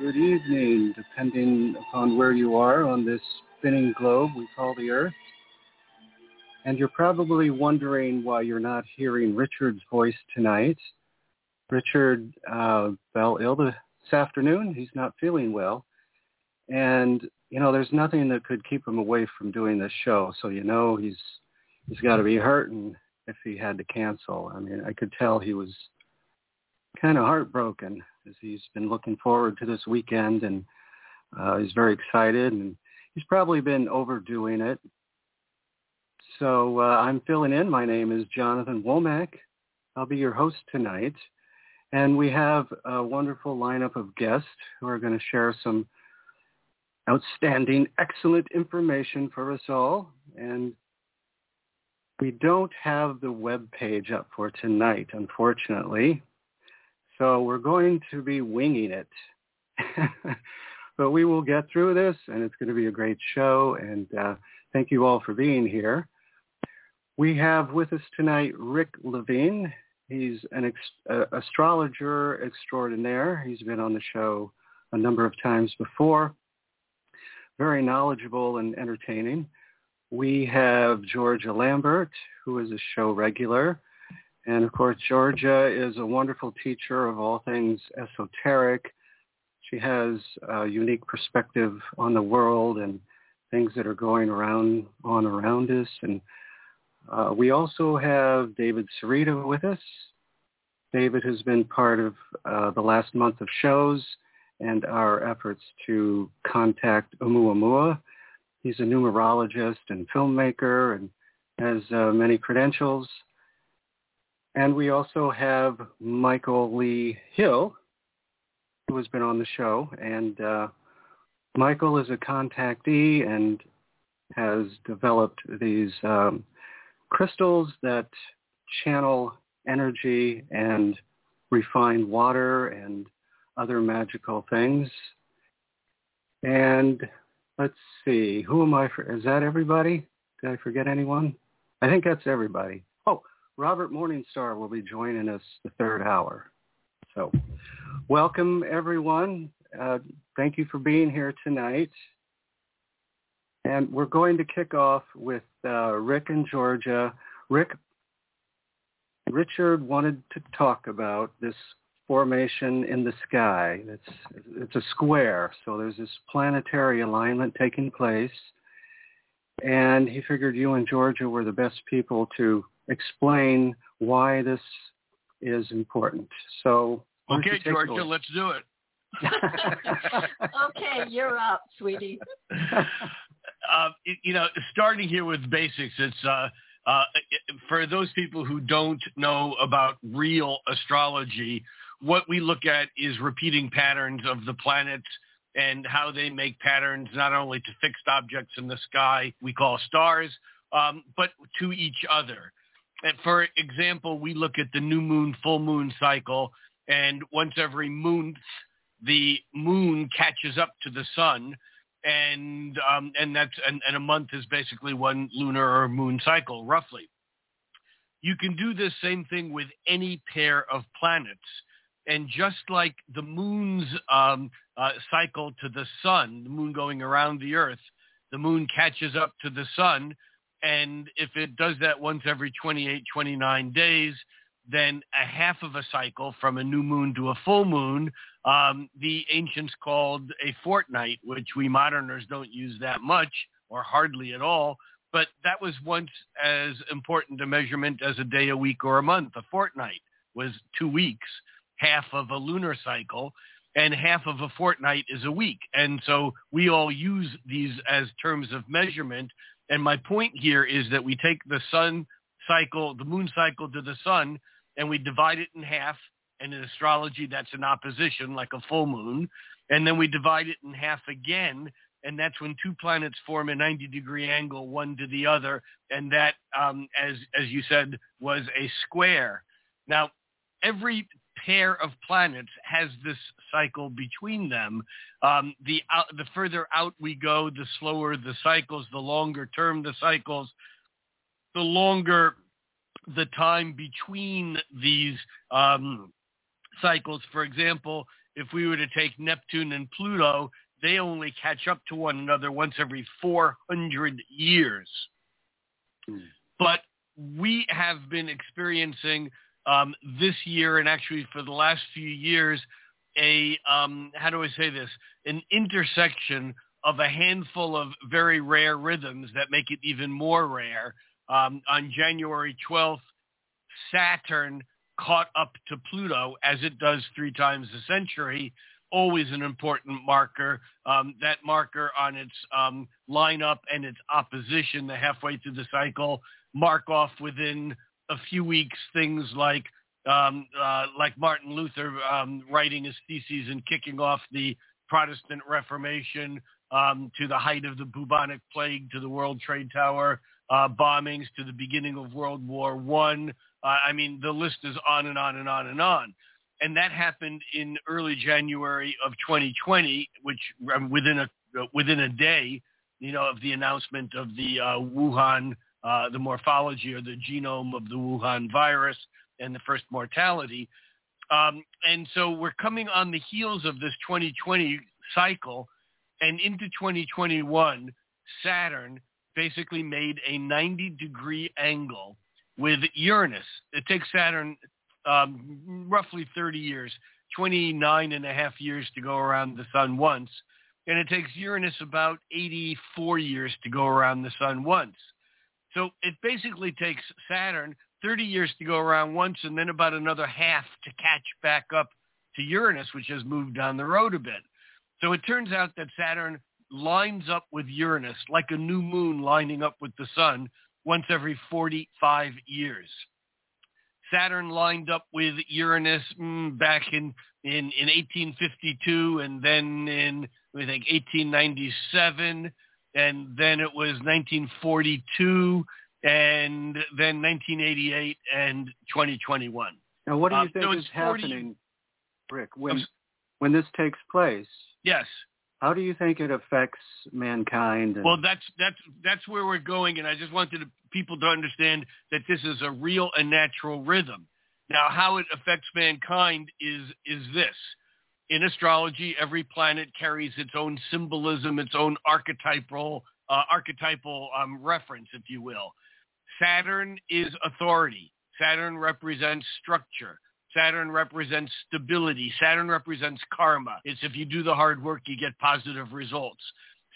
good evening, depending upon where you are on this spinning globe we call the Earth. And you're probably wondering why you're not hearing Richard's voice tonight. Richard uh, fell ill this afternoon. He's not feeling well. And, you know, there's nothing that could keep him away from doing this show. So, you know, he's he's got to be hurting if he had to cancel. I mean, I could tell he was kind of heartbroken as he's been looking forward to this weekend and uh, he's very excited and he's probably been overdoing it. So uh, I'm filling in. My name is Jonathan Womack. I'll be your host tonight. And we have a wonderful lineup of guests who are going to share some outstanding, excellent information for us all. And we don't have the web page up for tonight, unfortunately. So we're going to be winging it. but we will get through this, and it's going to be a great show. And uh, thank you all for being here. We have with us tonight Rick Levine. He's an ex- uh, astrologer extraordinaire. He's been on the show a number of times before. Very knowledgeable and entertaining. We have Georgia Lambert, who is a show regular. And of course, Georgia is a wonderful teacher of all things esoteric. She has a unique perspective on the world and things that are going around on around us. And uh, we also have David Sereda with us. David has been part of uh, the last month of shows and our efforts to contact Oumuamua. He's a numerologist and filmmaker and has uh, many credentials. And we also have Michael Lee Hill, who has been on the show. And uh, Michael is a contactee and has developed these um, crystals that channel energy and refine water and other magical things. And let's see, who am I? For, is that everybody? Did I forget anyone? I think that's everybody. Robert Morningstar will be joining us the third hour. So welcome, everyone. Uh, thank you for being here tonight. And we're going to kick off with uh, Rick and Georgia. Rick, Richard wanted to talk about this formation in the sky. It's, it's a square, so there's this planetary alignment taking place. And he figured you and Georgia were the best people to explain why this is important. So okay, Georgia, let's do it. okay, you're up, sweetie. Uh, you know, starting here with basics, it's uh, uh, for those people who don't know about real astrology. What we look at is repeating patterns of the planets and how they make patterns not only to fixed objects in the sky we call stars, um, but to each other for example, we look at the new moon, full moon cycle, and once every month, the moon catches up to the sun, and um, and that's and, and a month is basically one lunar or moon cycle, roughly. You can do this same thing with any pair of planets, and just like the moon's um, uh, cycle to the sun, the moon going around the Earth, the moon catches up to the sun and if it does that once every 28, 29 days, then a half of a cycle from a new moon to a full moon, um, the ancients called a fortnight, which we moderners don't use that much or hardly at all. But that was once as important a measurement as a day, a week, or a month. A fortnight was two weeks, half of a lunar cycle, and half of a fortnight is a week. And so we all use these as terms of measurement and my point here is that we take the sun cycle, the moon cycle to the sun, and we divide it in half. And in astrology, that's an opposition, like a full moon. And then we divide it in half again. And that's when two planets form a 90 degree angle, one to the other. And that, um, as, as you said, was a square. Now, every pair of planets has this cycle between them. Um, the out, the further out we go, the slower the cycles, the longer term the cycles, the longer the time between these um, cycles. For example, if we were to take Neptune and Pluto, they only catch up to one another once every 400 years. Mm. But we have been experiencing um, this year and actually for the last few years a um, how do I say this an intersection of a handful of very rare rhythms that make it even more rare. Um, on January 12th, Saturn caught up to Pluto as it does three times a century, always an important marker. Um, that marker on its um, lineup and its opposition, the halfway through the cycle, mark off within a few weeks things like um, uh, like Martin Luther um, writing his theses and kicking off the Protestant Reformation um, to the height of the bubonic plague, to the World Trade Tower uh, bombings, to the beginning of World War One. Uh, I mean, the list is on and on and on and on. And that happened in early January of 2020, which um, within a within a day, you know, of the announcement of the uh, Wuhan, uh, the morphology or the genome of the Wuhan virus and the first mortality. Um, and so we're coming on the heels of this 2020 cycle and into 2021, Saturn basically made a 90 degree angle with Uranus. It takes Saturn um, roughly 30 years, 29 and a half years to go around the sun once. And it takes Uranus about 84 years to go around the sun once. So it basically takes Saturn 30 years to go around once and then about another half to catch back up to Uranus, which has moved down the road a bit. So it turns out that Saturn lines up with Uranus like a new moon lining up with the sun once every 45 years. Saturn lined up with Uranus mm, back in, in, in 1852 and then in, I think, 1897 and then it was 1942 and then 1988 and 2021. Now, what do you um, think so is 40... happening, Rick, when, when this takes place? Yes. How do you think it affects mankind? And... Well, that's that's that's where we're going, and I just wanted people to understand that this is a real and natural rhythm. Now, how it affects mankind is is this: in astrology, every planet carries its own symbolism, its own archetypal uh, archetypal um, reference, if you will. Saturn is authority. Saturn represents structure. Saturn represents stability. Saturn represents karma. It's if you do the hard work, you get positive results.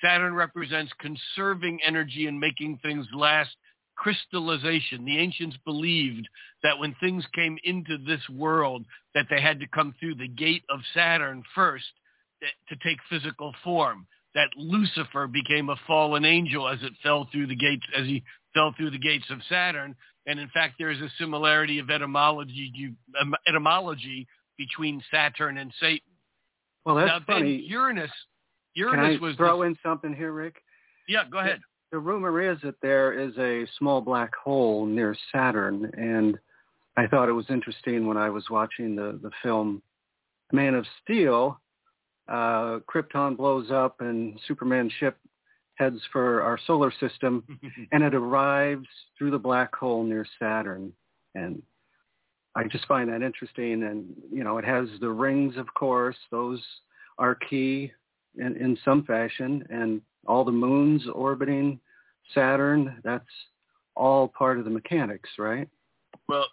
Saturn represents conserving energy and making things last. Crystallization. The ancients believed that when things came into this world, that they had to come through the gate of Saturn first eh, to take physical form. That Lucifer became a fallen angel as it fell through the gates, as he fell through the gates of Saturn. And in fact, there is a similarity of etymology, etymology between Saturn and Satan. Well, that's now, funny. Uranus, Uranus Can I was throw in something here, Rick? Yeah, go ahead. The, rumor is that there is a small black hole near Saturn, and I thought it was interesting when I was watching the the film Man of Steel. Uh, Krypton blows up, and Superman's ship heads for our solar system, and it arrives through the black hole near Saturn. And I just find that interesting. And, you know, it has the rings, of course. Those are key in, in some fashion. And all the moons orbiting Saturn, that's all part of the mechanics, right? Well,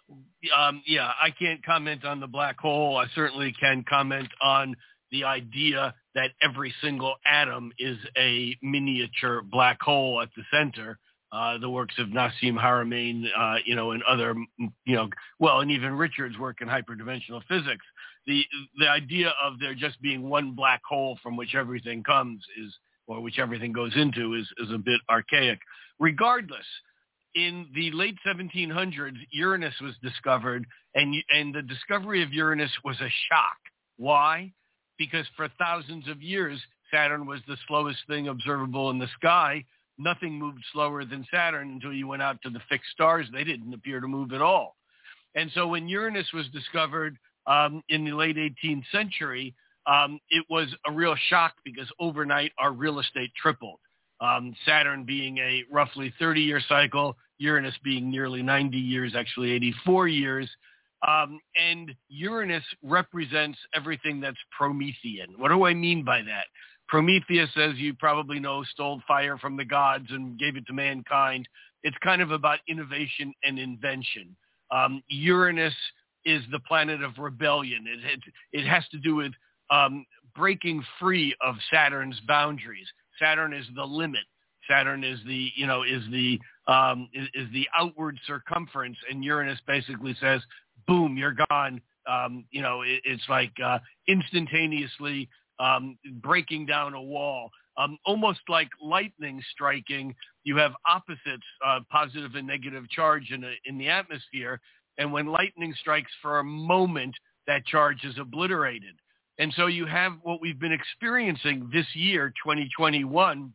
um, yeah, I can't comment on the black hole. I certainly can comment on the idea that every single atom is a miniature black hole at the center. Uh, the works of Nassim Haramein, uh, you know, and other, you know, well, and even Richard's work in hyperdimensional physics. The the idea of there just being one black hole from which everything comes is, or which everything goes into, is is a bit archaic. Regardless, in the late 1700s, Uranus was discovered, and and the discovery of Uranus was a shock. Why? because for thousands of years, Saturn was the slowest thing observable in the sky. Nothing moved slower than Saturn until you went out to the fixed stars. They didn't appear to move at all. And so when Uranus was discovered um, in the late 18th century, um, it was a real shock because overnight our real estate tripled. Um, Saturn being a roughly 30-year cycle, Uranus being nearly 90 years, actually 84 years. Um, and Uranus represents everything that's Promethean. What do I mean by that? Prometheus, as you probably know, stole fire from the gods and gave it to mankind. It's kind of about innovation and invention. Um, Uranus is the planet of rebellion. It, it, it has to do with um, breaking free of Saturn's boundaries. Saturn is the limit. Saturn is the you know is the um, is, is the outward circumference, and Uranus basically says, "Boom, you're gone." Um, you know, it, it's like uh, instantaneously um, breaking down a wall, um, almost like lightning striking. You have opposites, uh, positive and negative charge in a, in the atmosphere, and when lightning strikes for a moment, that charge is obliterated. And so you have what we've been experiencing this year, 2021,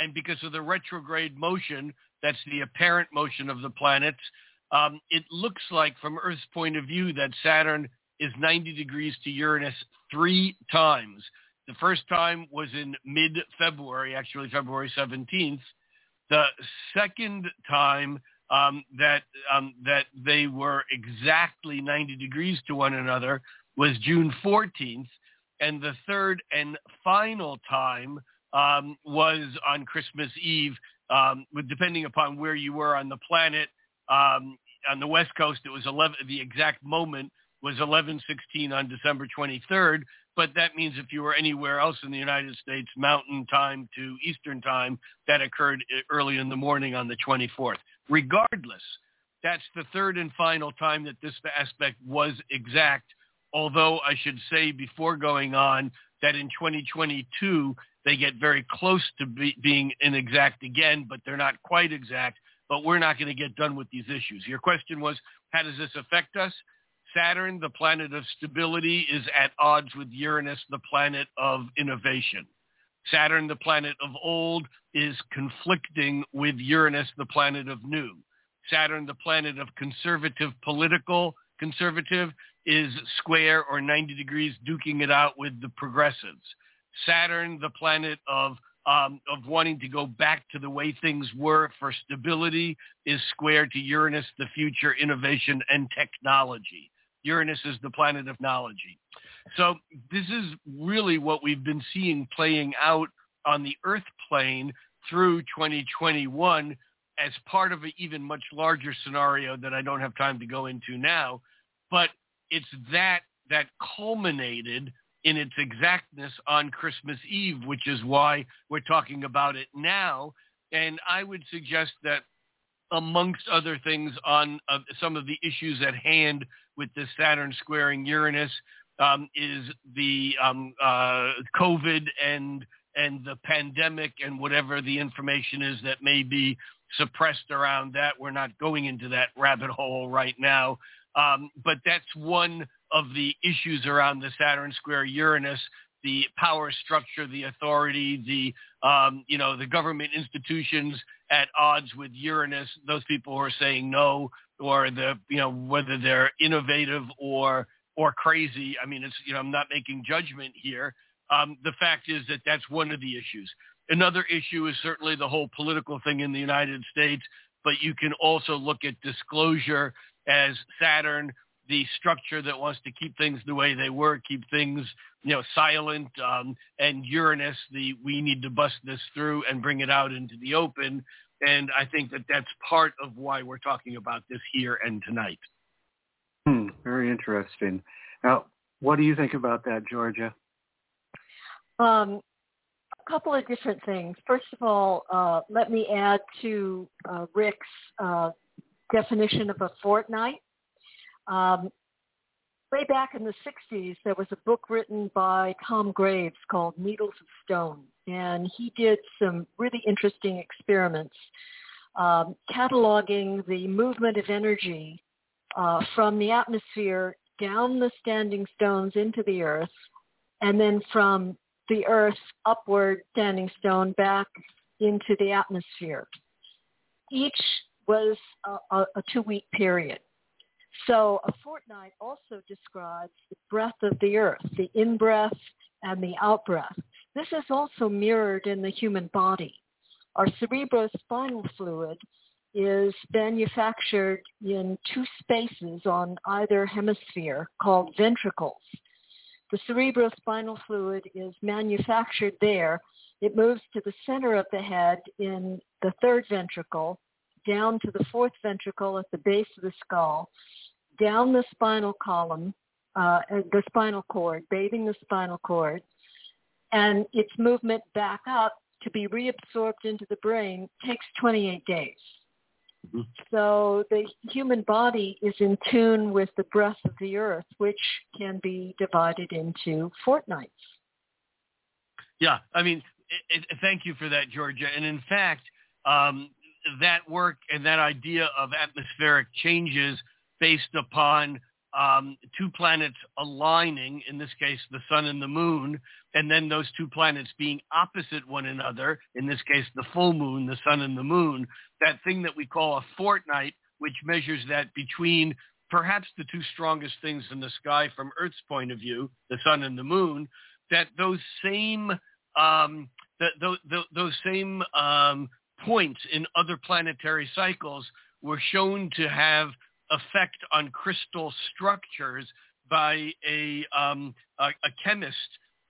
and because of the retrograde motion, that's the apparent motion of the planets, um, it looks like from Earth's point of view that Saturn is 90 degrees to Uranus three times. The first time was in mid-February, actually February 17th. The second time um, that um, that they were exactly 90 degrees to one another was June 14th, and the third and final time um, was on Christmas Eve. Um, with depending upon where you were on the planet, um, on the West Coast, it was 11. The exact moment was 11:16 on December 23rd. But that means if you were anywhere else in the United States, Mountain Time to Eastern Time, that occurred early in the morning on the 24th. Regardless, that's the third and final time that this aspect was exact. Although I should say before going on that in 2022 they get very close to be, being inexact again, but they're not quite exact. But we're not going to get done with these issues. Your question was, how does this affect us? Saturn, the planet of stability, is at odds with Uranus, the planet of innovation. Saturn, the planet of old, is conflicting with Uranus, the planet of new. Saturn, the planet of conservative political conservative, is square or 90 degrees duking it out with the progressives. Saturn, the planet of um, of wanting to go back to the way things were for stability, is square to Uranus, the future innovation and technology. Uranus is the planet of knowledge. So this is really what we've been seeing playing out on the Earth plane through 2021 as part of an even much larger scenario that I don't have time to go into now. But it's that that culminated in its exactness on Christmas Eve, which is why we're talking about it now. And I would suggest that amongst other things on uh, some of the issues at hand with the Saturn squaring Uranus um, is the um, uh, COVID and and the pandemic and whatever the information is that may be suppressed around that. We're not going into that rabbit hole right now. Um, but that's one of the issues around the Saturn square Uranus, the power structure, the authority, the, um, you know, the government institutions at odds with Uranus, those people who are saying no, or the, you know, whether they're innovative or, or crazy. I mean, it's, you know, I'm not making judgment here. Um, the fact is that that's one of the issues. Another issue is certainly the whole political thing in the United States, but you can also look at disclosure as Saturn, the structure that wants to keep things the way they were, keep things, you know, silent, um, and Uranus, the we need to bust this through and bring it out into the open. And I think that that's part of why we're talking about this here and tonight. Very interesting. Now, what do you think about that, Georgia? Um, a couple of different things. First of all, uh, let me add to uh, Rick's uh, definition of a fortnight. Um, way back in the 60s, there was a book written by Tom Graves called Needles of Stone, and he did some really interesting experiments um, cataloging the movement of energy uh, from the atmosphere down the standing stones into the earth, and then from the earth upward standing stone back into the atmosphere. Each was a, a two-week period. So a fortnight also describes the breath of the earth, the in-breath and the out-breath. This is also mirrored in the human body. Our cerebrospinal fluid is manufactured in two spaces on either hemisphere called ventricles. The cerebrospinal fluid is manufactured there. It moves to the center of the head in the third ventricle, down to the fourth ventricle at the base of the skull, down the spinal column, uh, the spinal cord, bathing the spinal cord, and its movement back up to be reabsorbed into the brain takes 28 days. Mm-hmm. So the human body is in tune with the breath of the earth, which can be divided into fortnights. Yeah, I mean, it, it, thank you for that, Georgia. And in fact, um, that work and that idea of atmospheric changes based upon um, two planets aligning, in this case, the sun and the moon, and then those two planets being opposite one another, in this case, the full moon, the sun and the moon, that thing that we call a fortnight, which measures that between perhaps the two strongest things in the sky from Earth's point of view, the sun and the moon, that those same um, those same um, points in other planetary cycles were shown to have effect on crystal structures by a, um, a, a, chemist,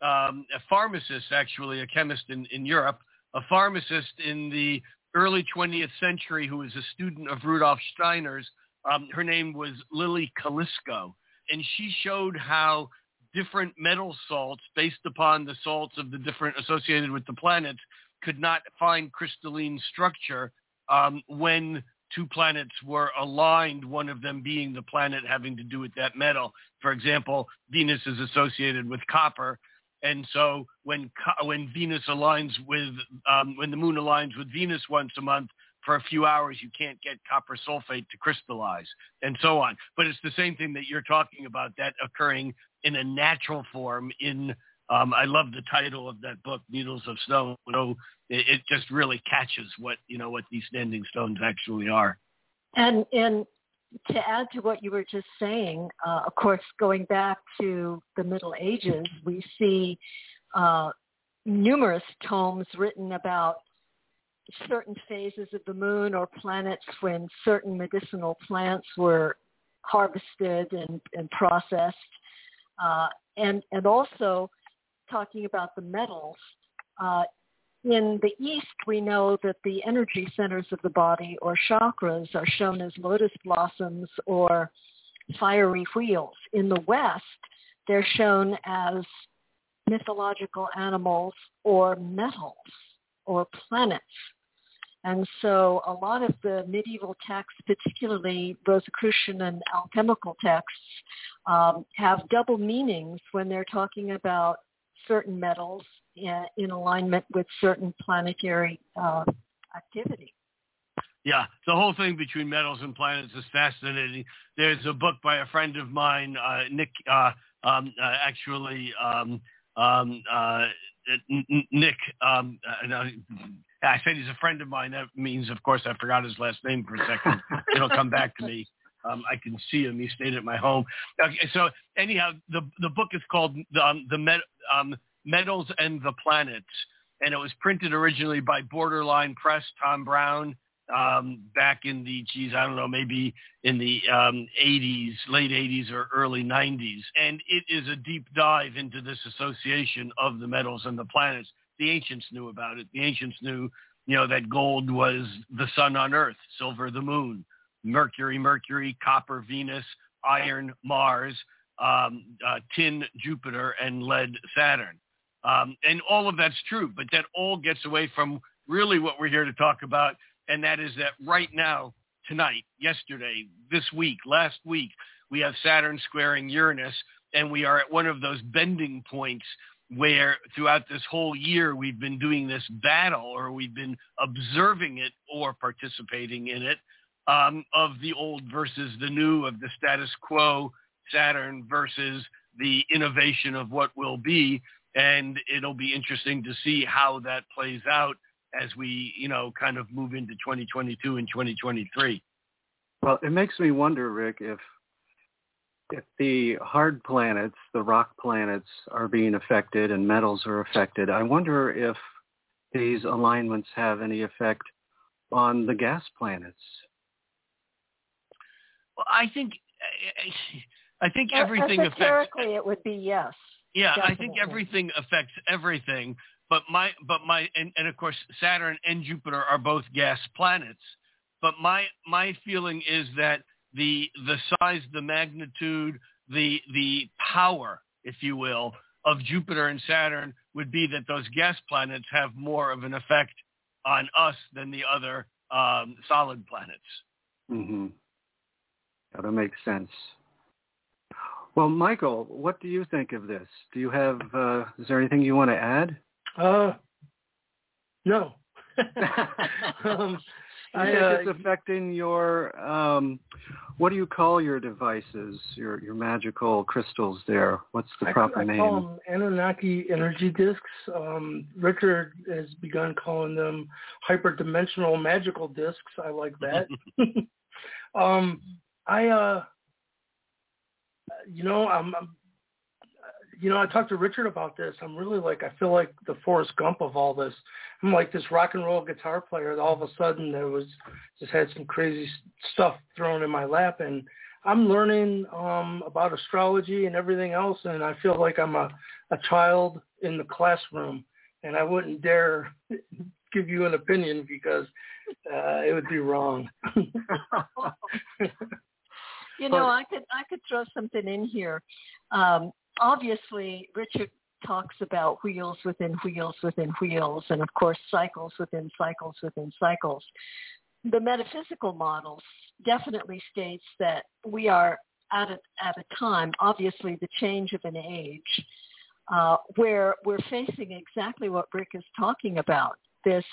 um, a pharmacist actually, a chemist in, in Europe, a pharmacist in the early 20th century who was a student of Rudolf Steiner's. Um, her name was Lili Kolisko, and she showed how different metal salts based upon the salts of the different associated with the planets could not find crystalline structure um, when two planets were aligned, one of them being the planet having to do with that metal. For example, Venus is associated with copper. And so when when Venus aligns with um, when the moon aligns with Venus once a month for a few hours, you can't get copper sulfate to crystallize, and so on. But it's the same thing that you're talking about that occurring in a natural form in um, I love the title of that book, Needles of Stone. So it, it, just really catches what you know what these standing stones actually are. And and to add to what you were just saying, uh, of course, going back to the Middle Ages, we see uh, numerous tomes written about certain phases of the moon or planets when certain medicinal plants were harvested and, and processed. Uh, and, and also talking about the metals, uh, in the East, we know that the energy centers of the body or chakras are shown as lotus blossoms or fiery wheels. In the West, they're shown as mythological animals or metals or planets. And so a lot of the medieval texts, particularly Rosicrucian and alchemical texts, um, have double meanings when they're talking about certain metals in, alignment with certain planetary uh, activity. Yeah, the whole thing between metals and planets is fascinating. There's a book by a friend of mine, uh, Nick, uh, um, uh, actually, um, um, uh, Nick, um, uh, I said he's a friend of mine. That means, of course, I forgot his last name for a second. It'll come back to me. Um, I can see him. He stayed at my home. Okay, so anyhow, the the book is called um, the Met, Metals and the Planets, and it was printed originally by Borderline Press, Tom Brown, um, back in the geez, I don't know, maybe in the um, 80s, late 80s or early 90s, and it is a deep dive into this association of the metals and the planets. The ancients knew about it. The ancients knew, you know, that gold was the sun on Earth, silver the moon Mercury, Mercury, copper, Venus, iron, Mars, um, uh, tin, Jupiter, and lead, Saturn. Um, and all of that's true, but that all gets away from really what we're here to talk about, and that is that right now, tonight, yesterday, this week, last week, we have Saturn squaring Uranus, and we are at one of those bending points where throughout this whole year we've been doing this battle or we've been observing it or participating in it um, of the old versus the new, of the status quo Saturn versus the innovation of what will be. And it'll be interesting to see how that plays out as we, you know, kind of move into 2022 and 2023. Well, it makes me wonder, Rick, if if the hard planets, the rock planets, are being affected and metals are affected, I wonder if these alignments have any effect on the gas planets? Well, I think I think everything affects. it would be yes. Yeah, definitely. I think everything affects everything. But my but my and, and of course Saturn and Jupiter are both gas planets. But my my feeling is that the the size, the magnitude, the the power, if you will, of Jupiter and Saturn would be that those gas planets have more of an effect on us than the other um, solid planets. Mm-hmm. That makes sense. Well, Michael, what do you think of this? Do you have? Uh, is there anything you want to add? Uh, no. um, I, uh, it's affecting your um, what do you call your devices? Your your magical crystals there. What's the I, proper I name? call them Anunnaki energy discs. Um, Richard has begun calling them hyperdimensional magical discs. I like that. um, I uh, you know, I'm, I'm you know, I talked to Richard about this. I'm really like, I feel like the Forrest Gump of all this. I'm like this rock and roll guitar player that all of a sudden there was just had some crazy stuff thrown in my lap, and I'm learning um, about astrology and everything else, and I feel like I'm a, a child in the classroom, and I wouldn't dare give you an opinion because uh, it would be wrong. you know, I could I could throw something in here. Um, obviously, Richard talks about wheels within wheels within wheels, and of course, cycles within cycles within cycles. The metaphysical model definitely states that we are at a, at a time, obviously the change of an age, uh, where we're facing exactly what Rick is talking about. This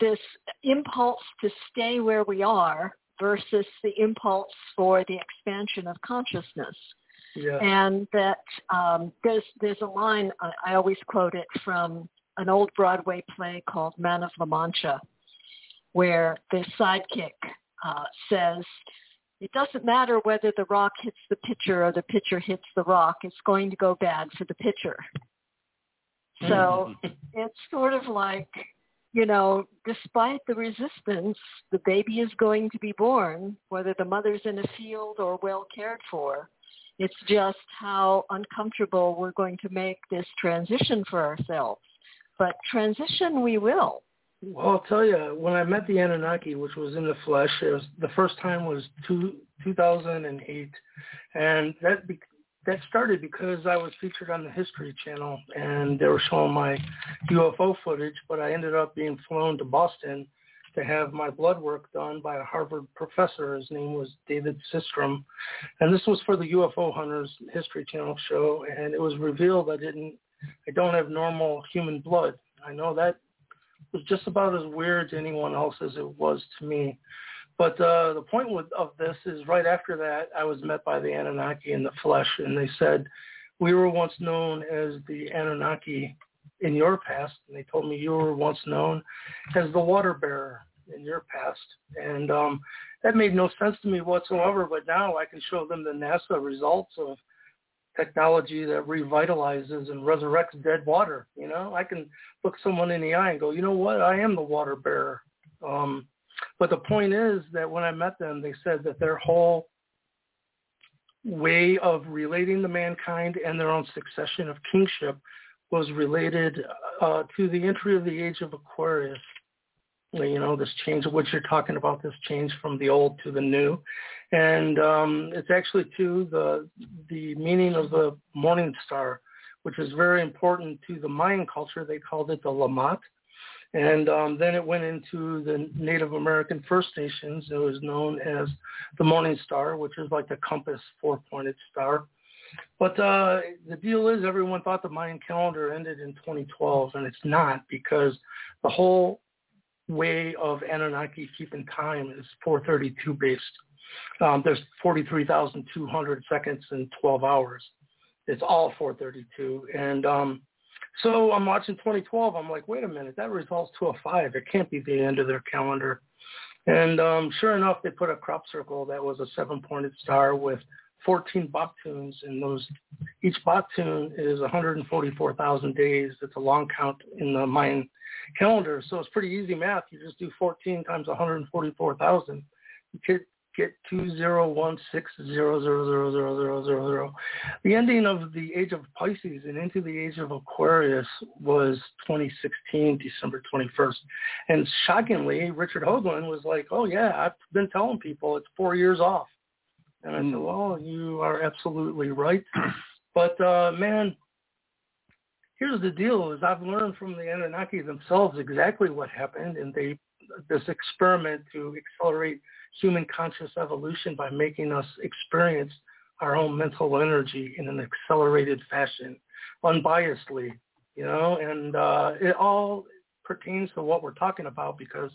this impulse to stay where we are versus the impulse for the expansion of consciousness. Yeah. And that um, there's there's a line I, I always quote it from an old Broadway play called Man of La Mancha, where the sidekick uh, says, "It doesn't matter whether the rock hits the pitcher or the pitcher hits the rock; it's going to go bad for the pitcher." So it's sort of like you know, despite the resistance, the baby is going to be born, whether the mother's in a field or well cared for. It's just how uncomfortable we're going to make this transition for ourselves. But transition we will. Well, I'll tell you, when I met the Anunnaki, which was in the flesh, it was, the first time was two, 2008, and that that started because I was featured on the History Channel and they were showing my UFO footage, but I ended up being flown to Boston to have my blood work done by a Harvard professor. His name was David Sistrom. And this was for the UFO Hunters History Channel show. And it was revealed I didn't, I don't have normal human blood. I know that was just about as weird to anyone else as it was to me. But uh, the point with, of this is right after that, I was met by the Anunnaki in the flesh, and they said, we were once known as the Anunnaki in your past, and they told me you were once known as the water bearer in your past. And um, that made no sense to me whatsoever, but now I can show them the NASA results of technology that revitalizes and resurrects dead water. You know, I can look someone in the eye and go, you know what, I am the water bearer. Um, but the point is that when I met them, they said that their whole way of relating to mankind and their own succession of kingship was related uh, to the entry of the age of Aquarius. You know, this change of what you're talking about, this change from the old to the new. And um, it's actually to the, the meaning of the morning star, which is very important to the Mayan culture. They called it the Lamat and um, then it went into the Native American First Nations. It was known as the Morning Star, which is like the compass four-pointed star. But uh, the deal is everyone thought the Mayan calendar ended in 2012, and it's not because the whole way of Anunnaki keeping time is 432 based. Um, there's 43,200 seconds in 12 hours. It's all 432. And um, so I'm watching 2012. I'm like, wait a minute, that results to a five. It can't be the end of their calendar. And um, sure enough, they put a crop circle that was a seven-pointed star with 14 Baktuns, and those each bop Baktun is 144,000 days. It's a long count in the Mayan calendar, so it's pretty easy math. You just do 14 times 144,000. You get get two zero one six zero zero zero zero zero zero zero. The ending of the age of Pisces and into the age of Aquarius was 2016, December 21st. And shockingly, Richard Hoagland was like, "Oh yeah, I've been telling people it's four years off." And I said, "Well, you are absolutely right." But uh, man, here's the deal: is I've learned from the Anunnaki themselves exactly what happened, and they this experiment to accelerate human conscious evolution by making us experience our own mental energy in an accelerated fashion, unbiasedly, you know, and uh, it all pertains to what we're talking about because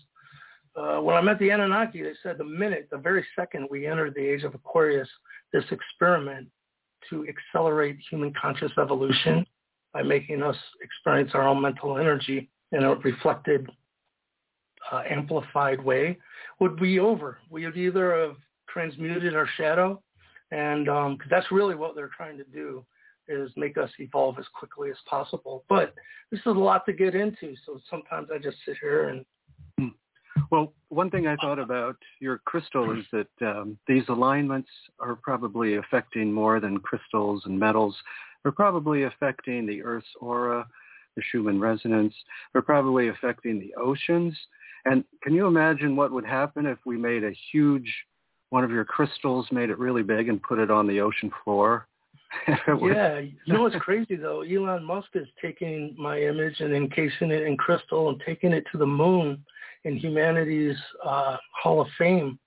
uh, when I met the Anunnaki, they said the minute, the very second we entered the age of Aquarius, this experiment to accelerate human conscious evolution by making us experience our own mental energy in a reflected, uh, amplified way would be over. We would either have transmuted our shadow, and um, that's really what they're trying to do is make us evolve as quickly as possible. But this is a lot to get into, so sometimes I just sit here and well, one thing I thought about your crystal is that um, these alignments are probably affecting more than crystals and metals. They're probably affecting the Earth's aura, the Schumann resonance. They're probably affecting the oceans. And can you imagine what would happen if we made a huge one of your crystals, made it really big, and put it on the ocean floor? yeah, you know what's crazy though? Elon Musk is taking my image and encasing it in crystal and taking it to the moon in humanity's uh, Hall of Fame.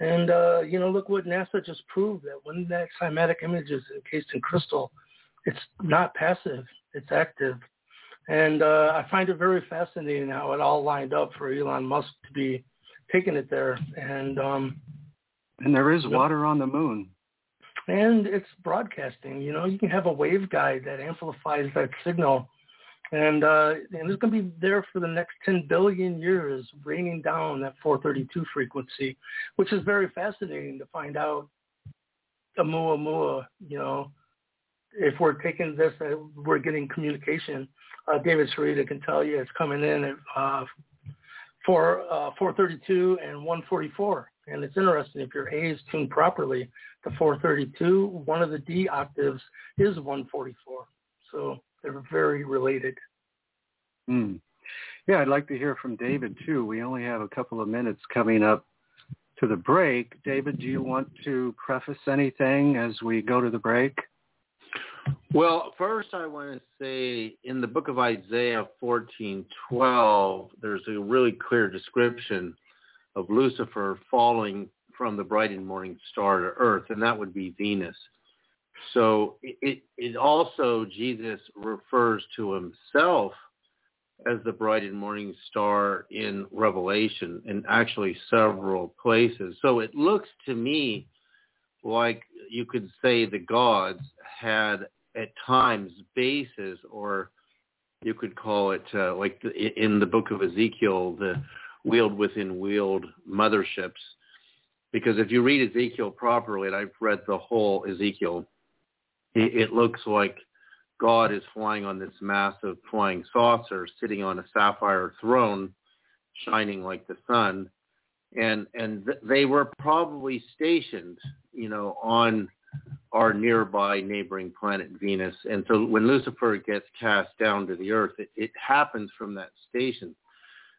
And, uh, you know, look what NASA just proved that when that cymatic image is encased in crystal, it's not passive, it's active. And uh, I find it very fascinating how it all lined up for Elon Musk to be taking it there. And um, and there is water on the moon. And it's broadcasting. You know, you can have a waveguide that amplifies that signal and uh, and it's going to be there for the next 10 billion years, raining down that 432 frequency, which is very fascinating to find out. Oumuamua, you know, if we're taking this, uh, we're getting communication. Uh, David Sereda can tell you it's coming in at uh, for uh, 432 and 144. And it's interesting if your A is tuned properly to 432, one of the D octaves is 144. So they're very related. Mm. Yeah, I'd like to hear from David too. We only have a couple of minutes coming up to the break. David, do you want to preface anything as we go to the break? Well, first I want to say in the book of Isaiah 14:12, there's a really clear description of Lucifer falling from the bright and morning star to earth, and that would be Venus. So it, it also, Jesus refers to himself as the bright and morning star in Revelation in actually several places. So it looks to me like you could say the gods had at times bases or you could call it uh, like the, in the book of Ezekiel, the wheeled within wheeled motherships. Because if you read Ezekiel properly, and I've read the whole Ezekiel, it, it looks like God is flying on this massive flying saucer, sitting on a sapphire throne, shining like the sun, and and th- they were probably stationed, you know, on our nearby neighboring planet Venus. And so when Lucifer gets cast down to the earth, it, it happens from that station.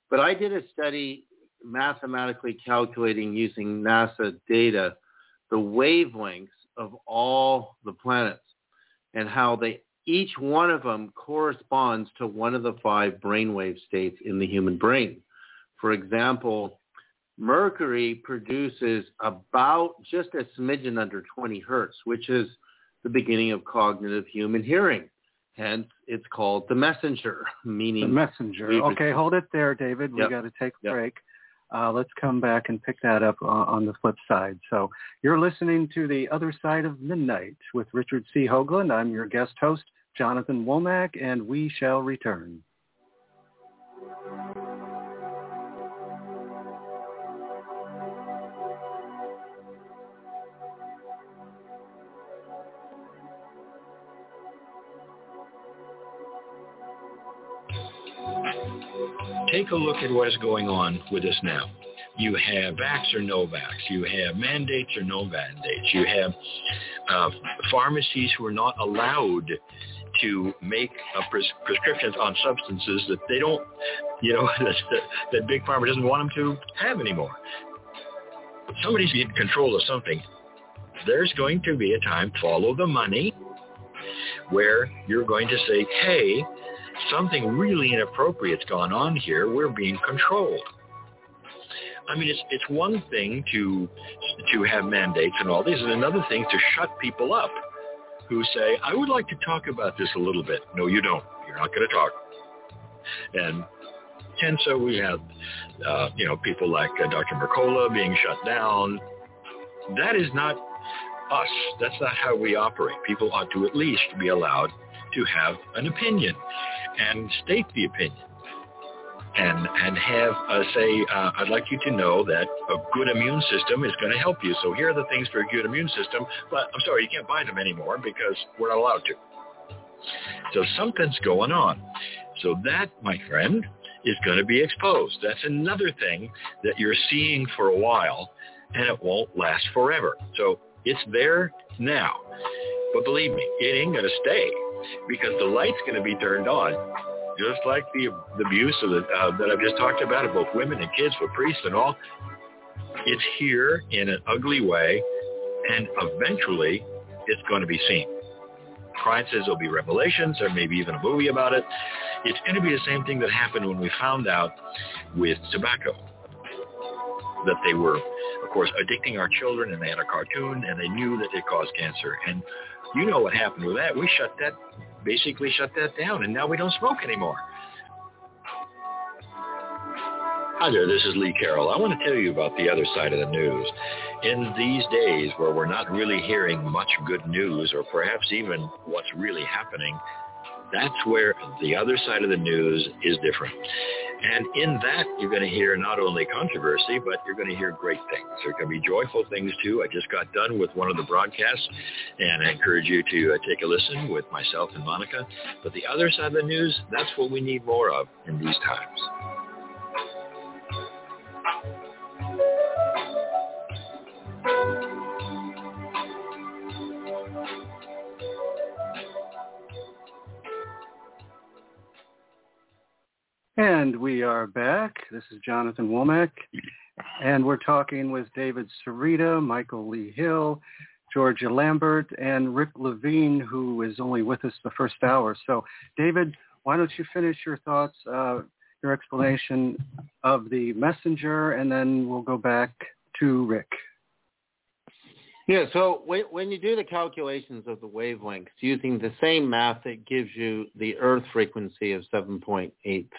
But I did a study mathematically calculating using NASA data the wavelengths of all the planets and how they each one of them corresponds to one of the five brainwave states in the human brain. For example, Mercury produces about just a smidgen under 20 hertz, which is the beginning of cognitive human hearing. Hence, it's called the messenger, meaning the messenger. Okay, hold it there, David. We yep. got to take a yep. break. Uh, let's come back and pick that up uh, on the flip side. So you're listening to The Other Side of Midnight with Richard C. Hoagland. I'm your guest host, Jonathan Womack, and we shall return. Take a look at what is going on with us now. You have vax or no vax. You have mandates or no mandates. You have uh, pharmacies who are not allowed to make pres- prescriptions on substances that they don't, you know, that, that big pharma doesn't want them to have anymore. Somebody's in control of something. There's going to be a time, follow the money, where you're going to say, hey, something really inappropriate's gone on here. We're being controlled. I mean, it's it's one thing to to have mandates and all this, and another thing to shut people up who say, "I would like to talk about this a little bit." No, you don't. You're not going to talk. And and so we have, uh, you know, people like uh, Dr. Mercola being shut down. That is not us. That's not how we operate. People ought to at least be allowed to have an opinion and state the opinion and and have uh, say, uh, I'd like you to know that a good immune system is going to help you. So here are the things for a good immune system. But I'm sorry, you can't buy them anymore because we're not allowed to. So something's going on. So that, my friend, is going to be exposed. That's another thing that you're seeing for a while, and it won't last forever. So it's there now. But believe me, it ain't going to stay because the light's going to be turned on just like the, the abuse of the, uh, that I've just talked about of both women and kids with priests and all, it's here in an ugly way, and eventually it's going to be seen. Kryon says there'll be revelations or maybe even a movie about it. It's going to be the same thing that happened when we found out with tobacco that they were, of course, addicting our children and they had a cartoon and they knew that it caused cancer. And you know what happened with that. We shut that basically shut that down, and now we don't smoke anymore. Hi there, this is Lee Carroll. I want to tell you about the other side of the news. In these days where we're not really hearing much good news or perhaps even what's really happening, that's where the other side of the news is different. And in that, you're going to hear not only controversy, but you're going to hear great things. There can be joyful things too. I just got done with one of the broadcasts, and I encourage you to uh, take a listen with myself and Monica. But the other side of the news, that's what we need more of in these times. And we are back. This is Jonathan Womack, and we're talking with David Sereda, Michael Lee Hill, Georgia Lambert, and Rick Levine, who is only with us the first hour. So, David, why don't you finish your thoughts, uh, your explanation of the messenger, and then we'll go back to Rick. Yeah, so when, you do the calculations of the wavelengths using the same math that gives you the Earth frequency of 7.83,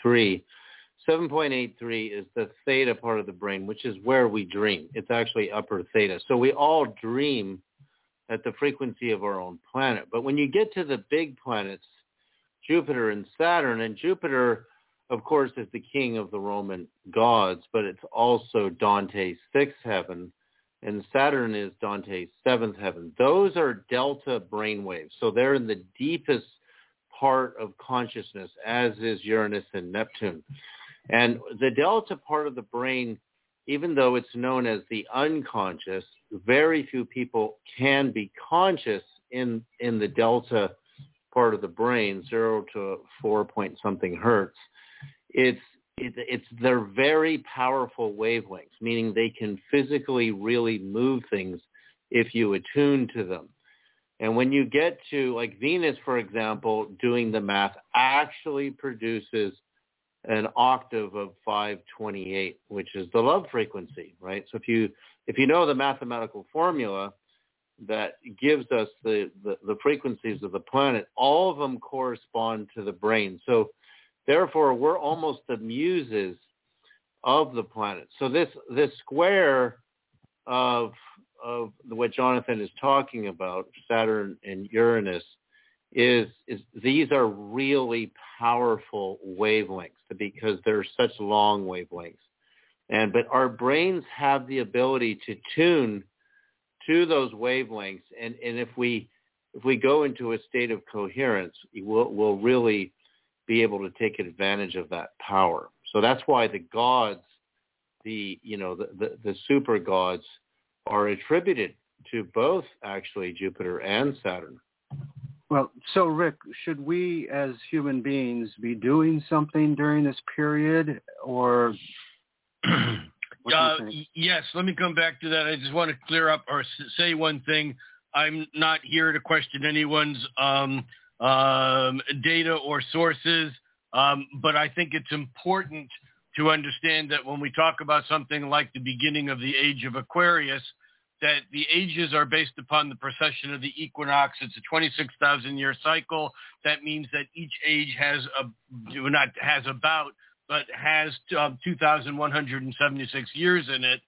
7.83 is the theta part of the brain, which is where we dream. It's actually upper theta. So we all dream at the frequency of our own planet. But when you get to the big planets, Jupiter and Saturn, and Jupiter, of course, is the king of the Roman gods, but it's also Dante's sixth heaven and Saturn is Dante's seventh heaven. Those are delta brainwaves. So they're in the deepest part of consciousness, as is Uranus and Neptune. And the delta part of the brain, even though it's known as the unconscious, very few people can be conscious in, in the delta part of the brain, zero to four point something hertz. It's it, it's they're very powerful wavelengths, meaning they can physically really move things if you attune to them. And when you get to like Venus, for example, doing the math actually produces an octave of 528, which is the love frequency, right? So if you if you know the mathematical formula that gives us the, the, the frequencies of the planet, all of them correspond to the brain. So Therefore, we're almost the muses of the planet. So this this square of of what Jonathan is talking about, Saturn and Uranus, is is these are really powerful wavelengths because they're such long wavelengths. And but our brains have the ability to tune to those wavelengths and, and if we if we go into a state of coherence, we'll, we'll really be able to take advantage of that power. So that's why the gods, the you know the, the, the super gods, are attributed to both actually Jupiter and Saturn. Well, so Rick, should we as human beings be doing something during this period, or? uh, yes, let me come back to that. I just want to clear up or say one thing. I'm not here to question anyone's um, um, data or sources, um, but I think it's important to understand that when we talk about something like the beginning of the age of Aquarius, that the ages are based upon the precession of the equinox. It's a 26,000 year cycle. That means that each age has a, not has about, but has um, 2,176 years in it.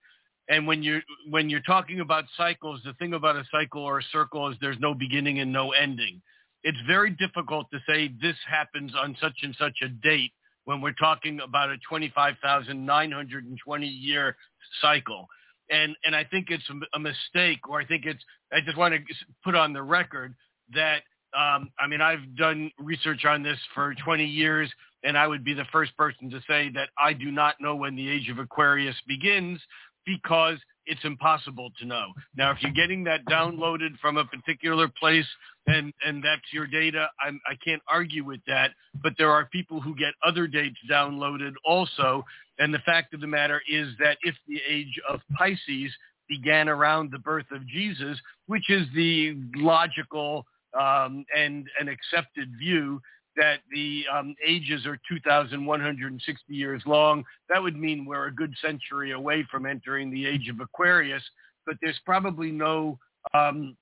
And when you're when you're talking about cycles, the thing about a cycle or a circle is there's no beginning and no ending. It's very difficult to say this happens on such and such a date when we're talking about a 25,920 year cycle. And and I think it's a mistake, or I think it's I just want to put on the record that um, I mean I've done research on this for 20 years, and I would be the first person to say that I do not know when the age of Aquarius begins because it's impossible to know. Now, if you're getting that downloaded from a particular place and, and that's your data, I'm, I can't argue with that. But there are people who get other dates downloaded also. And the fact of the matter is that if the age of Pisces began around the birth of Jesus, which is the logical um, and an accepted view, that the um, ages are 2,160 years long. That would mean we're a good century away from entering the age of Aquarius, but there's probably no um,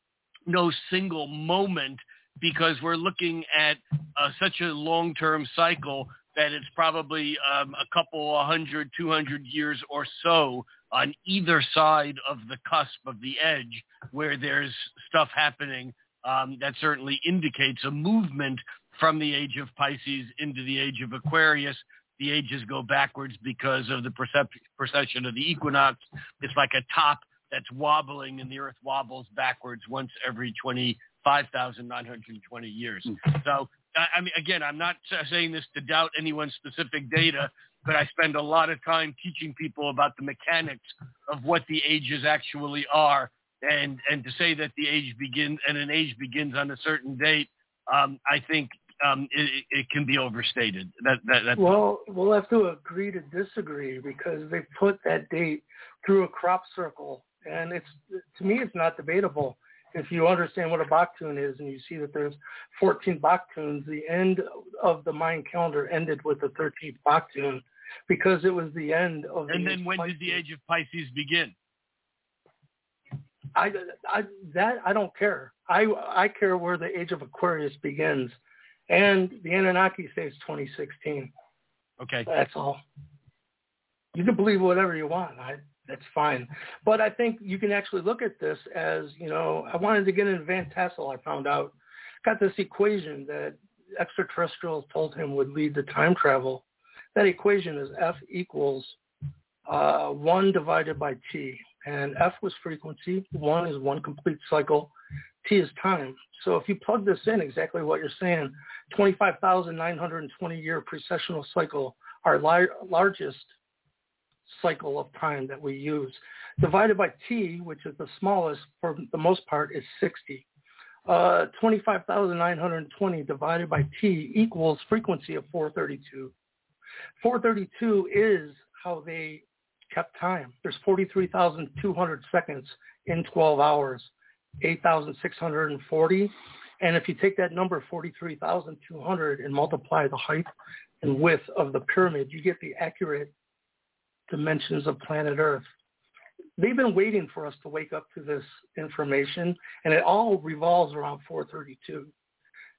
no single moment because we're looking at uh, such a long-term cycle that it's probably um, a couple, a hundred, two hundred years or so on either side of the cusp of the edge where there's stuff happening um, that certainly indicates a movement from the age of Pisces into the age of Aquarius. The ages go backwards because of the precession of the equinox. It's like a top that's wobbling and the earth wobbles backwards once every 25,920 years. So, I mean, again, I'm not saying this to doubt anyone's specific data, but I spend a lot of time teaching people about the mechanics of what the ages actually are. And, and to say that the age begins and an age begins on a certain date, um, I think um, it, it, can be overstated. That, that well, we'll have to agree to disagree because they put that date through a crop circle, and it's to me it's not debatable. If you understand what a Baktun is, and you see that there's 14 Baktuns, the end of the Mayan calendar ended with the 13th Baktun because it was the end of. And then when Pisces. did the age of Pisces begin? I, I that I don't care. I I care where the age of Aquarius begins. And the Anunnaki says 2016. Okay. That's all. You can believe whatever you want. I, that's fine. But I think you can actually look at this as, you know, I wanted to get into Van Tassel, I found out. Got this equation that extraterrestrials told him would lead to time travel. That equation is F equals uh, 1 divided by T. And F was frequency. 1 is one complete cycle. T is time. So if you plug this in, exactly what you're saying, 25,920 year precessional cycle, our lar- largest cycle of time that we use, divided by T, which is the smallest for the most part, is 60. Uh, 25,920 divided by T equals frequency of 432. 432 is how they kept time. There's 43,200 seconds in 12 hours. 8,640. And if you take that number, 43,200, and multiply the height and width of the pyramid, you get the accurate dimensions of planet Earth. They've been waiting for us to wake up to this information, and it all revolves around 432.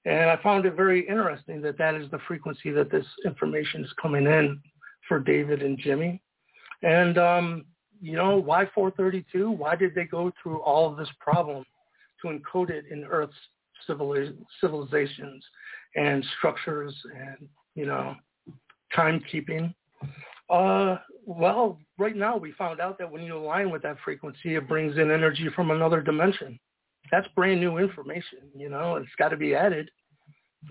And I found it very interesting that that is the frequency that this information is coming in for David and Jimmy. And um, you know, why 432? Why did they go through all of this problem to encode it in Earth's civilizations and structures and, you know, timekeeping? Uh, well, right now we found out that when you align with that frequency, it brings in energy from another dimension. That's brand new information, you know, it's got to be added.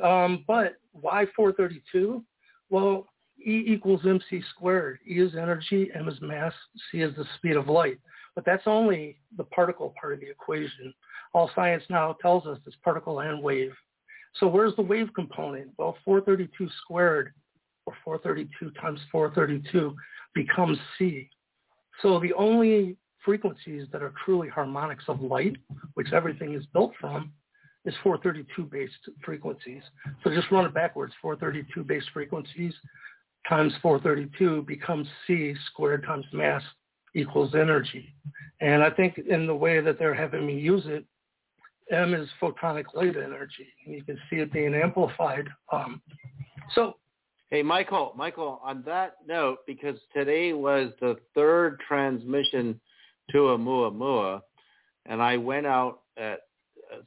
Um, but why 432? Well, E equals mc squared. E is energy, m is mass, c is the speed of light. But that's only the particle part of the equation. All science now tells us is particle and wave. So where's the wave component? Well, 432 squared, or 432 times 432, becomes c. So the only frequencies that are truly harmonics of light, which everything is built from, is 432 based frequencies. So just run it backwards. 432 based frequencies times 432 becomes C squared times mass equals energy. And I think in the way that they're having me use it, M is photonic light energy. And you can see it being amplified. Um, so Hey, Michael, Michael, on that note, because today was the third transmission to a Oumuamua, and I went out at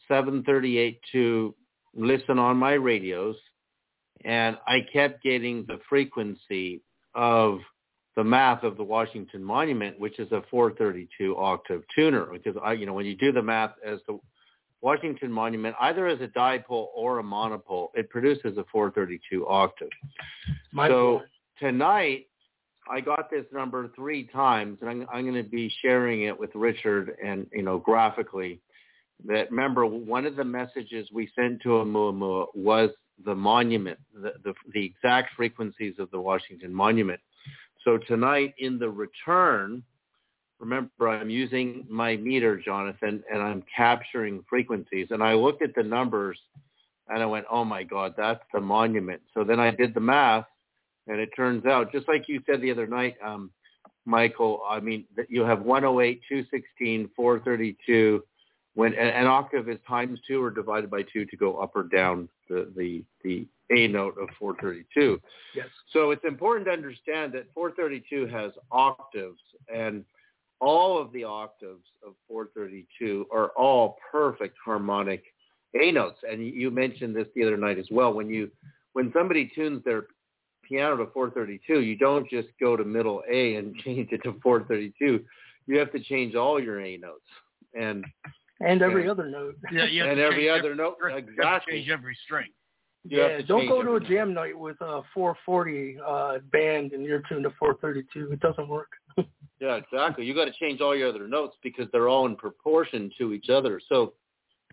738 to listen on my radios, and I kept getting the frequency of the math of the Washington Monument, which is a 432 octave tuner. Because I, you know, when you do the math as the Washington Monument, either as a dipole or a monopole, it produces a 432 octave. My so point. tonight, I got this number three times, and I'm, I'm going to be sharing it with Richard and you know graphically that remember one of the messages we sent to Oumuamua was the monument, the, the, the exact frequencies of the Washington Monument. So tonight in the return, remember I'm using my meter, Jonathan, and I'm capturing frequencies. And I looked at the numbers and I went, oh my God, that's the monument. So then I did the math and it turns out, just like you said the other night, um, Michael, I mean, you have 108, 216, 432, when an octave is times two or divided by two to go up or down the, the, the A note of 432. Yes. So it's important to understand that 432 has octaves and all of the octaves of 432 are all perfect harmonic A notes. And you mentioned this the other night as well. When you, when somebody tunes their piano to 432, you don't just go to middle A and change it to 432. You have to change all your A notes. And and every other note. Yeah, and every other note. Exactly. change every string. You yeah, don't go to a jam night with a 440 uh, band and you're tuned to 432. It doesn't work. yeah, exactly. You got to change all your other notes because they're all in proportion to each other. So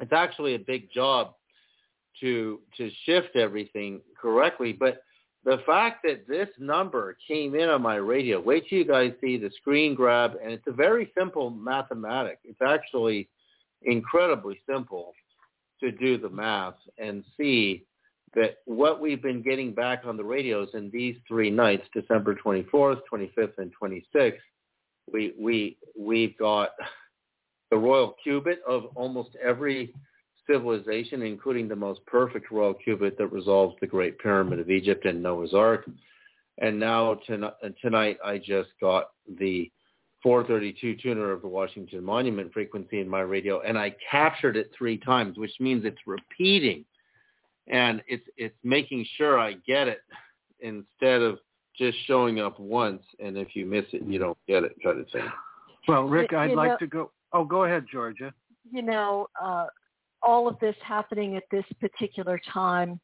it's actually a big job to to shift everything correctly. But the fact that this number came in on my radio, wait till you guys see the screen grab, and it's a very simple mathematic. It's actually incredibly simple to do the math and see that what we've been getting back on the radios in these three nights, December 24th, 25th, and 26th, we we we've got the royal cubit of almost every civilization, including the most perfect royal cubit that resolves the Great Pyramid of Egypt and Noah's Ark. And now tonight I just got the 432 tuner of the Washington Monument frequency in my radio, and I captured it three times, which means it's repeating, and it's it's making sure I get it instead of just showing up once, and if you miss it, you don't get it, kind of thing. Well, Rick, I'd you like know, to go. Oh, go ahead, Georgia. You know, uh, all of this happening at this particular time,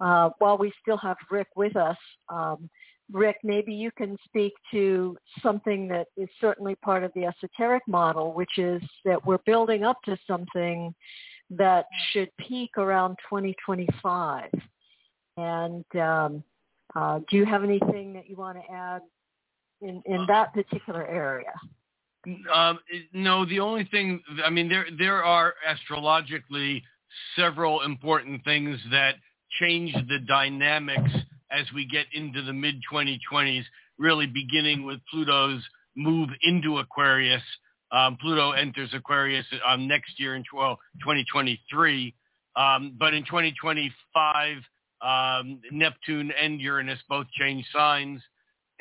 uh, while we still have Rick with us. Um, Rick, maybe you can speak to something that is certainly part of the esoteric model, which is that we're building up to something that should peak around 2025. And um, uh, do you have anything that you want to add in, in that particular area? Um, no, the only thing, I mean, there there are astrologically several important things that change the dynamics as we get into the mid 2020s, really beginning with Pluto's move into Aquarius. Um, Pluto enters Aquarius um, next year in well, 2023. Um, but in 2025, um, Neptune and Uranus both change signs.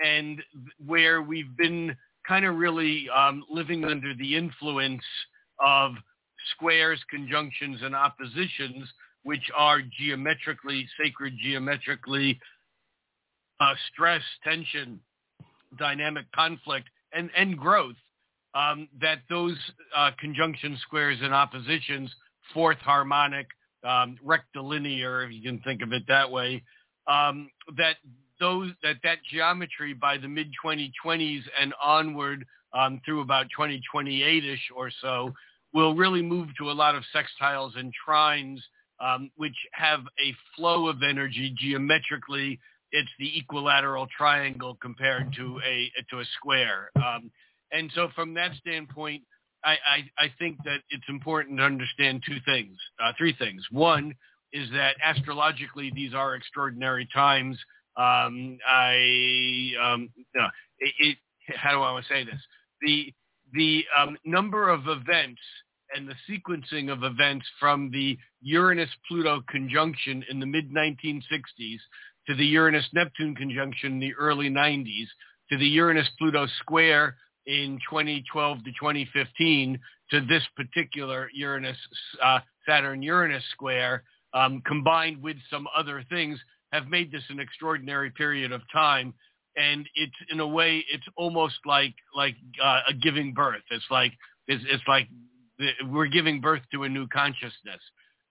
And where we've been kind of really um, living under the influence of squares, conjunctions, and oppositions, which are geometrically, sacred geometrically uh, stress, tension, dynamic conflict, and, and growth, um, that those uh, conjunction squares and oppositions, fourth harmonic, um, rectilinear, if you can think of it that way, um, that those that that geometry by the mid 2020s and onward um, through about 2028ish or so will really move to a lot of sextiles and trines, um, which have a flow of energy geometrically. It's the equilateral triangle compared to a to a square. Um, and so from that standpoint, I, I, I, think that it's important to understand two things, uh, three things. One is that astrologically these are extraordinary times. Um, I um, it, it, how do I want to say this? The the um, number of events and the sequencing of events from the Uranus-Pluto conjunction in the mid-1960s to the Uranus-Neptune conjunction in the early 90s to the Uranus-Pluto square in 2012 to 2015 to this particular Uranus uh, Saturn Uranus square um, combined with some other things have made this an extraordinary period of time. And it's in a way it's almost like like uh, a giving birth. It's like it's, it's like we're giving birth to a new consciousness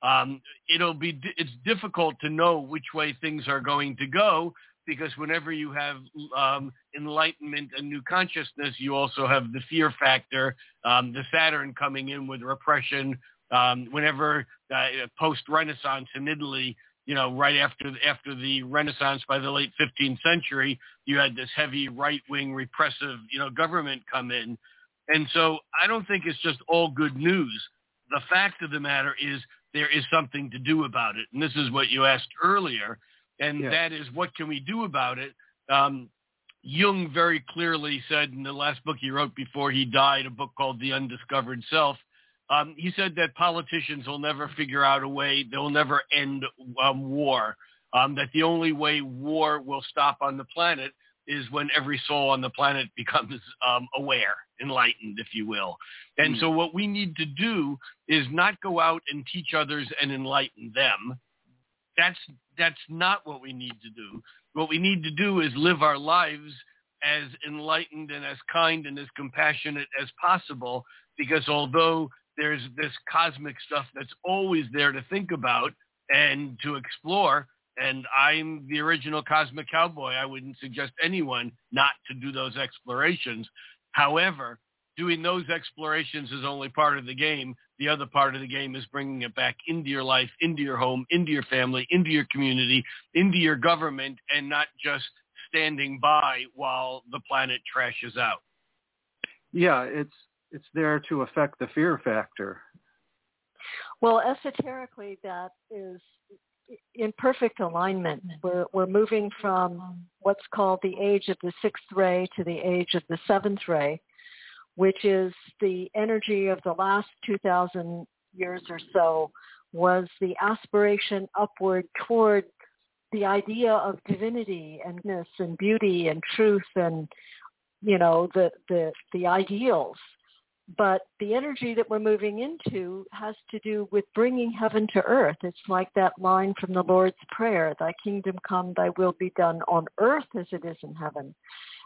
um, it'll be it's difficult to know which way things are going to go because whenever you have um, enlightenment and new consciousness, you also have the fear factor, um, the Saturn coming in with repression. Um, whenever uh, post-Renaissance in Italy, you know, right after after the Renaissance by the late 15th century, you had this heavy right-wing repressive, you know, government come in, and so I don't think it's just all good news. The fact of the matter is there is something to do about it, and this is what you asked earlier and yeah. that is what can we do about it? Um, Jung very clearly said in the last book he wrote before he died, a book called The Undiscovered Self, um, he said that politicians will never figure out a way, they'll never end um, war, um, that the only way war will stop on the planet is when every soul on the planet becomes um, aware, enlightened, if you will. And mm. so what we need to do is not go out and teach others and enlighten them. That's that's not what we need to do. What we need to do is live our lives as enlightened and as kind and as compassionate as possible because although there's this cosmic stuff that's always there to think about and to explore, and I'm the original cosmic cowboy, I wouldn't suggest anyone not to do those explorations. However, doing those explorations is only part of the game. The other part of the game is bringing it back into your life, into your home, into your family, into your community, into your government, and not just standing by while the planet trashes out. Yeah, it's it's there to affect the fear factor. Well, esoterically, that is in perfect alignment. We're we're moving from what's called the age of the sixth ray to the age of the seventh ray, which is the energy of the last 2,000 years or so, was the aspiration upward toward the idea of divinity and and beauty and truth and you know the the the ideals but the energy that we're moving into has to do with bringing heaven to earth it's like that line from the lord's prayer thy kingdom come thy will be done on earth as it is in heaven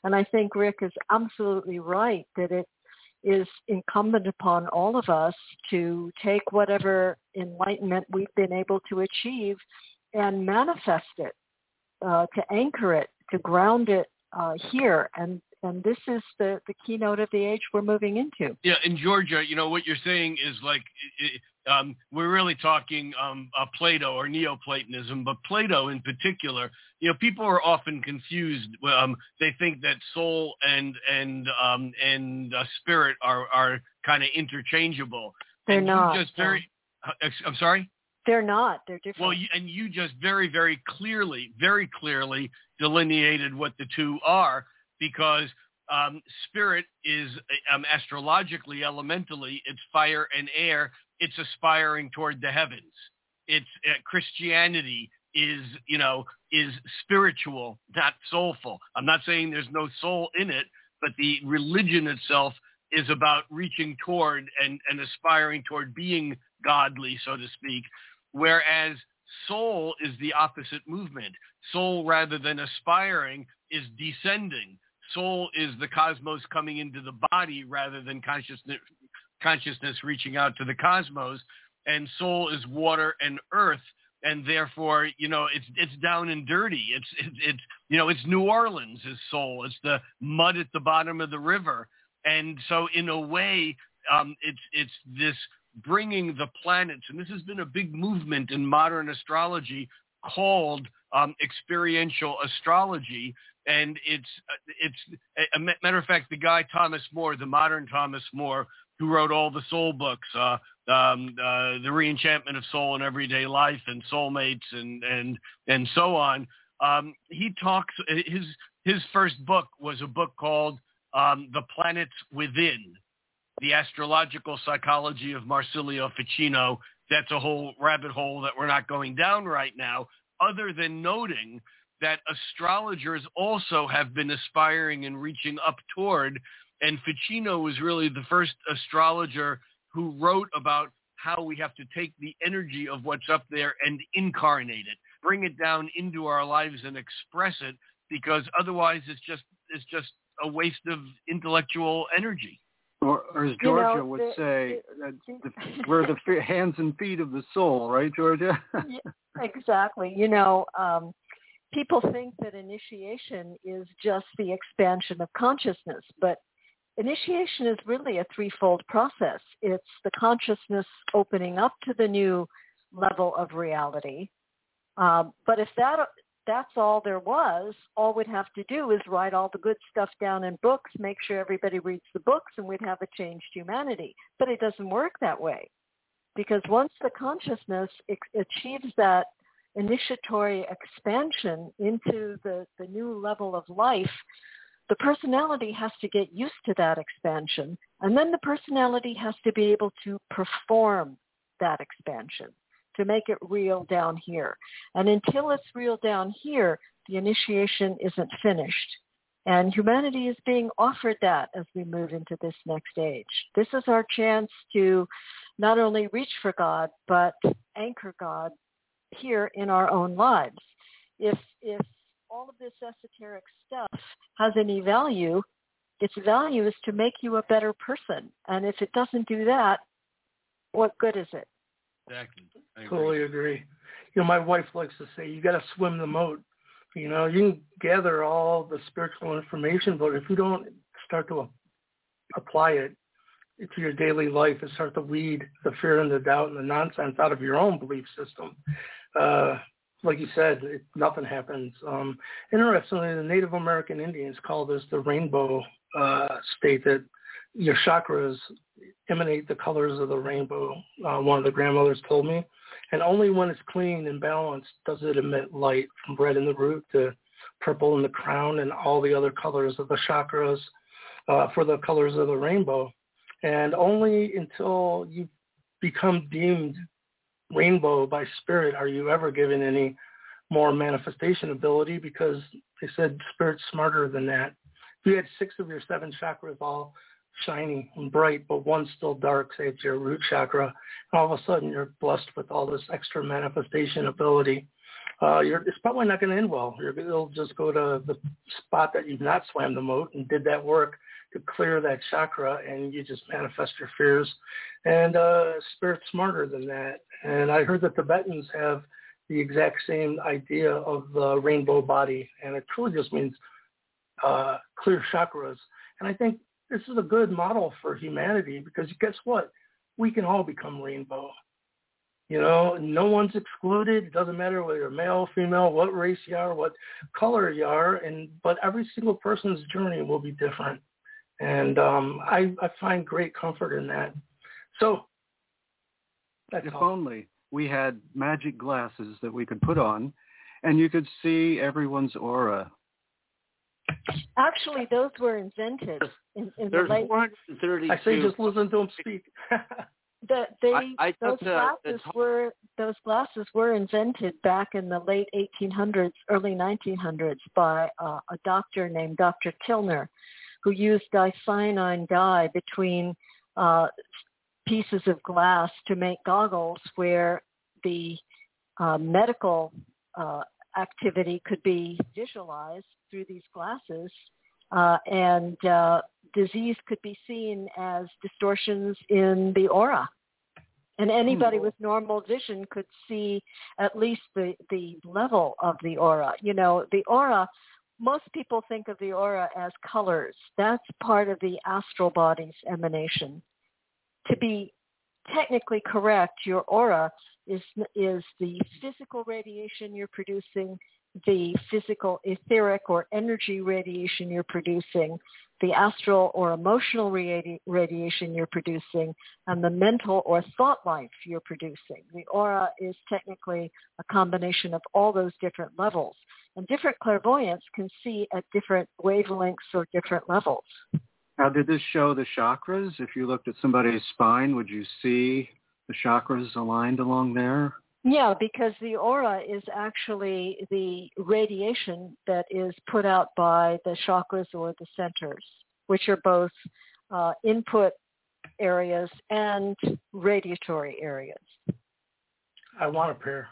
and i think rick is absolutely right that it is incumbent upon all of us to take whatever enlightenment we've been able to achieve and manifest it, uh, to anchor it, to ground it uh, here. And and this is the, the keynote of the age we're moving into. Yeah, in Georgia, you know, what you're saying is like um, we're really talking um, uh, Plato or Neoplatonism, but Plato in particular, you know, people are often confused. Um, they think that soul and and um, and uh, spirit are are kind of interchangeable. They're and not. Just very. No. I'm sorry. They're not. They're different. Well, you, and you just very, very clearly, very clearly delineated what the two are because um, spirit is um, astrologically, elementally, it's fire and air it's aspiring toward the heavens. It's uh, Christianity is, you know, is spiritual, not soulful. I'm not saying there's no soul in it, but the religion itself is about reaching toward and, and aspiring toward being godly, so to speak. Whereas soul is the opposite movement. Soul, rather than aspiring, is descending. Soul is the cosmos coming into the body rather than consciousness consciousness reaching out to the cosmos, and soul is water and earth. and therefore, you know, it's it's down and dirty. It's it's, it's you know, it's New Orleans' is soul. It's the mud at the bottom of the river, and so in a way, um, it's it's this bringing the planets, and this has been a big movement in modern astrology called um, experiential astrology, and it's it's a matter of fact, the guy Thomas Moore, the modern Thomas Moore, who wrote all the soul books, uh, um, uh, the reenchantment of soul in everyday life, and soulmates, and and and so on. Um, he talks. His his first book was a book called um, "The Planets Within," the astrological psychology of Marsilio Ficino. That's a whole rabbit hole that we're not going down right now. Other than noting that astrologers also have been aspiring and reaching up toward, and Ficino was really the first astrologer who wrote about how we have to take the energy of what's up there and incarnate it, bring it down into our lives and express it, because otherwise it's just it's just a waste of intellectual energy. Or, or as Georgia you know, would the, say, the, the, we're the hands and feet of the soul, right, Georgia? exactly. You know, um, people think that initiation is just the expansion of consciousness, but initiation is really a threefold process. It's the consciousness opening up to the new level of reality. Um, but if that that's all there was, all we'd have to do is write all the good stuff down in books, make sure everybody reads the books, and we'd have a changed humanity. But it doesn't work that way. Because once the consciousness achieves that initiatory expansion into the, the new level of life, the personality has to get used to that expansion. And then the personality has to be able to perform that expansion to make it real down here. And until it's real down here, the initiation isn't finished. And humanity is being offered that as we move into this next age. This is our chance to not only reach for God, but anchor God here in our own lives. If if all of this esoteric stuff has any value, its value is to make you a better person. And if it doesn't do that, what good is it? Exactly. Agree. Totally agree. You know, my wife likes to say, you got to swim the moat. You know, you can gather all the spiritual information, but if you don't start to apply it to your daily life and start to weed the fear and the doubt and the nonsense out of your own belief system, uh, like you said, it, nothing happens. Um, interestingly, the Native American Indians call this the rainbow uh, state that your chakras emanate the colors of the rainbow. Uh, one of the grandmothers told me, and only when it's clean and balanced does it emit light from red in the root to purple in the crown and all the other colors of the chakras uh, for the colors of the rainbow. And only until you become deemed rainbow by spirit are you ever given any more manifestation ability because they said spirit's smarter than that. If you had six of your seven chakras all shiny and bright, but one's still dark, say it's your root chakra, and all of a sudden you're blessed with all this extra manifestation ability. Uh, you're, it's probably not going to end well. You're, it'll just go to the spot that you've not swam the moat and did that work to clear that chakra, and you just manifest your fears. And uh, spirit's smarter than that. And I heard that Tibetans have the exact same idea of the rainbow body, and it truly just means uh, clear chakras. And I think this is a good model for humanity because guess what? We can all become rainbow. You know, no one's excluded. It doesn't matter whether you're male, female, what race you are, what color you are, and but every single person's journey will be different. And um, I, I find great comfort in that. So that's if all. only we had magic glasses that we could put on and you could see everyone's aura Actually, those were invented in, in There's the late. 432. I say just listen to them speak. the, they I, I those glasses were those glasses were invented back in the late 1800s, early 1900s by uh, a doctor named Dr. Kilner, who used dicyanine dye between uh, pieces of glass to make goggles where the uh, medical uh, activity could be visualized through these glasses, uh, and uh, disease could be seen as distortions in the aura. And anybody hmm. with normal vision could see at least the, the level of the aura. You know, the aura, most people think of the aura as colors. That's part of the astral body's emanation. To be technically correct, your aura is, is the physical radiation you're producing the physical etheric or energy radiation you're producing, the astral or emotional radi- radiation you're producing, and the mental or thought life you're producing. The aura is technically a combination of all those different levels. And different clairvoyants can see at different wavelengths or different levels. Now, did this show the chakras? If you looked at somebody's spine, would you see the chakras aligned along there? Yeah, because the aura is actually the radiation that is put out by the chakras or the centers, which are both uh, input areas and radiatory areas. I want a pair.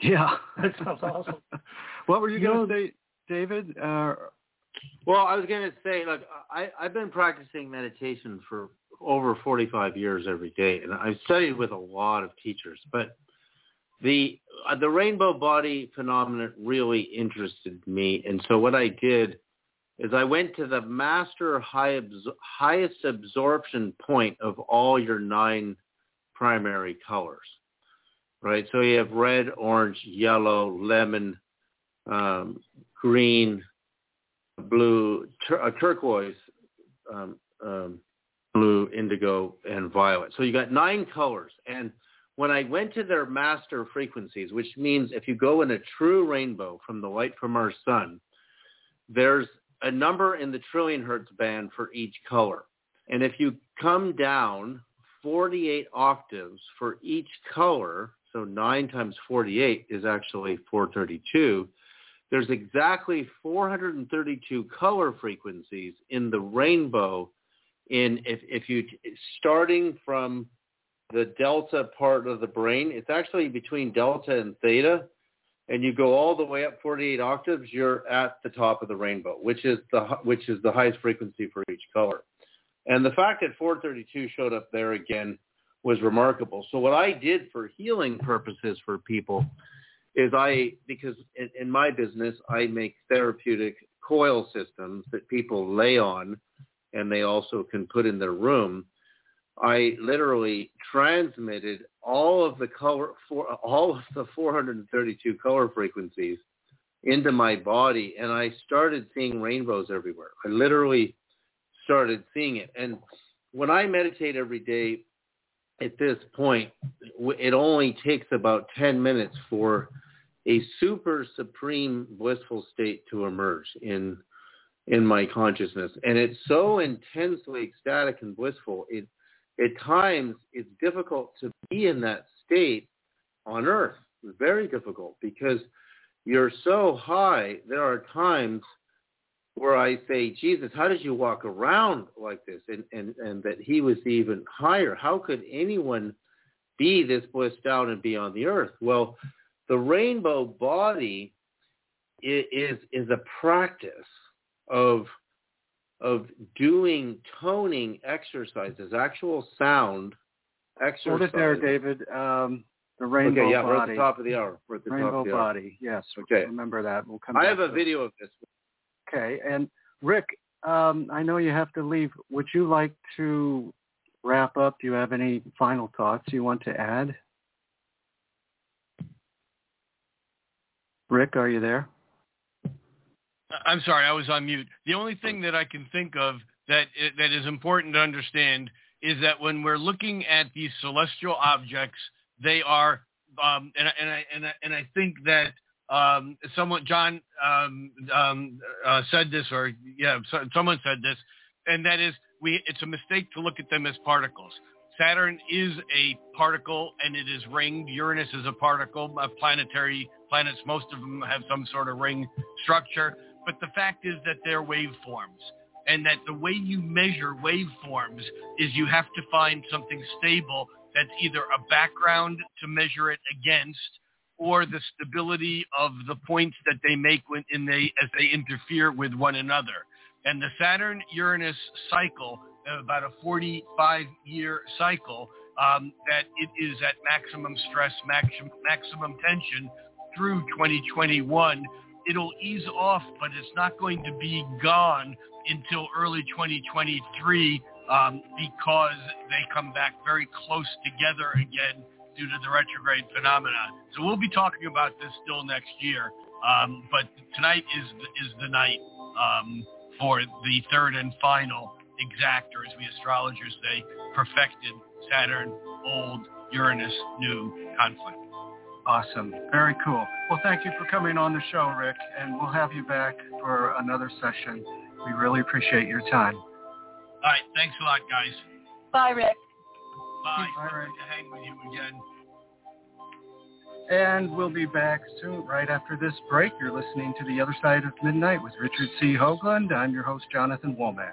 Yeah. that sounds awesome. what were you, you going to say, David? Uh, well, I was going to say, look, I, I've been practicing meditation for over 45 years every day, and I've studied with a lot of teachers, but the uh, the rainbow body phenomenon really interested me, and so what I did is I went to the master high absor- highest absorption point of all your nine primary colors, right? So you have red, orange, yellow, lemon, um, green, blue, tur- uh, turquoise, um, um, blue, indigo, and violet. So you got nine colors, and when I went to their master frequencies, which means if you go in a true rainbow from the light from our sun, there's a number in the trillion hertz band for each color. And if you come down 48 octaves for each color, so 9 times 48 is actually 432, there's exactly 432 color frequencies in the rainbow in if, if you starting from the delta part of the brain. It's actually between delta and theta. And you go all the way up 48 octaves, you're at the top of the rainbow, which is the which is the highest frequency for each color. And the fact that 432 showed up there again was remarkable. So what I did for healing purposes for people is I, because in, in my business, I make therapeutic coil systems that people lay on and they also can put in their room I literally transmitted all of the color for all of the 432 color frequencies into my body and I started seeing rainbows everywhere. I literally started seeing it. And when I meditate every day at this point, it only takes about 10 minutes for a super supreme blissful state to emerge in in my consciousness. And it's so intensely ecstatic and blissful. It at times it's difficult to be in that state on earth. Very difficult because you're so high. There are times where I say, Jesus, how did you walk around like this? And, and, and that he was even higher. How could anyone be this blissed out and be on the earth? Well, the rainbow body is, is a practice of of doing toning exercises, actual sound exercises. Hold it there, David. Um, the rainbow okay, yeah, body. we're at the top of the hour. We're at the rainbow top of the body. Hour. Yes. Okay. Remember that. We'll come. I have a video of this. Okay, and Rick, um, I know you have to leave. Would you like to wrap up? Do you have any final thoughts you want to add? Rick, are you there? I'm sorry, I was on mute. The only thing that I can think of that that is important to understand is that when we're looking at these celestial objects, they are, um, and, and I and I and I think that um, someone John um, um, uh, said this, or yeah, so, someone said this, and that is we. It's a mistake to look at them as particles. Saturn is a particle and it is ringed. Uranus is a particle. Planetary planets, most of them have some sort of ring structure. But the fact is that they're waveforms and that the way you measure waveforms is you have to find something stable that's either a background to measure it against or the stability of the points that they make when in they as they interfere with one another. And the Saturn Uranus cycle, about a 45 year cycle, um, that it is at maximum stress, maximum tension through 2021. It'll ease off, but it's not going to be gone until early 2023 um, because they come back very close together again due to the retrograde phenomena. So we'll be talking about this still next year. Um, but tonight is is the night um, for the third and final exactor, as we astrologers say, perfected Saturn, old Uranus, new conflict. Awesome. Very cool. Well, thank you for coming on the show, Rick, and we'll have you back for another session. We really appreciate your time. All right. Thanks a lot, guys. Bye, Rick. Bye. Bye, Rick. To hang with you again. And we'll be back soon, right after this break. You're listening to The Other Side of Midnight with Richard C. Hoagland. I'm your host, Jonathan Womack.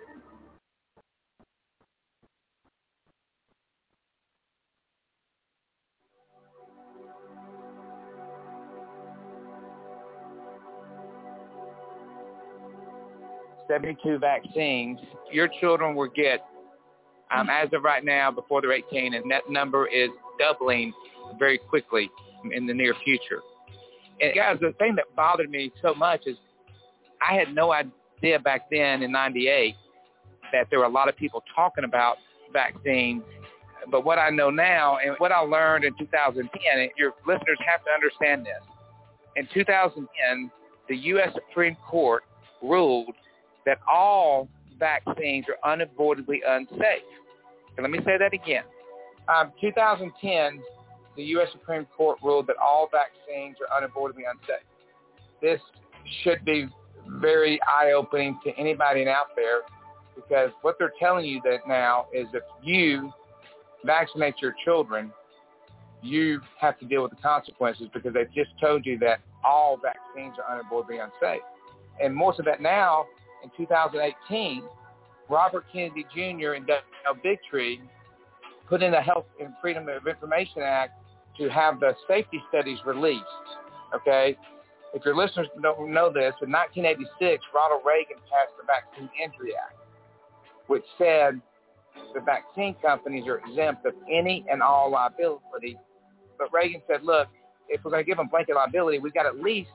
72 vaccines, your children will get, um, as of right now, before they're 18, and that number is doubling very quickly in the near future. And guys, the thing that bothered me so much is I had no idea back then in 98 that there were a lot of people talking about vaccines. But what I know now and what I learned in 2010, and your listeners have to understand this. In 2010, the U.S. Supreme Court ruled that all vaccines are unavoidably unsafe. Let me say that again. Um, 2010, the U.S. Supreme Court ruled that all vaccines are unavoidably unsafe. This should be very eye-opening to anybody out there because what they're telling you that now is if you vaccinate your children, you have to deal with the consequences because they've just told you that all vaccines are unavoidably unsafe. And most of that now in 2018, Robert Kennedy Jr. and Del Bigtree put in the Health and Freedom of Information Act to have the safety studies released. Okay, if your listeners don't know this, in 1986, Ronald Reagan passed the Vaccine Injury Act, which said the vaccine companies are exempt of any and all liability. But Reagan said, look, if we're going to give them blanket liability, we've got to at least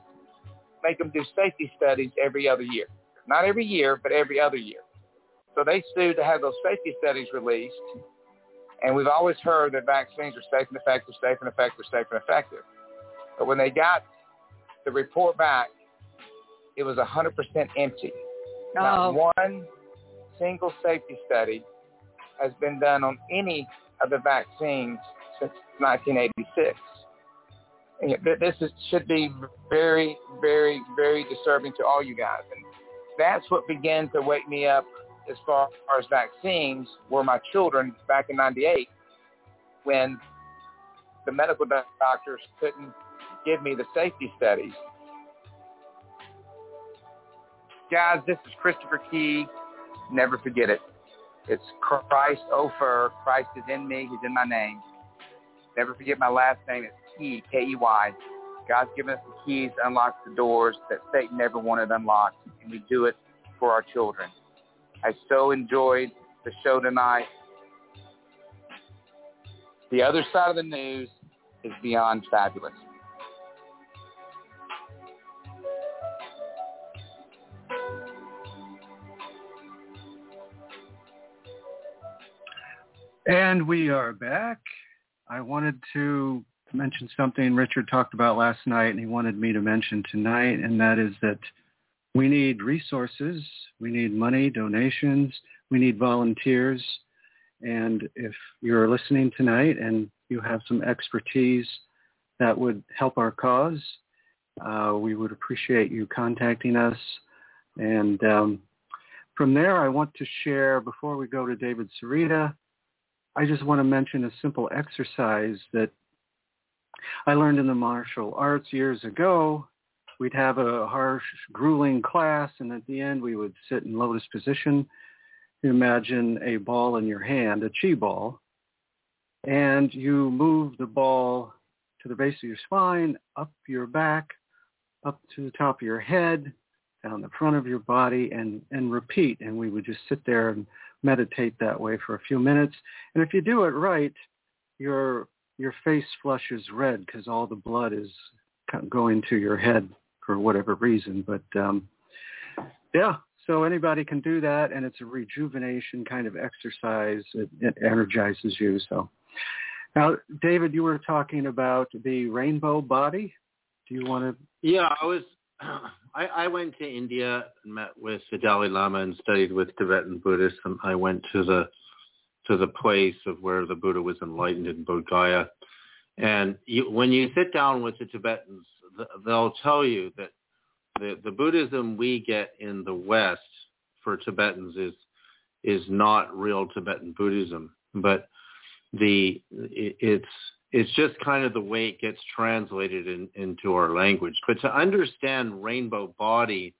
make them do safety studies every other year. Not every year, but every other year. So they sued to have those safety studies released. And we've always heard that vaccines are safe and effective, safe and effective, safe and effective. But when they got the report back, it was 100% empty. Oh. Not one single safety study has been done on any of the vaccines since 1986. This is, should be very, very, very disturbing to all you guys. And that's what began to wake me up as far as vaccines were my children back in 98 when the medical doctors couldn't give me the safety studies. Guys, this is Christopher Key. Never forget it. It's Christ oh, Ofer. Christ is in me. He's in my name. Never forget my last name. It's Key, K-E-Y. God's given us the keys to unlock the doors that Satan never wanted unlocked, and we do it for our children. I so enjoyed the show tonight. The other side of the news is beyond fabulous. And we are back. I wanted to mention something Richard talked about last night and he wanted me to mention tonight, and that is that we need resources, we need money, donations, we need volunteers. And if you're listening tonight and you have some expertise that would help our cause, uh, we would appreciate you contacting us. And um, from there, I want to share, before we go to David Sereda, I just want to mention a simple exercise that I learned in the martial arts years ago. We'd have a harsh, grueling class, and at the end we would sit in lotus position. You imagine a ball in your hand, a chi ball, and you move the ball to the base of your spine, up your back, up to the top of your head, down the front of your body, and, and repeat. And we would just sit there and meditate that way for a few minutes. And if you do it right, your your face flushes red because all the blood is going to your head for whatever reason. But um, yeah, so anybody can do that, and it's a rejuvenation kind of exercise. It, it energizes you. So now, David, you were talking about the rainbow body. Do you want to? Yeah, I was. I, I went to India and met with the Dalai Lama and studied with Tibetan Buddhists. And I went to the to the place of where the Buddha was enlightened in Bodh Gaya. And you, when you sit down with the Tibetans, they'll tell you that the, the Buddhism we get in the West for Tibetans is is not real Tibetan Buddhism, but the it's it's just kind of the way it gets translated in, into our language. But to understand rainbow body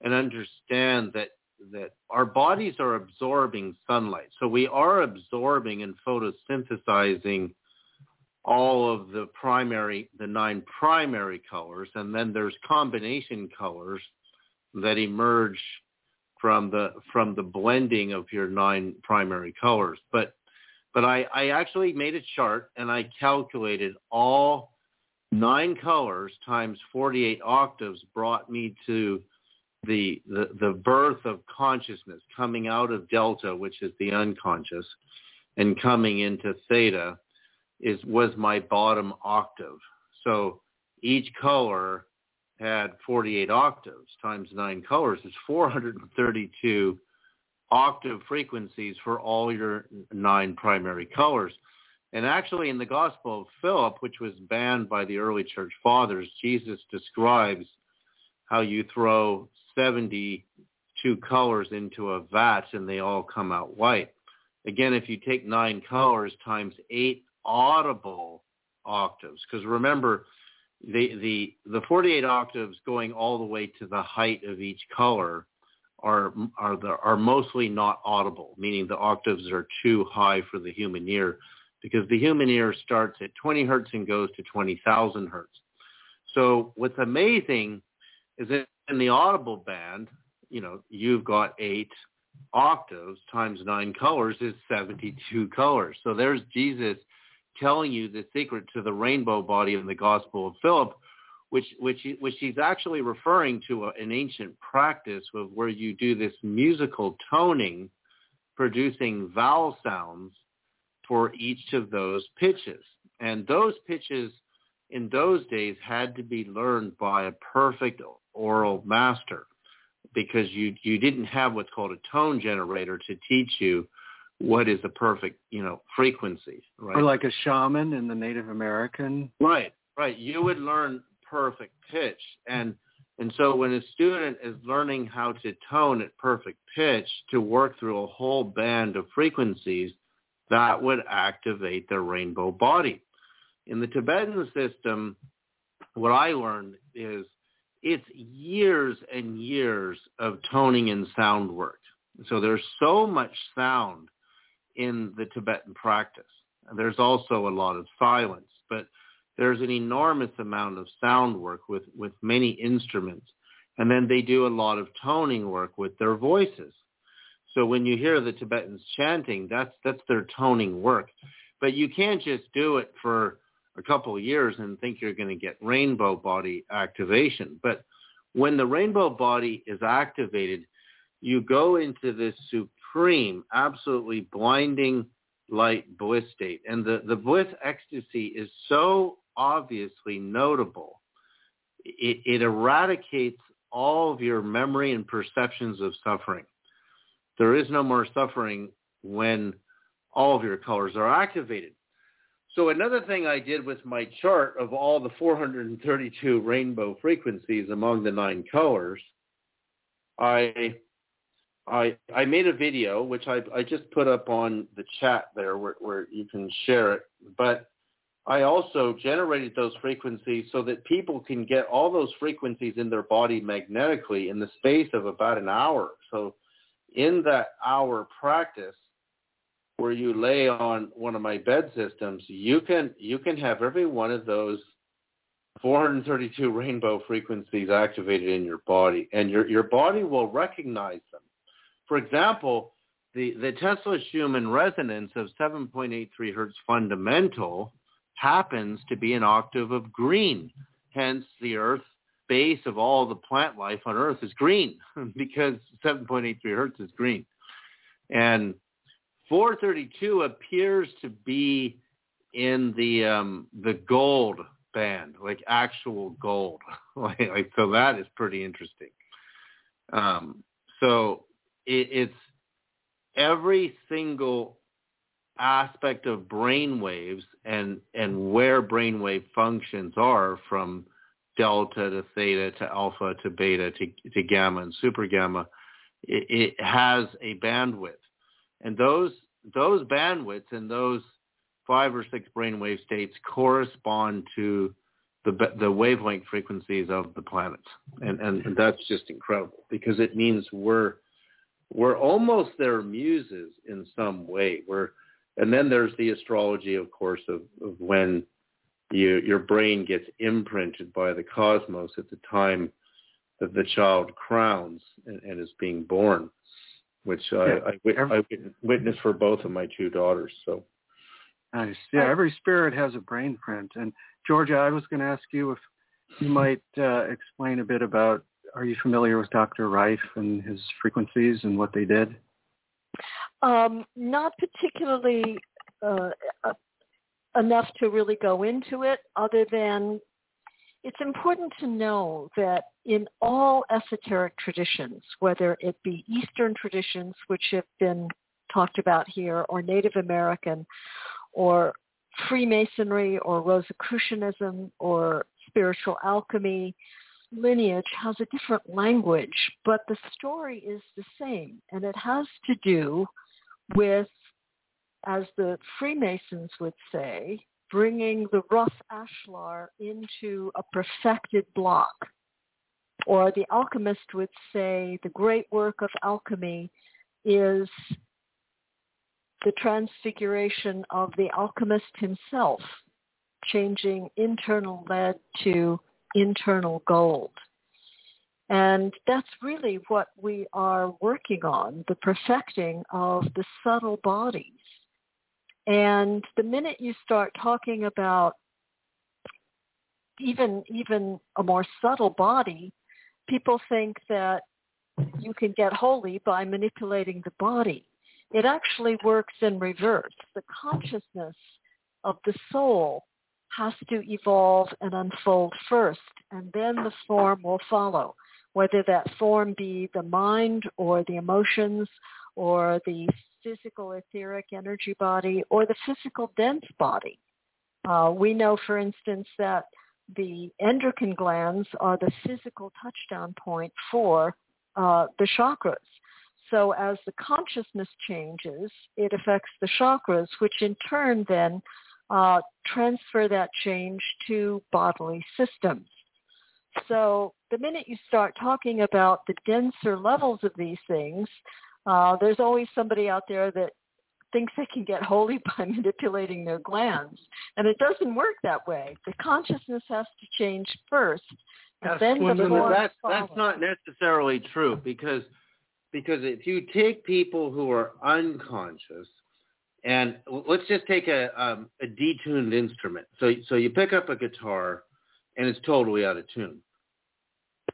and understand that that our bodies are absorbing sunlight. So we are absorbing and photosynthesizing all of the primary, the nine primary colors, and then there's combination colors that emerge from the from the blending of your nine primary colors. But but I, I actually made a chart and I calculated all nine colors times 48 octaves brought me to the, the, the birth of consciousness coming out of delta, which is the unconscious, and coming into theta is was my bottom octave. So each color had 48 octaves times nine colors is 432 octave frequencies for all your nine primary colors. And actually in the Gospel of Philip, which was banned by the early church fathers, Jesus describes how you throw 72 colors into a vat and they all come out white. Again, if you take nine colors times eight audible octaves, because remember, the, the, the 48 octaves going all the way to the height of each color are are the, are mostly not audible, meaning the octaves are too high for the human ear, because the human ear starts at 20 hertz and goes to 20,000 hertz. So what's amazing is that in the audible band, you know, you've got eight octaves times nine colors is 72 colors. So there's Jesus telling you the secret to the rainbow body in the Gospel of Philip, which which which he's actually referring to an ancient practice of where you do this musical toning, producing vowel sounds for each of those pitches, and those pitches in those days had to be learned by a perfect oral master because you you didn't have what's called a tone generator to teach you what is the perfect you know frequency right or like a shaman in the native american right right you would learn perfect pitch. And and so when a student is learning how to tone at perfect pitch to work through a whole band of frequencies, that would activate their rainbow body. In the Tibetan system, what I learned is it's years and years of toning and sound work. So there's so much sound in the Tibetan practice. There's also a lot of silence, but there's an enormous amount of sound work with, with many instruments. And then they do a lot of toning work with their voices. So when you hear the Tibetans chanting, that's, that's their toning work. But you can't just do it for a couple of years and think you're going to get rainbow body activation. But when the rainbow body is activated, you go into this supreme, absolutely blinding light bliss state. And the, the bliss ecstasy is so obviously notable. It, it eradicates all of your memory and perceptions of suffering. There is no more suffering when all of your colors are activated. So another thing I did with my chart of all the 432 rainbow frequencies among the nine colors, I I I made a video which I I just put up on the chat there where, where you can share it. But I also generated those frequencies so that people can get all those frequencies in their body magnetically in the space of about an hour. So in that hour practice where you lay on one of my bed systems, you can you can have every one of those 432 rainbow frequencies activated in your body and your your body will recognize them. For example, the, the Tesla Schumann resonance of 7.83 hertz fundamental happens to be an octave of green. Hence, the Earth base of all the plant life on Earth is green because 7.83 hertz is green. And 432 appears to be in the um, the gold band, like actual gold. like, like, so that is pretty interesting. Um, so it, it's every single aspect of brain waves and and where brainwave functions are from delta to theta to alpha to beta to, to gamma and super gamma it, it has a bandwidth and those those bandwidths and those five or six brainwave states correspond to the the wavelength frequencies of the planets. And and that's just incredible because it means we're we're almost their muses in some way. We're and then there's the astrology, of course, of, of when you, your brain gets imprinted by the cosmos at the time that the child crowns and, and is being born, which yeah. I, I, I witnessed for both of my two daughters. So nice. Yeah, every spirit has a brain print. And Georgia, I was going to ask you if you might uh, explain a bit about. Are you familiar with Dr. Rife and his frequencies and what they did? Um, not particularly uh, uh, enough to really go into it, other than it's important to know that in all esoteric traditions, whether it be Eastern traditions, which have been talked about here, or Native American, or Freemasonry, or Rosicrucianism, or spiritual alchemy, lineage has a different language, but the story is the same, and it has to do with, as the Freemasons would say, bringing the rough ashlar into a perfected block. Or the alchemist would say the great work of alchemy is the transfiguration of the alchemist himself, changing internal lead to internal gold. And that's really what we are working on, the perfecting of the subtle bodies. And the minute you start talking about even even a more subtle body, people think that you can get holy by manipulating the body. It actually works in reverse. The consciousness of the soul has to evolve and unfold first, and then the form will follow whether that form be the mind or the emotions or the physical etheric energy body or the physical dense body. Uh, we know, for instance, that the endocrine glands are the physical touchdown point for uh, the chakras. So as the consciousness changes, it affects the chakras, which in turn then uh, transfer that change to bodily systems. So the minute you start talking about the denser levels of these things, uh, there's always somebody out there that thinks they can get holy by manipulating their glands. And it doesn't work that way. The consciousness has to change first. And then the that's, that's not necessarily true because because if you take people who are unconscious And let's just take a, um, a detuned instrument. So, so you pick up a guitar and it's totally out of tune.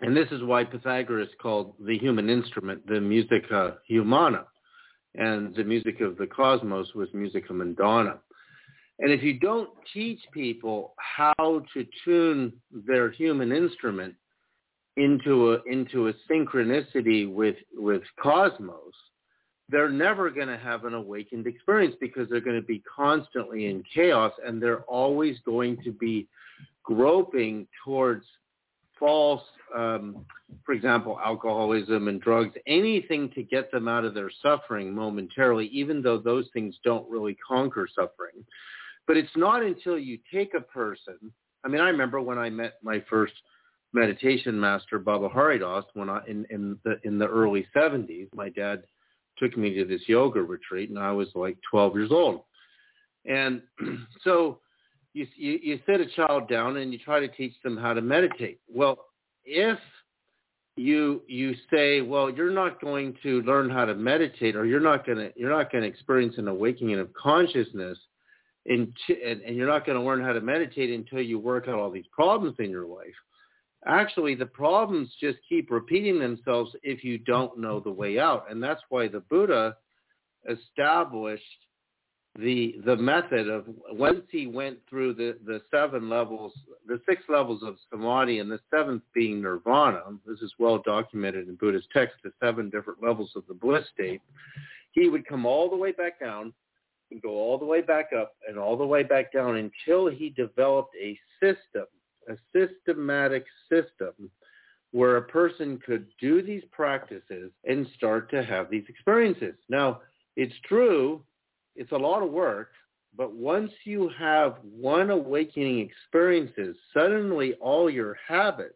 And this is why Pythagoras called the human instrument the musica humana. And the music of the cosmos was musica mundana. And if you don't teach people how to tune their human instrument into a into a synchronicity with with cosmos, they're never going to have an awakened experience because they're going to be constantly in chaos and they're always going to be groping towards false, um, for example, alcoholism and drugs, anything to get them out of their suffering momentarily, even though those things don't really conquer suffering. But it's not until you take a person. I mean, I remember when I met my first meditation master, Baba Haridas, when I in in the in the early '70s. My dad took me to this yoga retreat, and I was like 12 years old. And so you, you, you sit a child down and you try to teach them how to meditate. Well, if you you say, well, you're not going to learn how to meditate, or you're not to you're not to experience an awakening of consciousness, in, and, and you're not to learn how to meditate until you work out all these problems in your life. Actually, the problems just keep repeating themselves if you don't know the way out, and that's why the Buddha established the the method of once he went through the the seven levels, the six levels of samadhi, and the seventh being nirvana. This is well documented in Buddhist texts the seven different levels of the bliss state. He would come all the way back down and go all the way back up and all the way back down until he developed a system, a systematic system where a person could do these practices and start to have these experiences. Now, it's true it's a lot of work, but once you have one awakening experiences, suddenly all your habits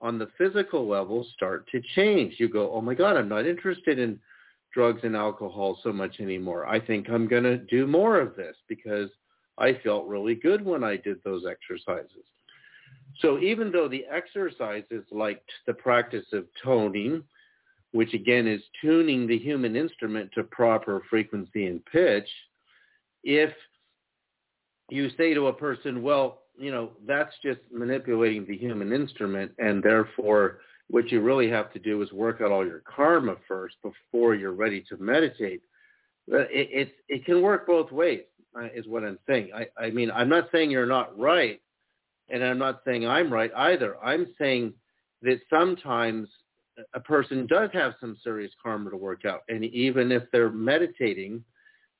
on the physical level start to change. You go, oh my God, I'm not interested in drugs and alcohol so much anymore. I think I'm going to do more of this because I felt really good when I did those exercises. So even though the exercises like the practice of toning, which again is tuning the human instrument to proper frequency and pitch, if you say to a person, well, you know, that's just manipulating the human instrument and therefore what you really have to do is work out all your karma first before you're ready to meditate. It, it, it can work both ways, uh, is what I'm saying. I, I mean, I'm not saying you're not right, and I'm not saying I'm right either. I'm saying that sometimes a person does have some serious karma to work out. And even if they're meditating,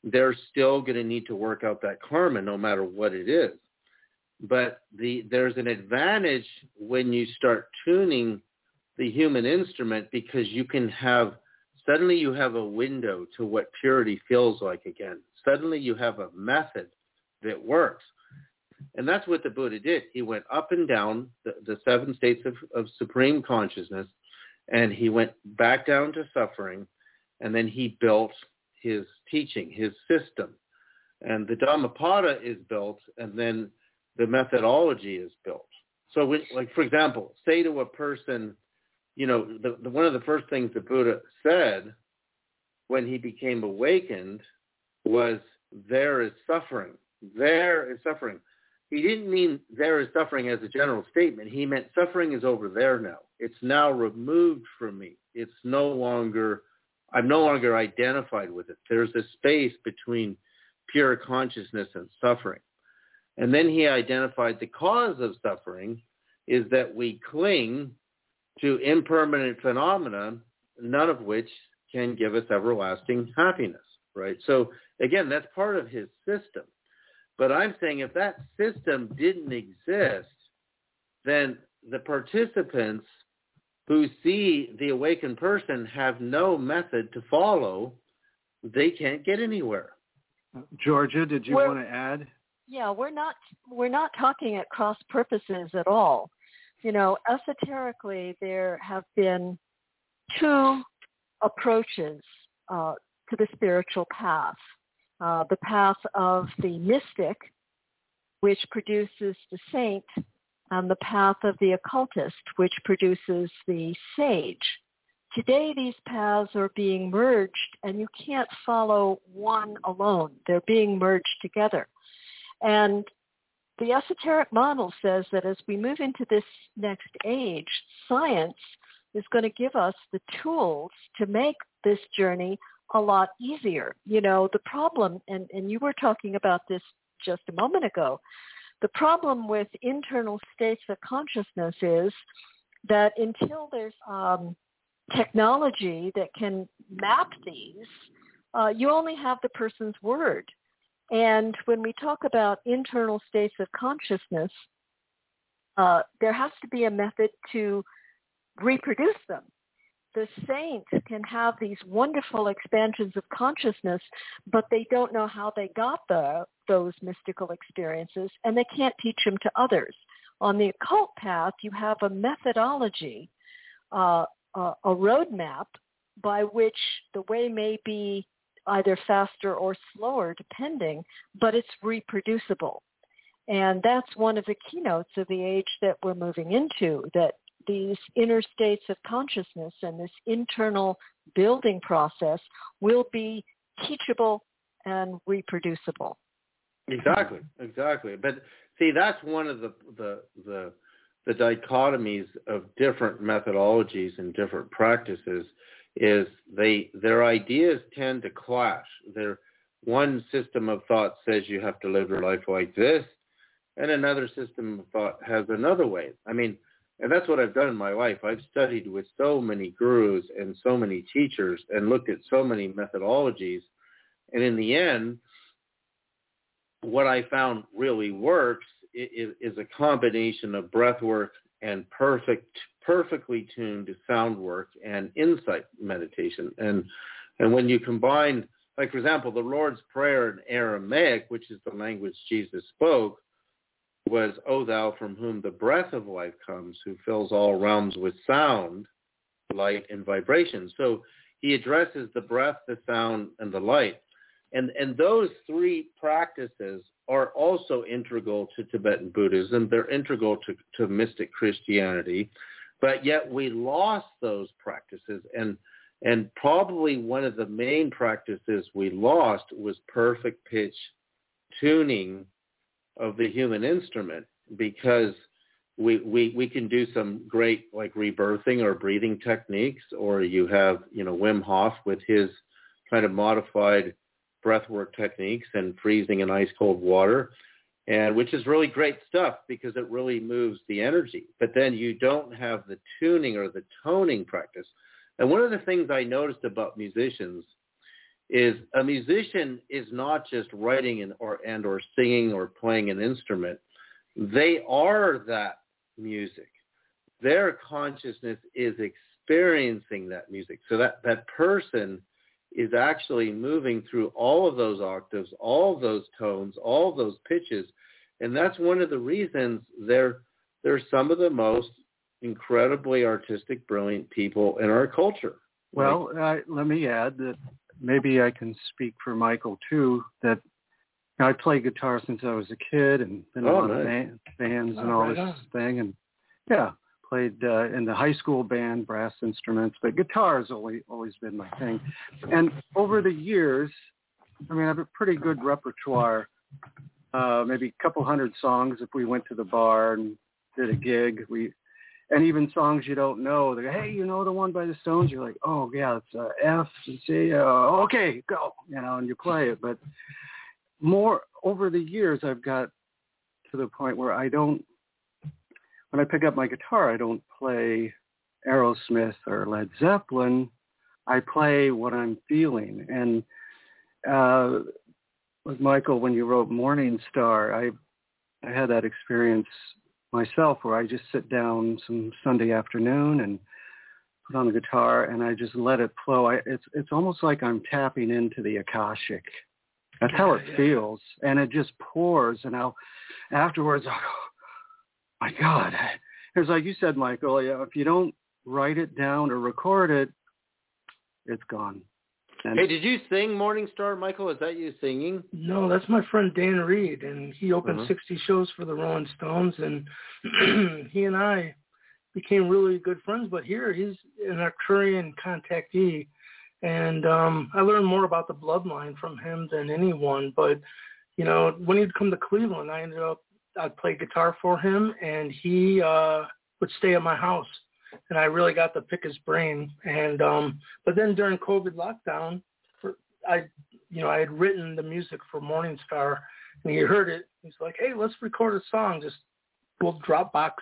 they're still going to need to work out that karma no matter what it is. But the, there's an advantage when you start tuning the human instrument because you can have, suddenly you have a window to what purity feels like again. Suddenly you have a method that works. And that's what the Buddha did. He went up and down the, the seven states of, of supreme consciousness and he went back down to suffering, and then he built his teaching, his system. And the Dhammapada is built, and then the methodology is built. So, when, like for example, say to a person, you know, the, the, one of the first things the Buddha said when he became awakened was, "There is suffering. There is suffering." He didn't mean there is suffering as a general statement. He meant suffering is over there now. It's now removed from me. It's no longer, I'm no longer identified with it. There's a space between pure consciousness and suffering. And then he identified the cause of suffering is that we cling to impermanent phenomena, none of which can give us everlasting happiness, right? So again, that's part of his system. But I'm saying if that system didn't exist, then the participants who see the awakened person have no method to follow. They can't get anywhere. Georgia, did you we're, want to add? Yeah, we're not we're not talking at cross purposes at all. You know, esoterically, there have been two approaches uh, to the spiritual path. Uh, the path of the mystic, which produces the saint, and the path of the occultist, which produces the sage. Today, these paths are being merged, and you can't follow one alone. They're being merged together. And the esoteric model says that as we move into this next age, science is going to give us the tools to make this journey a lot easier. You know, the problem, and, and you were talking about this just a moment ago, the problem with internal states of consciousness is that until there's um, technology that can map these, uh, you only have the person's word. And when we talk about internal states of consciousness, uh, there has to be a method to reproduce them. The saints can have these wonderful expansions of consciousness, but they don't know how they got the, those mystical experiences, and they can't teach them to others. On the occult path, you have a methodology, uh, a roadmap by which the way may be either faster or slower depending, but it's reproducible. And that's one of the keynotes of the age that we're moving into, that these inner states of consciousness and this internal building process will be teachable and reproducible. Exactly, exactly. But see, that's one of the the the, the dichotomies of different methodologies and different practices is they their ideas tend to clash. Their one system of thought says you have to live your life like this, and another system of thought has another way. I mean, and that's what I've done in my life. I've studied with so many gurus and so many teachers and looked at so many methodologies. And in the end, what I found really works is, a combination of breath work and perfect perfectly tuned sound work and insight meditation. And and when you combine, like for example, the Lord's Prayer in Aramaic, which is the language Jesus spoke, was, O thou from whom the breath of life comes, who fills all realms with sound, light, and vibration. So he addresses the breath, the sound, and the light. And, and those three practices are also integral to Tibetan Buddhism. They're integral to, to mystic Christianity. But yet we lost those practices. And, and probably one of the main practices we lost was perfect pitch tuning of the human instrument because we, we, we can do some great like rebirthing or breathing techniques or you have, you know, Wim Hof with his kind of modified breathwork techniques and freezing in ice cold water and which is really great stuff because it really moves the energy. But then you don't have the tuning or the toning practice. And one of the things I noticed about musicians is a musician is not just writing and or and or singing or playing an instrument. They are that music. Their consciousness is experiencing that music. So that, that person is actually moving through all of those octaves, all of those tones, all of those pitches. And that's one of the reasons they're, they're some of the most incredibly artistic, brilliant people in our culture. Well, uh, let me add that maybe I can speak for Michael too. That you know, I played guitar since I was a kid and been oh, a lot nice. of band, bands Oh, and all right this on. thing. And yeah, played uh, in the high school band, brass instruments, but guitar has always always been my thing. And over the years, I mean, I have a pretty good repertoire. Uh, maybe a couple hundred songs if we went to the bar and did a gig. We and even songs you don't know. They go, hey, you know the one by the Stones? You're like, oh yeah, it's uh, F and C. Uh, okay, go, you know, and you play it. But more over the years, I've got to the point where I don't. When I pick up my guitar, I don't play Aerosmith or Led Zeppelin. I play what I'm feeling. And uh, with Michael, when you wrote Morning Star, I I had that experience myself where I just sit down some Sunday afternoon and put on the guitar and I just let it flow. I, it's it's almost like I'm tapping into the akashic. That's how it Yeah, feels, and it just pours. And I'll afterwards, I go, oh my God, it's like you said, Michael. yeah, If you don't write it down or record it, it's gone. And Hey, did you sing Morning Star, Michael? Is that you singing? No, that's my friend Dan Reed, and he opened Uh-huh. 60 shows for the Rolling Stones, and he and I became really good friends. But here he's an Arcturian contactee, and um, I learned more about the bloodline from him than anyone. But you know, when he'd come to Cleveland, I ended up I'd play guitar for him, and he uh, would stay at my house, and I really got to pick his brain. And um, but then during COVID lockdown, for, I you know I had written the music for Morning Star, and he heard it. He's like, "Hey, let's record a song. Just we'll Dropbox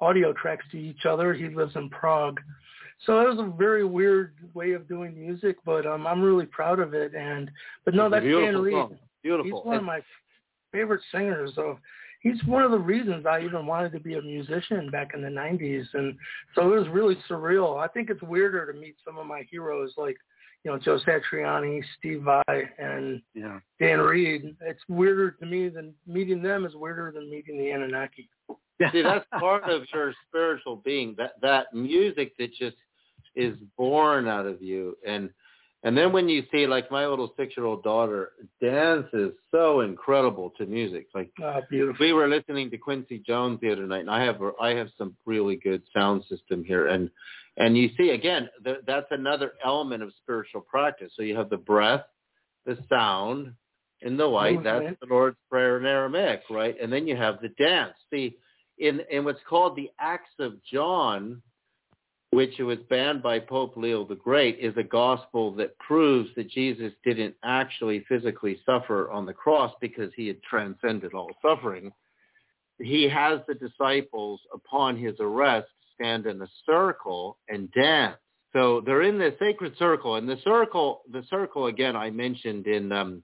audio tracks to each other." He lives in Prague, so it was a very weird way of doing music, but um, I'm really proud of it. And but no, that's Dan Reed. Beautiful. He's one of my favorite singers. So he's one of the reasons I even wanted to be a musician back in the 90s. And so it was really surreal. I think it's weirder to meet some of my heroes like, you know, Joe Satriani, Steve Vai, and yeah. Dan Reed. It's weirder to me than meeting them is weirder than meeting the Anunnaki. See, that's part of your spiritual being. That that music that just is born out of you and and then when you see like my little six year old daughter dances so incredible to music. Like oh, we were listening to Quincy Jones the other night and I have I have some really good sound system here and and you see again th- that's another element of spiritual practice. So you have the breath, the sound, and the light. Oh, okay. That's the Lord's Prayer in Aramaic, right? And then you have the dance. See, in in what's called the Acts of John, which was banned by Pope Leo the Great, is a gospel that proves that Jesus didn't actually physically suffer on the cross because he had transcended all suffering. He has the disciples upon his arrest stand in a circle and dance. So they're in the sacred circle, and the circle, the circle again, I mentioned in um,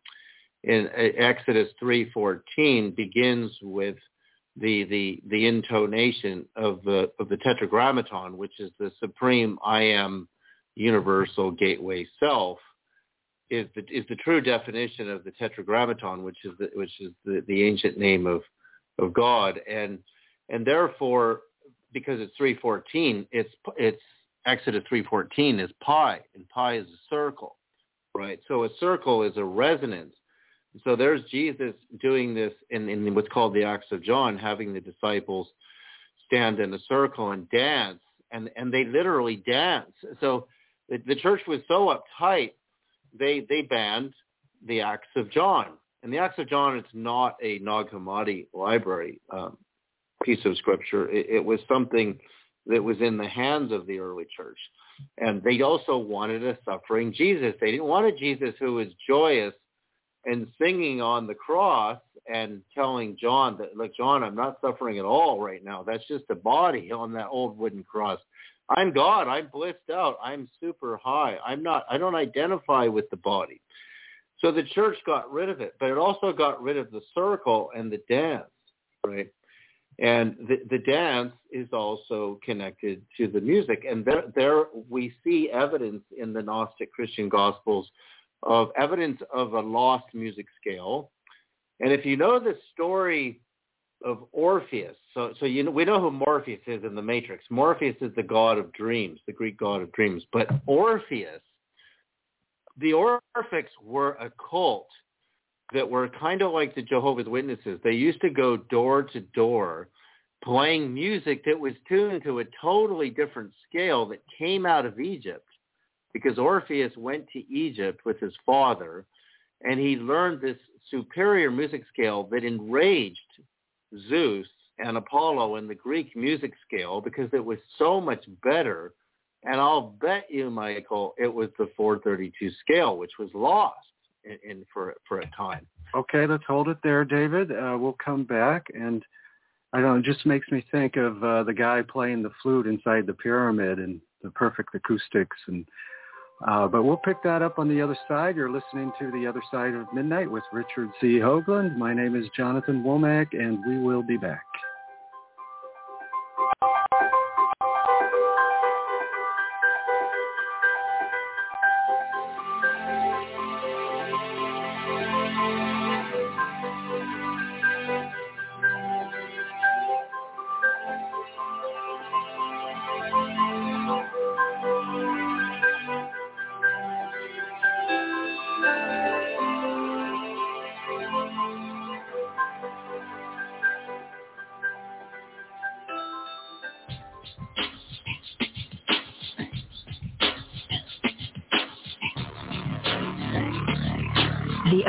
in Exodus three fourteen begins with the the the intonation of the of the tetragrammaton, which is the supreme I am universal gateway self, is the is the true definition of the tetragrammaton, which is the which is the, the ancient name of of God, and and therefore because it's three fourteen, it's it's Exodus three fourteen is pi, and pi is a circle, right? So a circle is a resonance so there's Jesus doing this in, in what's called the Acts of John, having the disciples stand in a circle and dance, and, and they literally dance. So the, the church was so uptight, they, they banned the Acts of John. And the Acts of John, it's not a Nag Hammadi library um, piece of scripture. It, it was something that was in the hands of the early church. And they also wanted a suffering Jesus. They didn't want a Jesus who was joyous and singing on the cross and telling John that, look, John, I'm not suffering at all right now. That's just a body on that old wooden cross. I'm God. I'm blissed out. I'm super high. I'm not, I don't identify with the body. So the church got rid of it, but it also got rid of the circle and the dance, right? And the, the dance is also connected to the music. And there, there we see evidence in the Gnostic Christian Gospels of evidence of a lost music scale. And if you know the story of Orpheus, so so you know we know who Morpheus is in the Matrix. Morpheus is the god of dreams, the Greek god of dreams. But Orpheus, the Orphics were a cult that were kind of like the Jehovah's Witnesses. They used to go door to door playing music that was tuned to a totally different scale that came out of Egypt because Orpheus went to Egypt with his father and he learned this superior music scale that enraged Zeus and Apollo in the Greek music scale because it was so much better. And I'll bet you, Michael, it was the 432 scale, which was lost in, in for for a time. Okay, let's hold it there, David. Uh, we'll come back, and I don't it just makes me think of uh, the guy playing the flute inside the pyramid and the perfect acoustics and uh, but we'll pick that up on the other side. You're listening to The Other Side of Midnight with Richard C. Hoagland. My name is Jonathan Womack, and we will be back.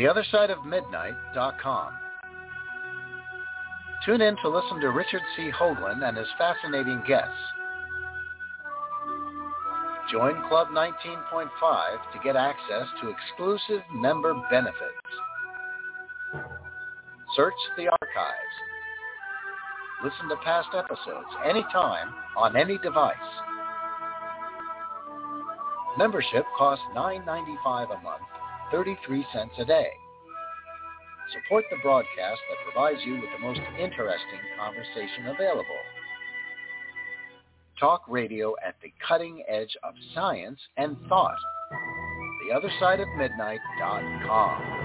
TheOtherSideOfMidnight.com. Tune in to listen to Richard C. Hoagland and his fascinating guests. Join Club 19.5 to get access to exclusive member benefits. Search the archives. Listen to past episodes anytime on any device. Membership costs $9.95 a month 33 cents a day. Support the broadcast that provides you with the most interesting conversation available. Talk radio at the cutting edge of science and thought. TheOtherSideOfMidnight.com.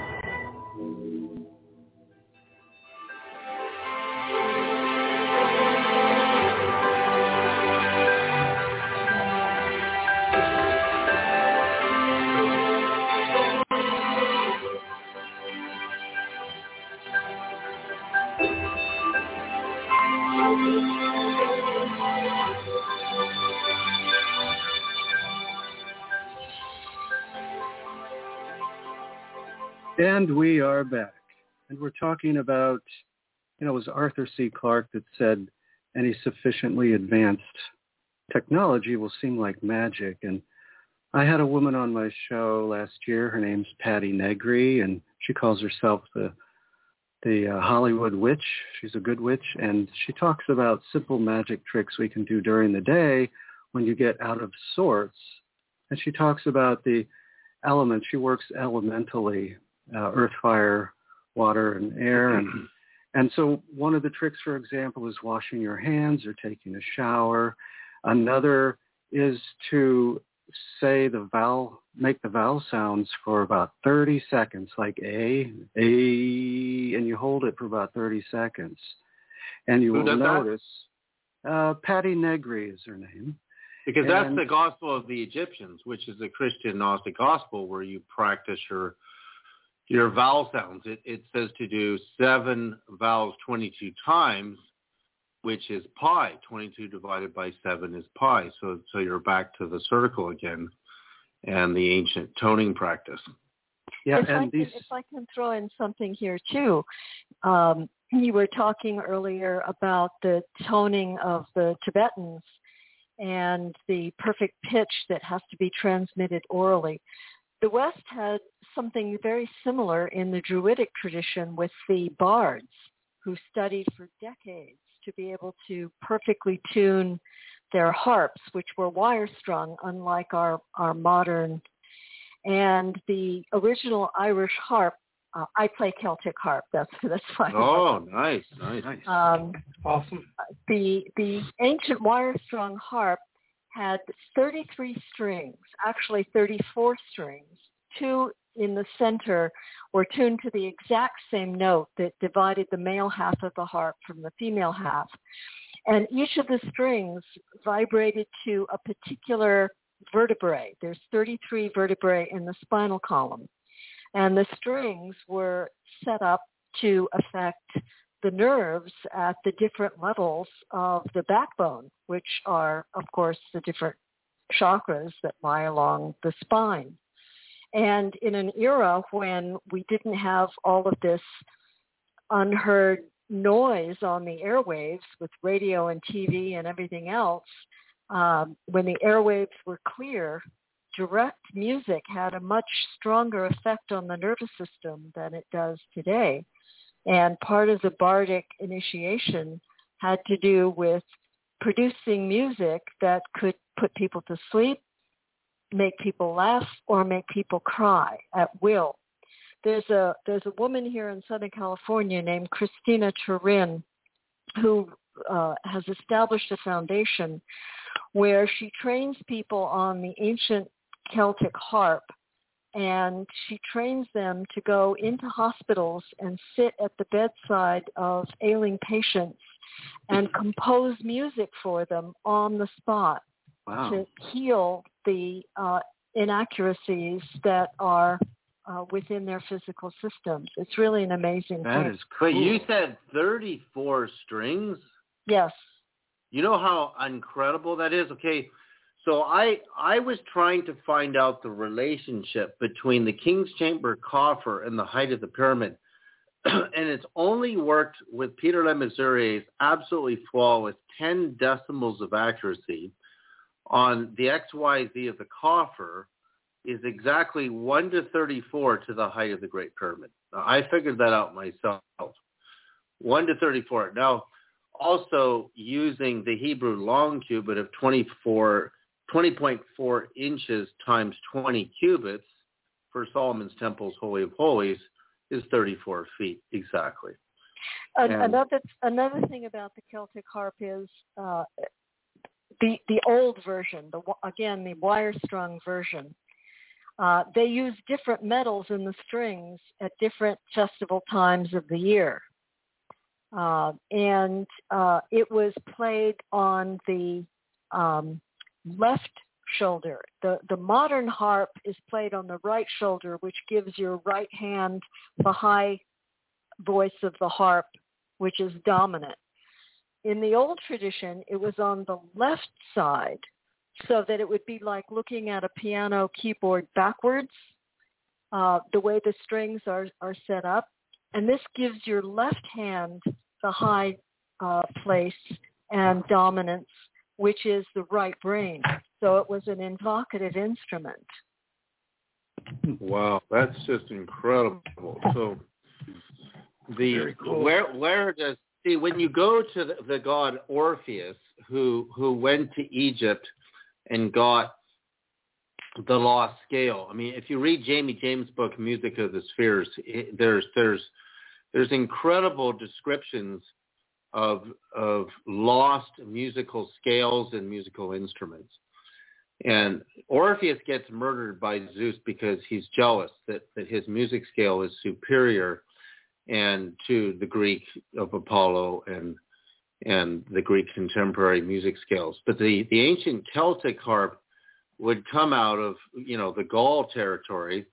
And we are back. And we're talking about, you know, it was Arthur C. Clarke that said any sufficiently advanced technology will seem like magic. And I had a woman on my show last year. Her name's Patti Negri, and she calls herself the the uh, Hollywood witch. She's a good witch, and she talks about simple magic tricks we can do during the day when you get out of sorts. And she talks about the elements. She works elementally, uh, earth, fire, water, and air. And, and so one of the tricks, for example, is washing your hands or taking a shower. Another is to say the vowel, make the vowel sounds for about 30 seconds, like A, A, and you hold it for about 30 seconds. And you Who will notice, uh, Patti Negri is her name. Because that's the gospel of the Egyptians, which is the Christian Gnostic gospel where you practice your your vowel sounds. It, it says to do seven vowels 22 times, which is pi. 22 divided by 7 is pi. So, so you're back to the circle again and the ancient toning practice. Yeah, if, I and can, these, if I can throw in something here too, um, you were talking earlier about the toning of the Tibetans and the perfect pitch that has to be transmitted orally. The West had something very similar in the Druidic tradition with the bards who studied for decades to be able to perfectly tune their harps, which were wire strung, unlike our, our modern and the original Irish harp. Uh, I play Celtic harp. That's that's why. Oh, nice, nice. Um, Awesome. the the ancient wire-strung harp had 33 strings, actually 34 strings. Two in the center were tuned to the exact same note that divided the male half of the harp from the female half. And each of the strings vibrated to a particular vertebrae. There's 33 vertebrae in the spinal column. And the strings were set up to affect the nerves at the different levels of the backbone, which are, of course, the different chakras that lie along the spine. And in an era when we didn't have all of this unheard noise on the airwaves with radio and TV and everything else, um, when the airwaves were clear, direct music had a much stronger effect on the nervous system than it does today. And part of the bardic initiation had to do with producing music that could put people to sleep, make people laugh, or make people cry at will. There's a there's a woman here in Southern California named Christina Tourin who uh, has established a foundation where she trains people on the ancient Celtic harp and she trains them to go into hospitals and sit at the bedside of ailing patients and compose music for them on the spot wow. to heal the uh, inaccuracies that are uh, within their physical systems. It's really an amazing That thing. is great. You said 34 strings? Yes. You know how incredible that is? Okay, so I I was trying to find out the relationship between the King's Chamber coffer and the height of the pyramid. and it's only worked with Peter Lemesurier's absolutely flawless 10 decimals of accuracy on the XYZ of the coffer is exactly 1 to 34 to the height of the Great Pyramid. Now, I figured that out myself. 1 to 34. Now, also using the Hebrew long cubit of 24, 20.4 inches times 20 cubits for Solomon's Temple's Holy of Holies is 34 feet exactly. An- And- another another thing about the Celtic harp is uh, the the old version. The again the wire strung version. Uh, they use different metals in the strings at different festival times of the year. Uh, and uh, it was played on the um, left shoulder. The the modern harp is played on the right shoulder, which gives your right hand the high voice of the harp, which is dominant. In the old tradition, it was on the left side, so that it would be like looking at a piano keyboard backwards, uh, the way the strings are, are set up. And this gives your left hand the high uh, place and dominance, which is the right brain. So it was an invocative instrument. Wow, that's just incredible. So the Very cool. where where does see when you go to the, the god Orpheus who who went to Egypt and got the lost scale. I mean, if you read Jamie James' book Music of the Spheres, it, there's there's there's incredible descriptions of of lost musical scales and musical instruments. And Orpheus gets murdered by Zeus because he's jealous that, that his music scale is superior and to the Greek of Apollo and and the Greek contemporary music scales. But the, the ancient Celtic harp would come out of, you know, the Gaul territory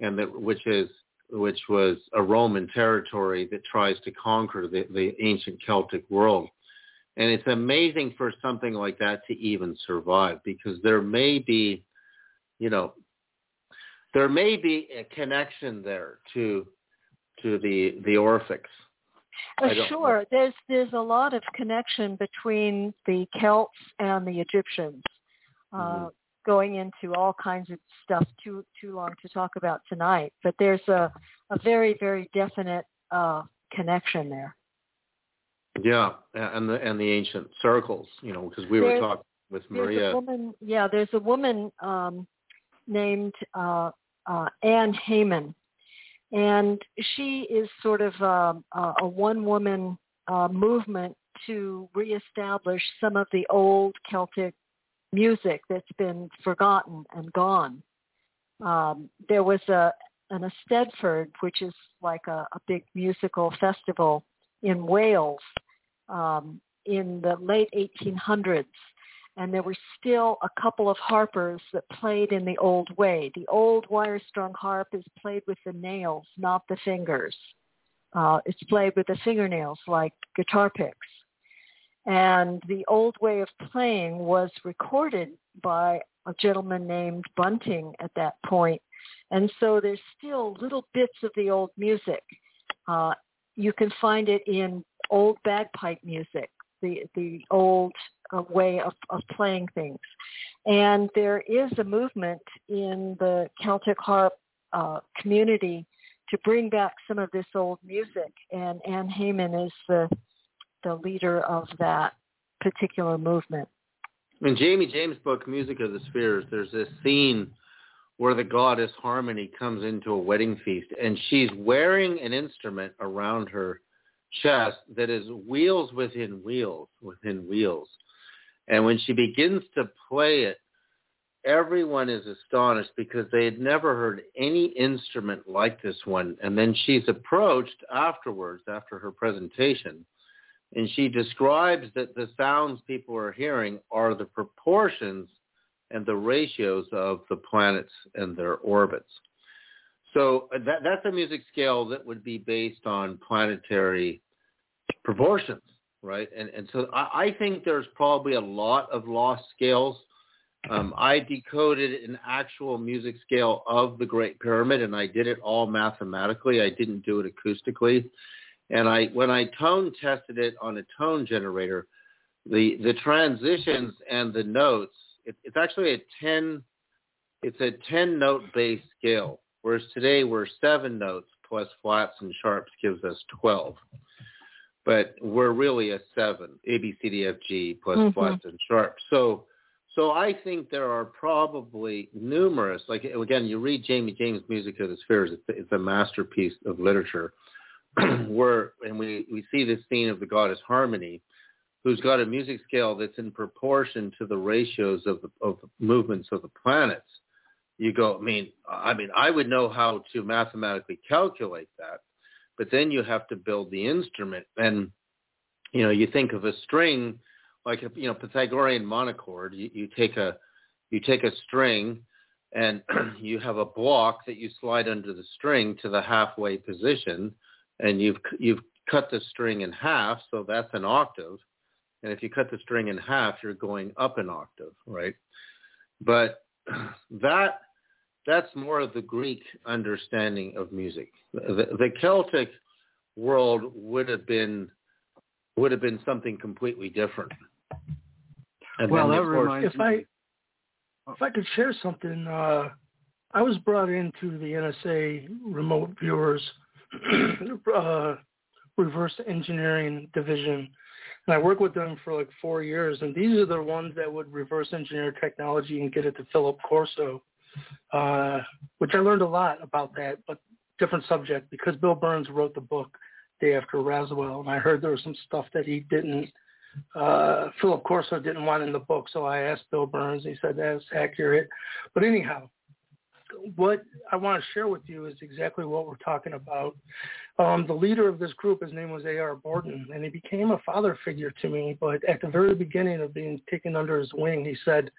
and that which is which was a Roman territory that tries to conquer the, the ancient Celtic world. And it's amazing for something like that to even survive because there may be, you know, there may be a connection there to to the the Orphics. Uh, sure, there's there's a lot of connection between the Celts and the Egyptians, uh, Mhm. Going into all kinds of stuff. Too too long to talk about tonight, but there's a a very very definite uh, connection there. Yeah, and the and the ancient circles, you know, because we were talking with There's Maria. a woman, yeah, there's a woman um, named uh, uh, Ann Heymann, and she is sort of um, a, a one-woman uh, movement to reestablish some of the old Celtic music that's been forgotten and gone. Um, there was a an Eisteddfod, which is like a, a big musical festival in Wales um, in the late 1800s and there were still a couple of harpers that played in the old way. The old wire-strung harp is played with the nails, not the fingers. Uh, it's played with the fingernails like guitar picks. And the old way of playing was recorded by a gentleman named Bunting at that point. And so there's still little bits of the old music. Uh, you can find it in old bagpipe music, the, the old uh, way of, of playing things. And there is a movement in the Celtic harp uh, community to bring back some of this old music. And Ann Heymann is the the leader of that particular movement. In Jamie James' book, Music of the Spheres, there's this scene where the goddess Harmony comes into a wedding feast and she's wearing an instrument around her chest that is wheels within wheels within wheels. And when she begins to play it, everyone is astonished because they had never heard any instrument like this one. And then she's approached afterwards, after her presentation, and she describes that the sounds people are hearing are the proportions and the ratios of the planets and their orbits. So that, that's a music scale that would be based on planetary proportions, right? And, and so I, I think there's probably a lot of lost scales. Um, I decoded an actual music scale of the Great Pyramid, and I did it all mathematically. I didn't do it acoustically. And I, when I tone tested it on a tone generator, the the transitions and the notes it, it's actually a 10, it's a 10 note based scale, whereas today we're seven notes plus flats and sharps gives us 12. But we're really a seven, A, B, C, D, F, G plus mm-hmm. flats and sharps. So, so I think there are probably numerous, like again, you read Jamie James' Music of the Spheres, it's, it's a masterpiece of literature where, and we, we see this scene of the goddess Harmony, who's got a music scale that's in proportion to the ratios of the, of the movements of the planets, you go, I mean, I mean, I would know how to mathematically calculate that, but then you have to build the instrument. And, you know, you think of a string like a, you know, Pythagorean monochord, you, you take a, you take a string and you have a block that you slide under the string to the halfway position and you've, you've cut the string in half. So that's an octave and if you cut the string in half, you're going up an octave, right? But that that's more of the Greek understanding of music. The, the Celtic world would have been would have been something completely different. And well, that reminds if me. I if I could share something, uh, I was brought into the NSA remote viewers uh, reverse engineering division and I worked with them for like four years, and these are the ones that would reverse engineer technology and get it to Philip Corso, uh, which I learned a lot about that, but different subject because Bill Birnes wrote the book Day After Roswell, and I heard there was some stuff that he didn't, uh, Philip Corso didn't want in the book, so I asked Bill Birnes. He said that's accurate, but anyhow, what I want to share with you is exactly what we're talking about. Um, the leader of this group, his name was A.R. Borden, and he became a father figure to me. But at the very beginning of being taken under his wing, he said,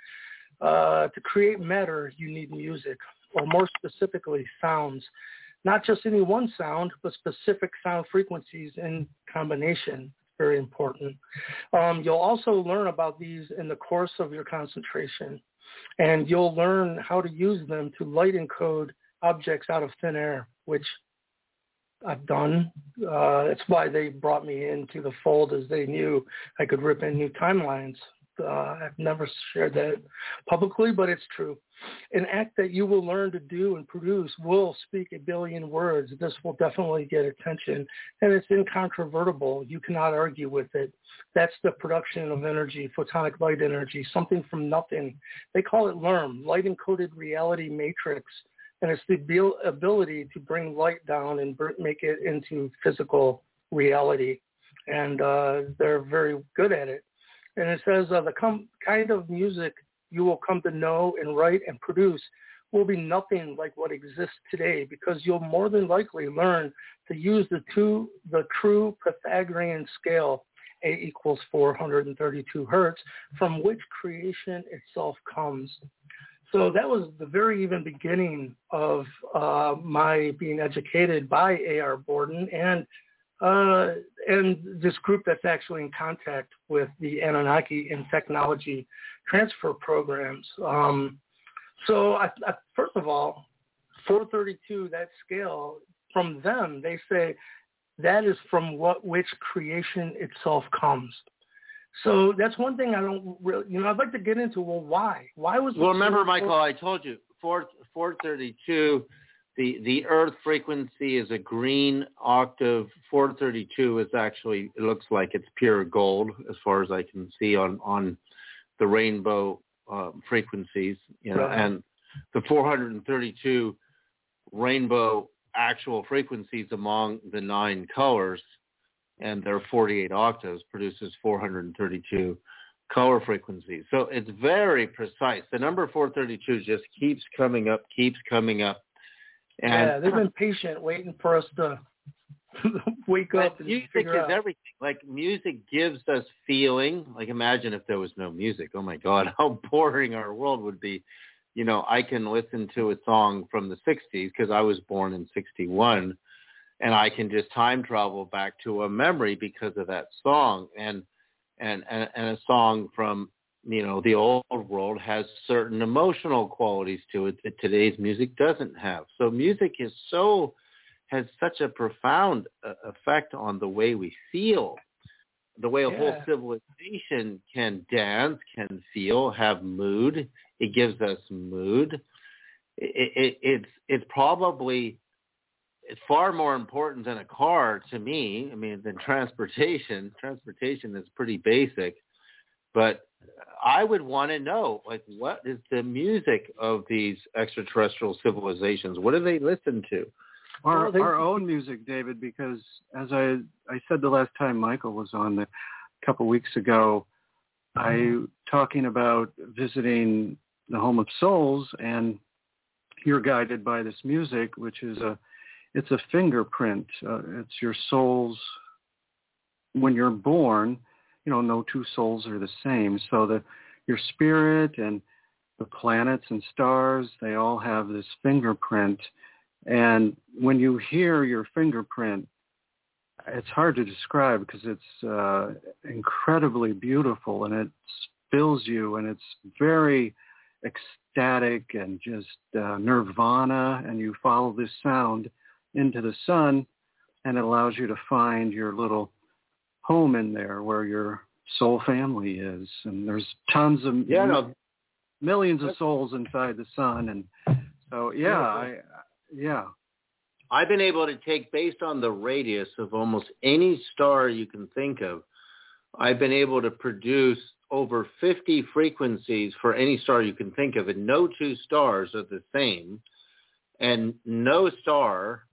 uh, to create matter, you need music, or more specifically, sounds. Not just any one sound, but specific sound frequencies in combination. Very important. Um, you'll also learn about these in the course of your concentration and you'll learn how to use them to light encode objects out of thin air, which I've done. Uh, that's why they brought me into the fold, as they knew I could rip in new timelines. Uh, I've never shared that publicly, but it's true. An act that you will learn to do and produce will speak a billion words. This will definitely get attention, and it's incontrovertible. You cannot argue with it. That's the production of energy, photonic light energy, something from nothing. They call it LERM, light encoded reality matrix, and it's the ability to bring light down and make it into physical reality. And uh, they're very good at it. And it says uh, the com- kind of music you will come to know and write and produce will be nothing like what exists today because you'll more than likely learn to use the two the true Pythagorean scale a equals 432 hertz from which creation itself comes. So that was the very even beginning of uh, my being educated by A.R. Borden and uh, and this group that's actually in contact with the Anunnaki in technology transfer programs. Um, so I, I, first of all, 432, that scale, from them, they say that is from what which creation itself comes. So that's one thing I don't really, you know, I'd like to get into. Well, why? Why was? Well, remember, Michael, I told you, 4, 432 the the Earth frequency is a green octave. 432 is actually it looks like it's pure gold as far as I can see on on the rainbow uh, frequencies. You know, Right. and the 432 rainbow actual frequencies among the nine colors, and their 48 octaves produces 432 color frequencies. So it's very precise. The number 432 just keeps coming up, keeps coming up. And yeah, they've been patient waiting for us to wake but up and music is out. everything. Like music gives us feeling. Like imagine if there was no music. Oh my God, how boring our world would be. You know, I can listen to a song from the 60s because I was born in 61 and I can just time travel back to a memory because of that song and and and, and a song from you know the old world has certain emotional qualities to it that today's music doesn't have. So music is so has such a profound uh, effect on the way we feel, the way a whole civilization can dance, can feel, have mood. It gives us mood. It, it, it's it's probably it's far more important than a car to me. I mean, than transportation. Transportation is pretty basic, but I would want to know, like, what is the music of these extraterrestrial civilizations? What do they listen to? Our, they- our own music, David, because as I I said the last time Michael was on a couple weeks ago, I talking about visiting the home of souls, and you're guided by this music, which is a it's a fingerprint. Uh, it's your soul's when you're born. You know, no two souls are the same. So the your spirit and the planets and stars, they all have this fingerprint. And when you hear your fingerprint, it's hard to describe because it's uh, incredibly beautiful and it fills you and it's very ecstatic and just uh, nirvana and you follow this sound into the sun and it allows you to find your little home in there where your soul family is. And there's tons of Yeah, no, millions of souls inside the sun. And so yeah I, yeah. I've been able to take based on the radius of almost any star you can think of. I've been able to produce over 50 frequencies for any star you can think of, and no two stars are the same, and no star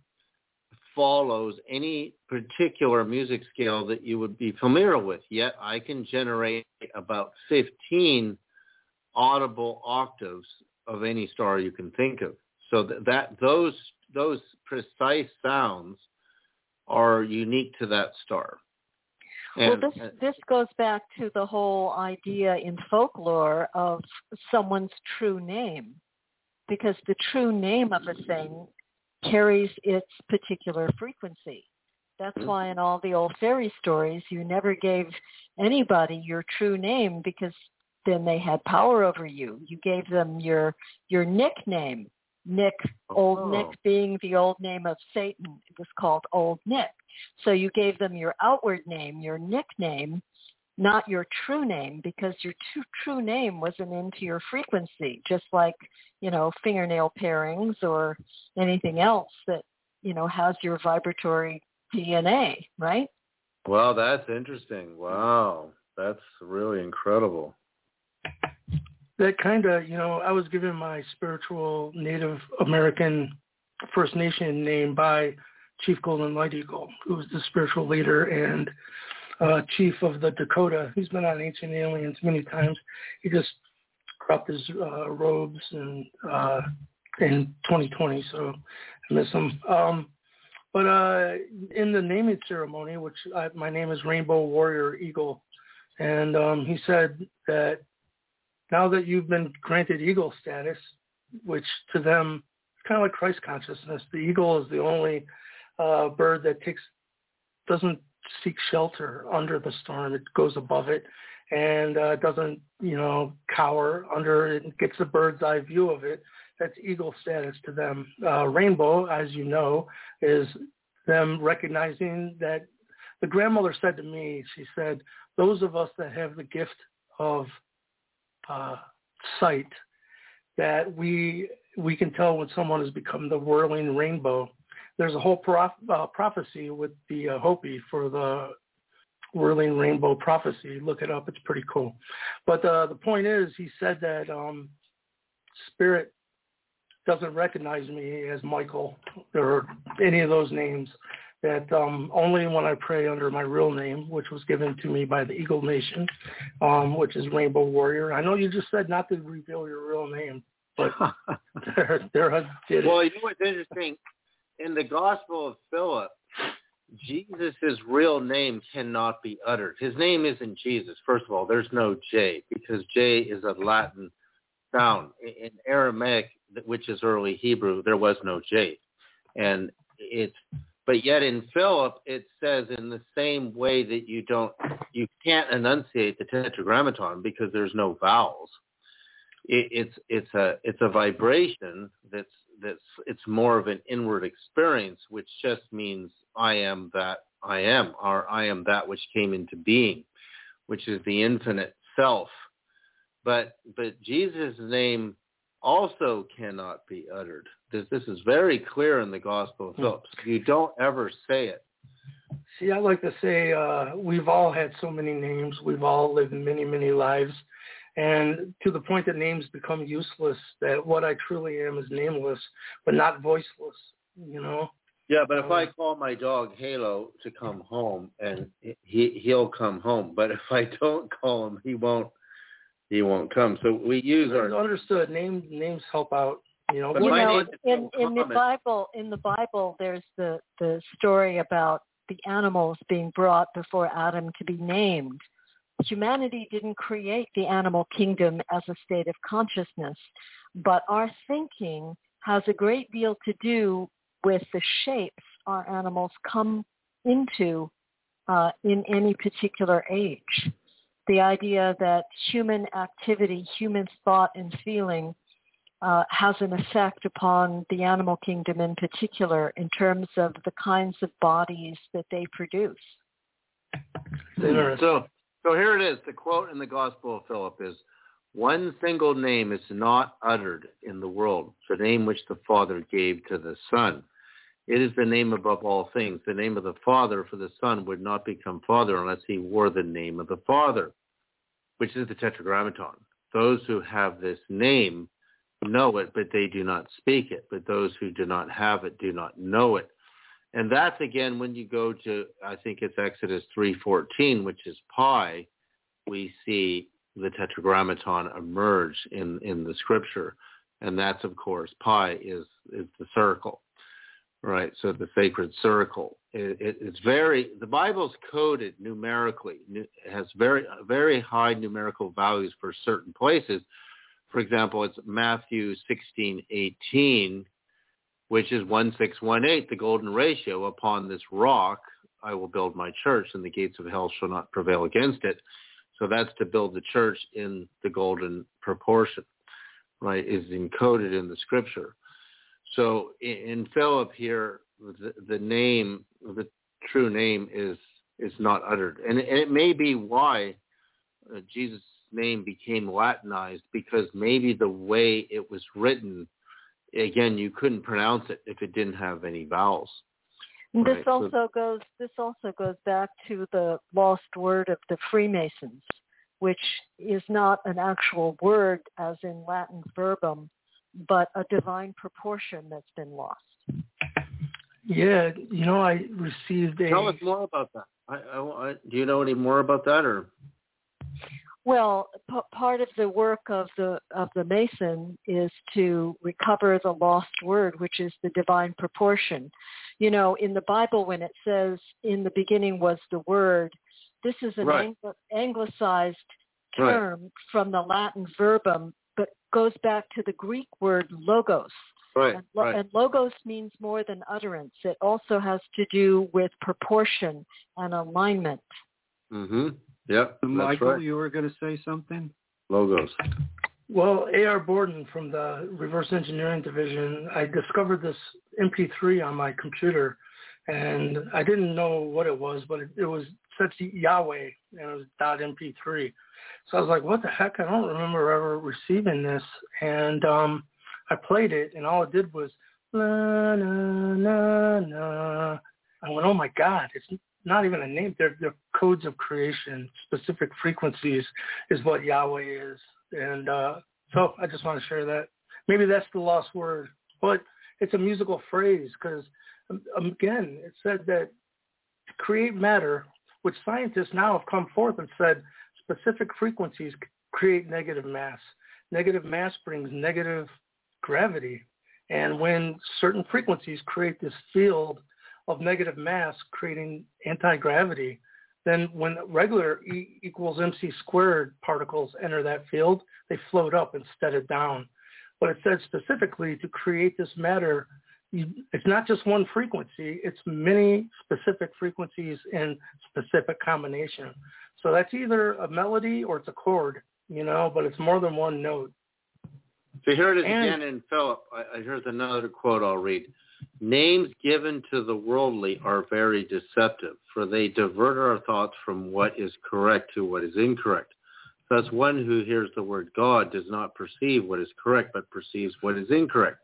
follows any particular music scale that you would be familiar with. Yet I can generate about 15 audible octaves of any star you can think of. So that, that those those precise sounds are unique to that star. well, And- this uh, this goes back to the whole idea in folklore of someone's true name, because the true name of a thing carries its particular frequency. That's Mhm. why in all the old fairy stories, you never gave anybody your true name because then they had power over you. You gave them your your nickname. Nick, old Oh. Nick being the old name of Satan, it was called Old Nick. So you gave them your outward name, your nickname, not your true name, because your true true name wasn't into your frequency, just like, you know, fingernail parings or anything else that, you know, has your vibratory DNA, right? Wow, that's interesting. Wow, that's really incredible. that kind of, you know, I was given my spiritual Native American First Nation name by Chief Golden Light Eagle, who was the spiritual leader and uh, chief of the Dakota. He's been on Ancient Aliens many times. He just cropped his uh, robes and uh, in 2020, so I miss him. Um, but uh, in the naming ceremony, which I, my name is Rainbow Warrior Eagle, and um, he said that now that you've been granted eagle status, which to them kind of like Christ consciousness, the eagle is the only uh, bird that takes doesn't seek shelter under the storm. It goes above it and uh, doesn't, you know, cower under it. It gets a bird's eye view of it. That's eagle status to them. Uh, rainbow, as you know, is them recognizing that the grandmother said to me, she said, those of us that have the gift of uh, sight that we we can tell when someone has become the whirling rainbow. There's a whole prof, uh, prophecy with the uh, Hopi for the whirling rainbow prophecy. Look it up; it's pretty cool. But uh, the point is, he said that um, spirit doesn't recognize me as Michael or any of those names. That um, only when I pray under my real name, which was given to me by the Eagle Nation, um, which is Rainbow Warrior. I know you just said not to reveal your real name, but there, there did Well, you know what's interesting? In the Gospel of Philip, Jesus' real name cannot be uttered. His name isn't Jesus. First of all, there's no J because J is a Latin sound. In Aramaic, which is early Hebrew, there was no J. And it's but yet in Philip it says in the same way that you don't you can't enunciate the tetragrammaton because there's no vowels. It, it's it's a it's a vibration that's that's it's more of an inward experience, which just means I am that I am, or I am that which came into being, which is the infinite self. But but Jesus' name also cannot be uttered. This this is very clear in the Gospel of Philip. You don't ever say it. See, I like to say uh, we've all had so many names. We've all lived many, many lives. And to the point that names become useless, that what I truly am is nameless, but not voiceless, you know? Yeah, but if uh, I call my dog Halo to come home, and he he'll come home. But if I don't call him, he won't he won't come. So we use our understood. Names names help out. You know, you know, in, in the. Bible, in the Bible, there's the the story about the animals being brought before Adam to be named. Humanity didn't create the animal kingdom as a state of consciousness, but our thinking has a great deal to do with the shapes our animals come into uh, in any particular age. The idea that human activity, human thought and feeling uh, has an effect upon the animal kingdom in particular in terms of the kinds of bodies that they produce. So, so here it is. The quote in the Gospel of Philip is, "One single name is not uttered in the world, the name which the Father gave to the Son. It is the name above all things. The name of the Father for the Son would not become Father unless he wore the name of the Father, which is the Tetragrammaton. Those who have this name know it, but they do not speak it. But those who do not have it do not know it." And that's again when you go to I think it's Exodus three fourteen, which is pi, we see the tetragrammaton emerge in, in the scripture. And that's of course pi is is the circle. Right. So the sacred circle. It, it, it's very the Bible's coded numerically. Has very very high numerical values for certain places. For example, it's Matthew sixteen eighteen which is 1618, the golden ratio. Upon this rock I will build my church, and the gates of hell shall not prevail against it. So that's to build the church in the golden proportion, right, is encoded in the scripture. So in, Philip here, the, the name, the true name is is not uttered. And, and it may be why uh, Jesus' name became Latinized, because maybe the way it was written again, you couldn't pronounce it if it didn't have any vowels. And This Right, so- also goes this also goes back to the lost word of the Freemasons, which is not an actual word as in Latin verbum, but a divine proportion that's been lost. Yeah, you know, I received a. Tell us more about that. I, I, I, do you know any more about that, or Well, p- part of the work of the of the Mason is to recover the lost word, which is the divine proportion. You know, in the Bible, when it says "in the beginning was the Word," this is an Right. angli- anglicized Right. term from the Latin verbum, but goes back to the Greek word logos. right, And, lo- right? and logos means more than utterance. It also has to do with proportion and alignment. Mm-hmm. Yep, that's Michael, right. you were going to say something? Logos. Well, A.R. Borden from the reverse engineering division, I discovered this MP3 on my computer, and I didn't know what it was, but it, it was said Yahweh, and it was .mp3. So I was like, what the heck? I don't remember ever receiving this. And um, I played it, and all it did was la na na na. I went, oh my God, it's not even a name. They're, they're codes of creation. Specific frequencies is what Yahweh is. And uh, so I just want to share that. Maybe that's the lost word, but it's a musical phrase because, um, again, it said that to create matter, which scientists now have come forth and said specific frequencies create negative mass. Negative mass brings negative gravity. And when certain frequencies create this field of negative mass creating anti-gravity, then when regular E equals mc squared particles enter that field, they float up instead of down. But it said specifically to create this matter, it's not just one frequency, it's many specific frequencies in specific combination. So that's either a melody or it's a chord, you know, but it's more than one note. So here it is and, again in Philip. I, here's another quote I'll read. Names given to the worldly are very deceptive, for they divert our thoughts from what is correct to what is incorrect. Thus, one who hears the word God does not perceive what is correct, but perceives what is incorrect.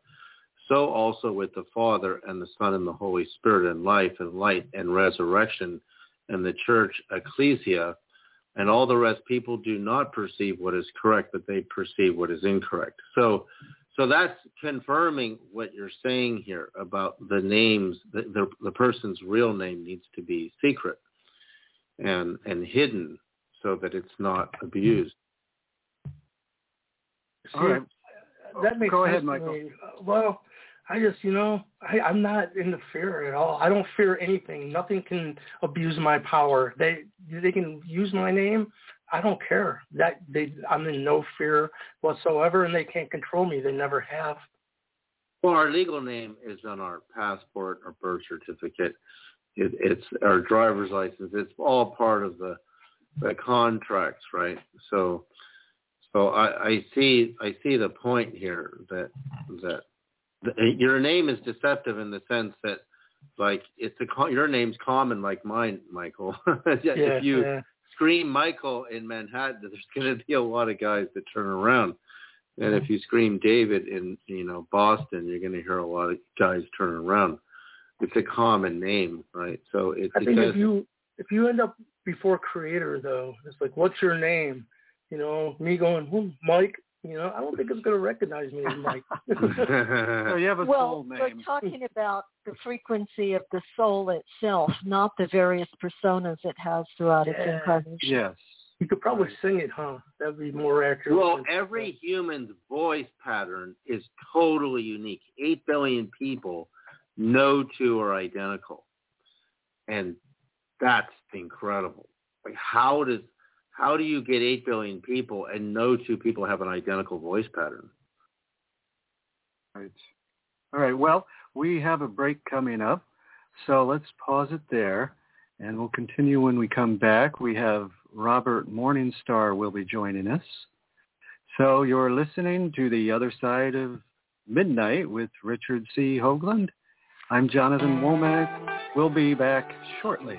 So also with the Father and the Son and the Holy Spirit and life and light and resurrection and the church, ecclesia, and all the rest, people do not perceive what is correct, but they perceive what is incorrect. So so that's confirming what you're saying here about the names. The, the, the person's real name needs to be secret and and hidden so that it's not abused. See, All right. That makes Go sense ahead, Michael. Well, I just, you know, I, I'm not into fear at all. I don't fear anything. Nothing can abuse my power. They they can use my name. I don't care. That they I'm in no fear whatsoever, and they can't control me. They never have. Well, our legal name is on our passport our birth certificate. It, it's our driver's license. It's all part of the the contracts, right? So, so I, I see I see the point here that that the, your name is deceptive in the sense that like it's a your name's common like mine, Michael. yeah, if you yeah scream Michael in Manhattan, there's going to be a lot of guys that turn around. And if mm-hmm. you scream David in you know Boston, you're going to hear a lot of guys turn around. It's a common name, right? So it, I think if you if you end up before Creator though, it's like, what's your name? You know, me going, Mike. You know, I don't think it's going to recognize me as Mike. so you have a well, soul name. we're talking about the frequency of the soul itself, not the various personas it has throughout yeah. its incarnation. Yes. You could probably sing it, huh? That'd be more accurate. Well, every human's voice pattern is totally unique. Eight billion people, no two are identical, and that's incredible. Like, how does how do you get 8 billion people and no two people have an identical voice pattern? Right. All right. Well, we have a break coming up, so let's pause it there, and we'll continue when we come back. We have Robert Morningstar will be joining us. So you're listening to the other side of midnight with Richard C. Hoagland. I'm Jonathan Womack. We'll be back shortly.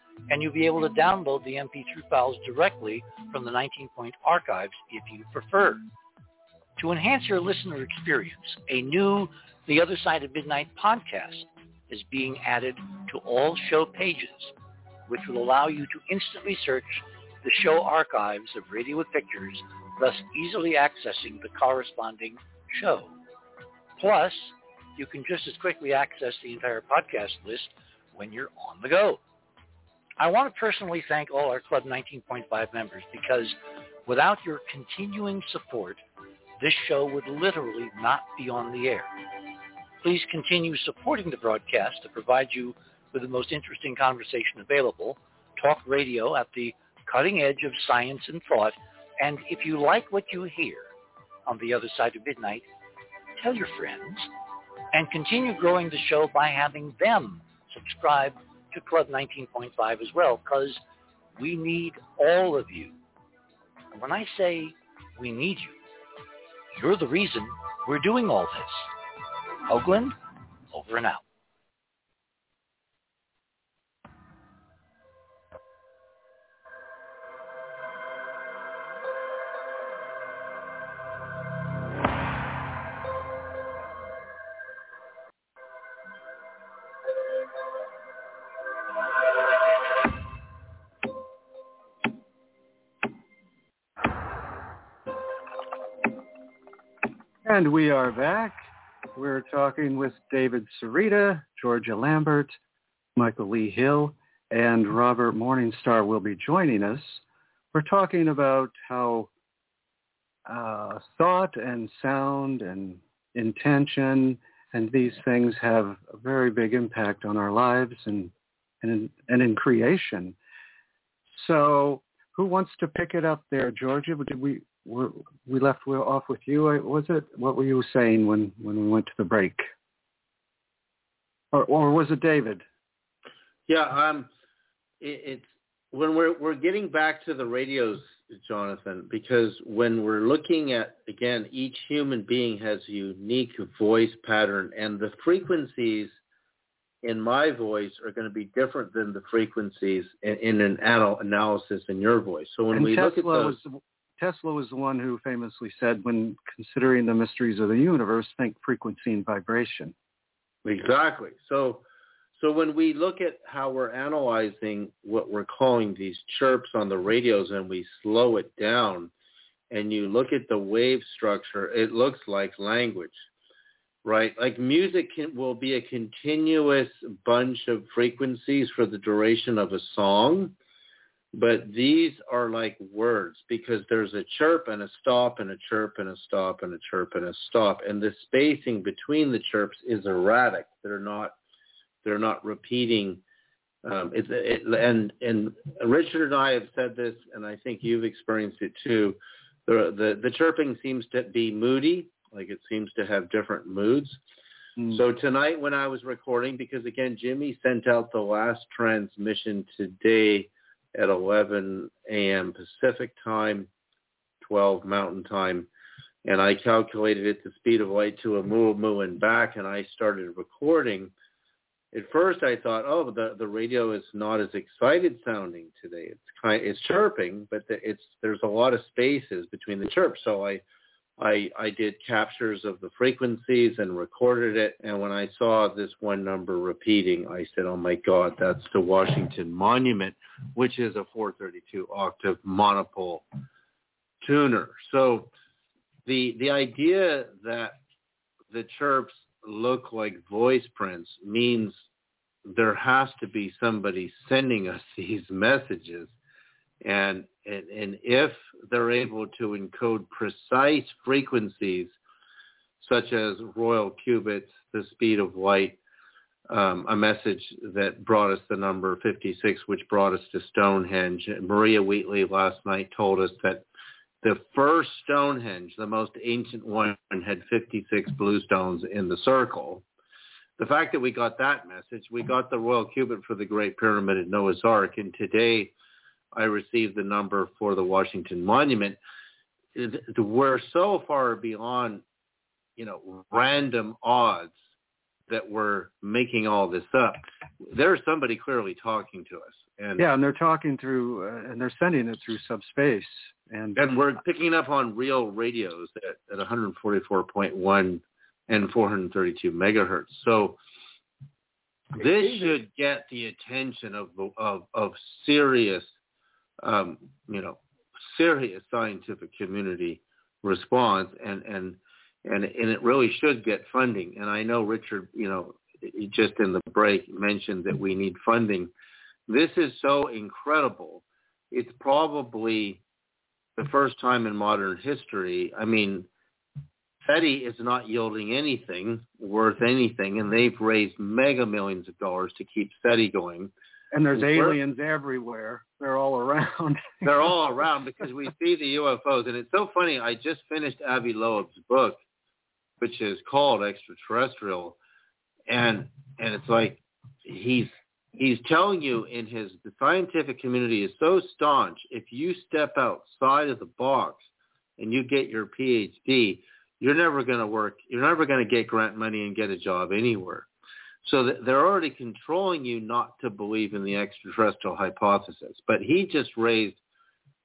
and you'll be able to download the MP3 files directly from the 19-point archives if you prefer. To enhance your listener experience, a new The Other Side of Midnight podcast is being added to all show pages, which will allow you to instantly search the show archives of Radio with Pictures, thus easily accessing the corresponding show. Plus, you can just as quickly access the entire podcast list when you're on the go. I want to personally thank all our Club 19.5 members because without your continuing support, this show would literally not be on the air. Please continue supporting the broadcast to provide you with the most interesting conversation available, talk radio at the cutting edge of science and thought, and if you like what you hear on the other side of midnight, tell your friends, and continue growing the show by having them subscribe to Club 19.5 as well because we need all of you. And when I say we need you, you're the reason we're doing all this. Hoagland, over and out. And we are back. We're talking with David Sereda, Georgia Lambert, Michael Lee Hill, and Robert Morningstar will be joining us. We're talking about how uh, thought and sound and intention and these things have a very big impact on our lives and and in, and in creation. So, who wants to pick it up there, Georgia? Did we we left off with you. Was it? What were you saying when when we went to the break? Or or was it David? Yeah, um, it, it's when we're we're getting back to the radios, Jonathan, because when we're looking at again, each human being has a unique voice pattern, and the frequencies in my voice are going to be different than the frequencies in, in an anal- analysis in your voice. So when and we Tesla look at those, was Tesla was the one who famously said, when considering the mysteries of the universe, think frequency and vibration. Exactly. So, so when we look at how we're analyzing what we're calling these chirps on the radios and we slow it down and you look at the wave structure, it looks like language, right? Like music can, will be a continuous bunch of frequencies for the duration of a song but these are like words because there's a chirp and a stop and a chirp and a stop and a chirp and a stop and the spacing between the chirps is erratic they're not they're not repeating um, it, it, and and Richard and I have said this, and I think you've experienced it too. The the, the chirping seems to be moody, like it seems to have different moods. Mm. So tonight, when I was recording, because again, Jimmy sent out the last transmission today at 11 a.m. Pacific time, 12 Mountain time, and I calculated at the speed of light to Oumuamua and back, and I started recording. At first, I thought, oh, the the radio is not as excited sounding today. It's kind, it's chirping, but the, it's there's a lot of spaces between the chirps. So I I, I did captures of the frequencies and recorded it. And when I saw this one number repeating, I said, oh my God, that's the Washington Monument, which is a 432 octave monopole tuner. So the, the idea that the chirps look like voice prints means there has to be somebody sending us these messages. And, and, and if they're able to encode precise frequencies such as royal cubits, the speed of light, um, a message that brought us the number 56, which brought us to Stonehenge. Maria Wheatley last night told us that the first Stonehenge, the most ancient one, had 56 blue stones in the circle. The fact that we got that message, we got the royal cubit for the Great Pyramid at Noah's Ark, and today I received the number for the Washington Monument. We're so far beyond, you know, random odds that we're making all this up. There's somebody clearly talking to us. And yeah, and they're talking through, uh, and they're sending it through subspace, and and we're picking up on real radios at, at 144.1 and 432 megahertz. So this should get the attention of of of serious um, you know, serious scientific community response, and and and and it really should get funding. And I know Richard, you know, just in the break mentioned that we need funding. This is so incredible. It's probably the first time in modern history. I mean, SETI is not yielding anything worth anything, and they've raised mega millions of dollars to keep SETI going. And there's aliens everywhere. They're all around. They're all around because we see the UFOs. And it's so funny. I just finished Avi Loeb's book, which is called Extraterrestrial. And and it's like he's he's telling you in his the scientific community is so staunch, if you step outside of the box and you get your PhD, you're never going to work. You're never going to get grant money and get a job anywhere. So they're already controlling you not to believe in the extraterrestrial hypothesis. But he just raised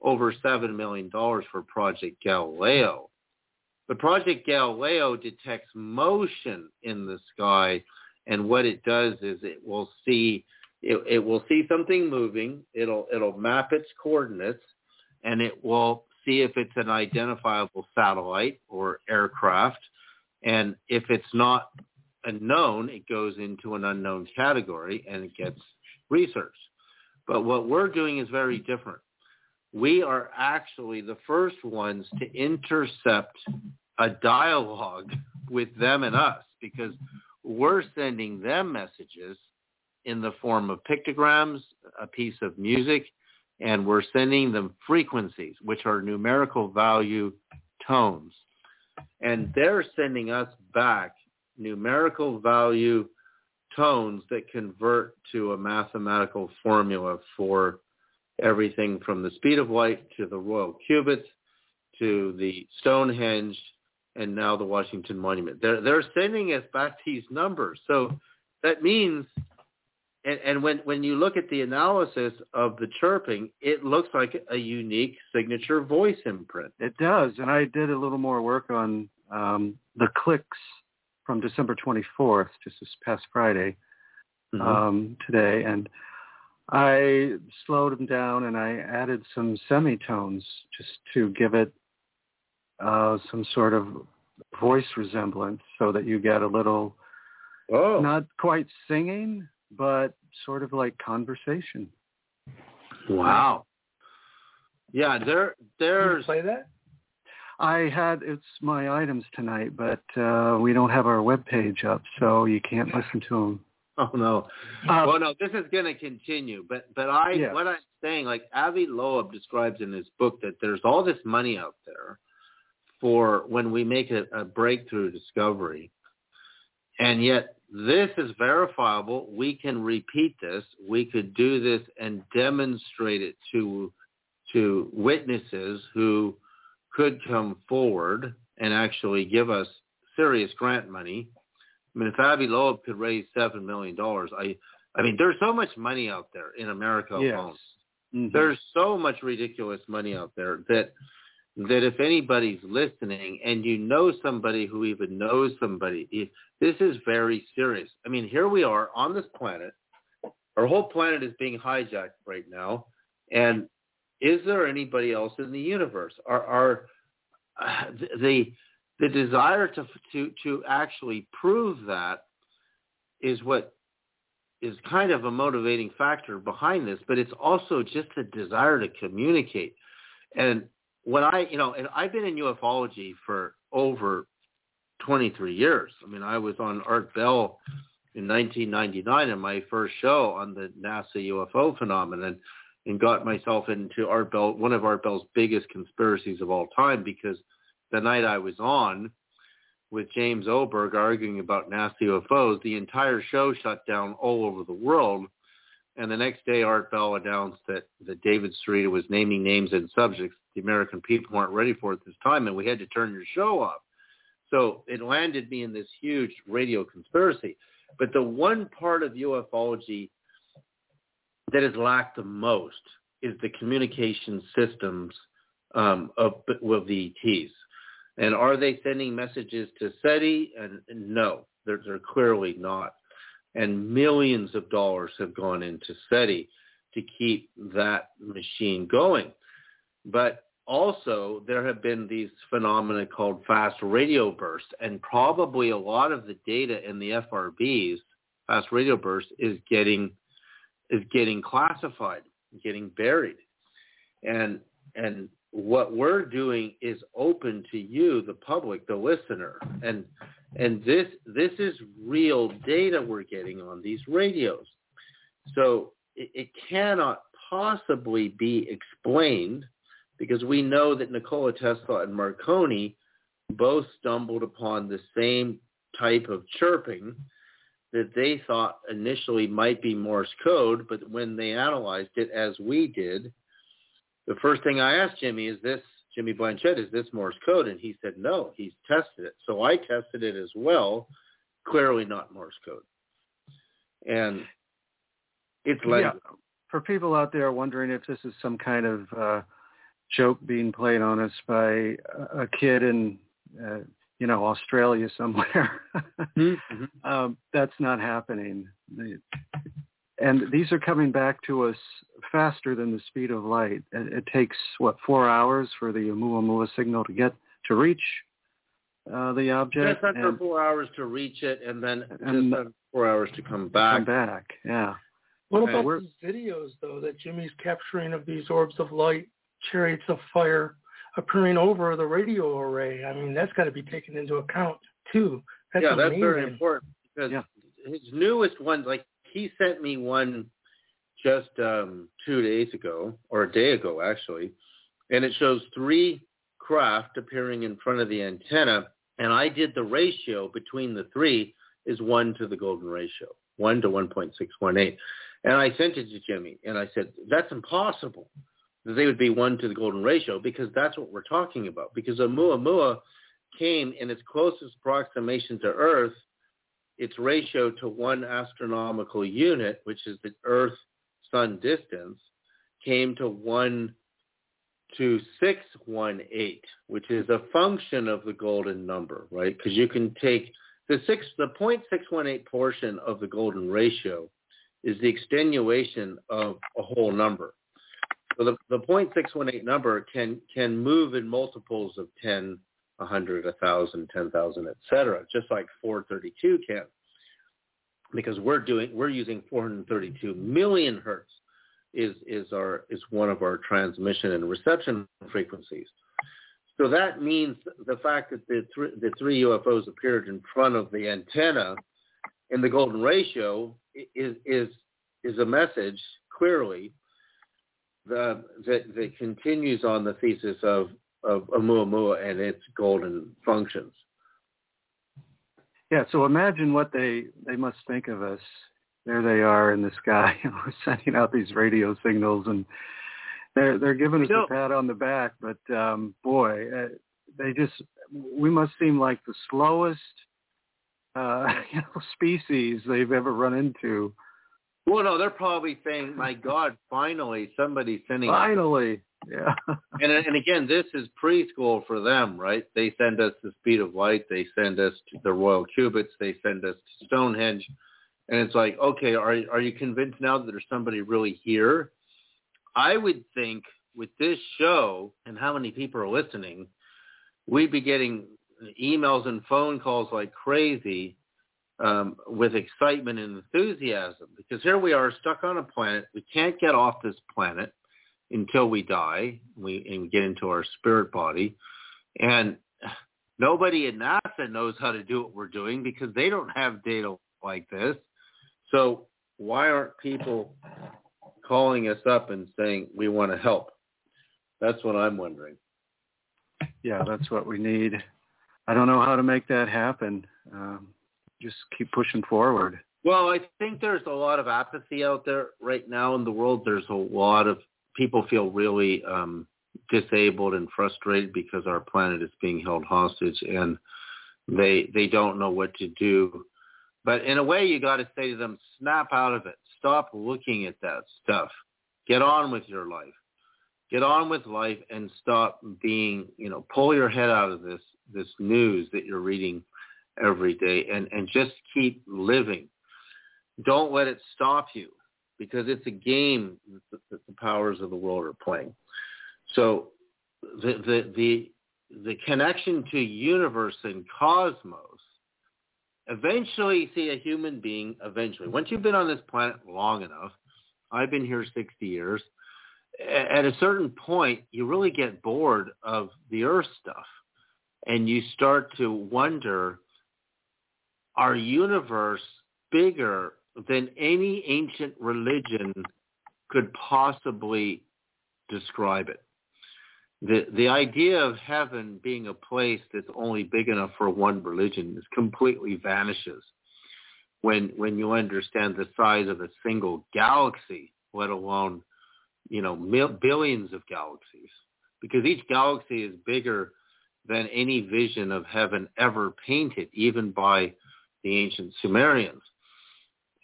over $7 million for Project Galileo. But Project Galileo detects motion in the sky, and what it does is it will see it, it will see something moving. It'll it'll map its coordinates, and it will see if it's an identifiable satellite or aircraft. And if it's not a known, it goes into an unknown category and it gets researched. But what we're doing is very different. We are actually the first ones to intercept a dialogue with them and us because we're sending them messages in the form of pictograms, a piece of music, and we're sending them frequencies, which are numerical value tones. And they're sending us back numerical value tones that convert to a mathematical formula for everything from the speed of light to the royal cubits to the Stonehenge and now the Washington Monument. They're, they're sending us back these numbers. So that means, and, and when, when you look at the analysis of the chirping, it looks like a unique signature voice imprint. It does. And I did a little more work on um, the clicks from December 24th, just this past Friday, mm-hmm. um, today, and I slowed them down and I added some semitones just to give it uh, some sort of voice resemblance, so that you get a little, oh. not quite singing, but sort of like conversation. Wow. Yeah, there, there's. play that? I had it's my items tonight, but uh, we don't have our web page up, so you can't listen to them. Oh no. Uh, well, no, this is going to continue, but but I what I'm saying, like Avi Loeb describes in his book that there's all this money out there for when we make a, a breakthrough discovery, and yet this is verifiable. We can repeat this. We could do this and demonstrate it to to witnesses who could come forward and actually give us serious grant money. I mean, if Avi Loeb could raise seven million dollars, I, I mean, there's so much money out there in America yes. alone. Mm-hmm. There's so much ridiculous money out there that that if anybody's listening and you know somebody who even knows somebody, this is very serious. I mean, here we are on this planet. Our whole planet is being hijacked right now. And is there anybody else in the universe? Are, are uh, the the desire to to to actually prove that is what is kind of a motivating factor behind this, but it's also just a desire to communicate. And when I, you know, and I've been in ufology for over 23 years. I mean, I was on Art Bell in 1999 in my first show on the NASA UFO phenomenon and got myself into Art Bell, one of Art Bell's biggest conspiracies of all time because the night I was on with James Oberg arguing about nasty UFOs, the entire show shut down all over the world. And the next day, Art Bell announced that, that David Sereda was naming names and subjects the American people weren't ready for at this time, and we had to turn your show off. So it landed me in this huge radio conspiracy. But the one part of ufology that has lacked the most is the communication systems um, of, of the ETs. And are they sending messages to SETI? And, and no, they're, they're clearly not. And millions of dollars have gone into SETI to keep that machine going. But also there have been these phenomena called fast radio bursts, and probably a lot of the data in the FRBs, fast radio bursts, is getting is getting classified, getting buried, and and what we're doing is open to you, the public, the listener, and and this this is real data we're getting on these radios, so it, it cannot possibly be explained because we know that Nikola Tesla and Marconi both stumbled upon the same type of chirping that they thought initially might be Morse code, but when they analyzed it as we did, the first thing I asked Jimmy is this, Jimmy Blanchette, is this Morse code? And he said, no, he's tested it. So I tested it as well, clearly not Morse code. And it's like... Yeah. For people out there wondering if this is some kind of uh, joke being played on us by a kid in uh, you know Australia somewhere. mm-hmm. um, that's not happening. And these are coming back to us faster than the speed of light. It, it takes what four hours for the Oumuamua signal to get to reach uh, the object. Yes, under four hours to reach it, and then and, just four hours to come back. Come back, yeah. What about these videos, though, that Jimmy's capturing of these orbs of light chariots of fire appearing over the radio array. I mean, that's got to be taken into account too. That's yeah, amazing. that's very important because yeah. his newest one, like he sent me one just um, two days ago or a day ago actually, and it shows three craft appearing in front of the antenna, and I did the ratio between the three is one to the golden ratio, one to 1.618. And I sent it to Jimmy, and I said, that's impossible they would be one to the golden ratio because that's what we're talking about. Because Oumuamua came in its closest approximation to Earth, its ratio to one astronomical unit, which is the Earth-Sun distance, came to 1 to 618, which is a function of the golden number, right? Because you can take the six, the 0.618 portion of the golden ratio is the extenuation of a whole number. So the, the 0.618 number can, can move in multiples of 10, 100, 1,000, 10,000, et cetera, just like 432 can. Because we're doing, we're using 432 million hertz is, is our, is one of our transmission and reception frequencies. So that means the fact that the, th- the three UFOs appeared in front of the antenna in the golden ratio is, is, is a message clearly the, that, that continues on the thesis of, of Oumuamua and its golden functions. Yeah, so imagine what they, they must think of us. There they are in the sky, you know, sending out these radio signals, and they're they're giving us a pat on the back. But um, boy, uh, they just we must seem like the slowest uh, you know, species they've ever run into. Well, no, they're probably saying, "My God, finally, somebody's sending finally Yeah. and and again, this is preschool for them, right? They send us the speed of light. They send us to the royal cubits. They send us to Stonehenge, and it's like, okay, are are you convinced now that there's somebody really here? I would think with this show and how many people are listening, we'd be getting emails and phone calls like crazy um, with excitement and enthusiasm because here we are stuck on a planet. We can't get off this planet until we die. We, and get into our spirit body. And nobody at NASA knows how to do what we're doing because they don't have data like this. So why aren't people calling us up and saying we want to help? That's what I'm wondering. Yeah, that's what we need. I don't know how to make that happen. Um, just keep pushing forward. Well, I think there's a lot of apathy out there right now in the world. There's a lot of people feel really um, disabled and frustrated because our planet is being held hostage, and they they don't know what to do. But in a way, you got to say to them, snap out of it. Stop looking at that stuff. Get on with your life. Get on with life and stop being, you know, pull your head out of this this news that you're reading every day and, and just keep living. Don't let it stop you because it's a game that the, powers of the world are playing. So the, the, the, the connection to universe and cosmos, eventually see a human being, eventually, once you've been on this planet long enough, I've been here 60 years, at a certain point, you really get bored of the earth stuff and you start to wonder our universe bigger than any ancient religion could possibly describe it. The the idea of heaven being a place that's only big enough for one religion is completely vanishes when when you understand the size of a single galaxy, let alone you know mil- billions of galaxies, because each galaxy is bigger than any vision of heaven ever painted, even by the ancient Sumerians.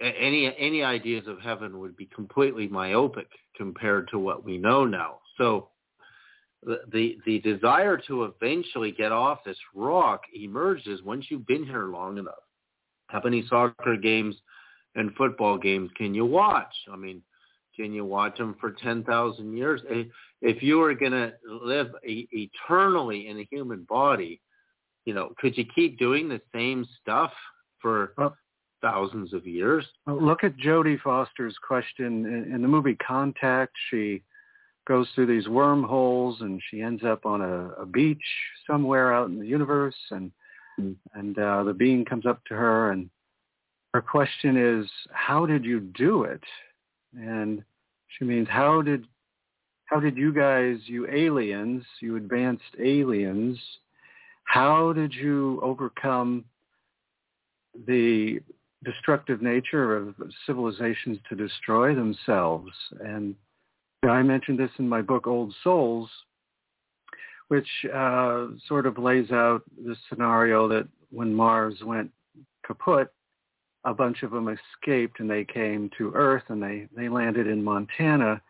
Any any ideas of heaven would be completely myopic compared to what we know now. So the, the desire to eventually get off this rock emerges once you've been here long enough. How many soccer games and football games can you watch? I mean, can you watch them for 10,000 years? If you were going to live eternally in a human body, you know, could you keep doing the same stuff for well, thousands of years. Look at Jodie Foster's question in, in the movie Contact. She goes through these wormholes and she ends up on a, a beach somewhere out in the universe and mm. and uh, the being comes up to her and her question is how did you do it and she means how did how did you guys you aliens you advanced aliens how did you overcome the destructive nature of civilizations to destroy themselves. And I mentioned this in my book, Old Souls, which uh, sort of lays out the scenario that when Mars went kaput, a bunch of them escaped and they came to Earth and they, they landed in Montana.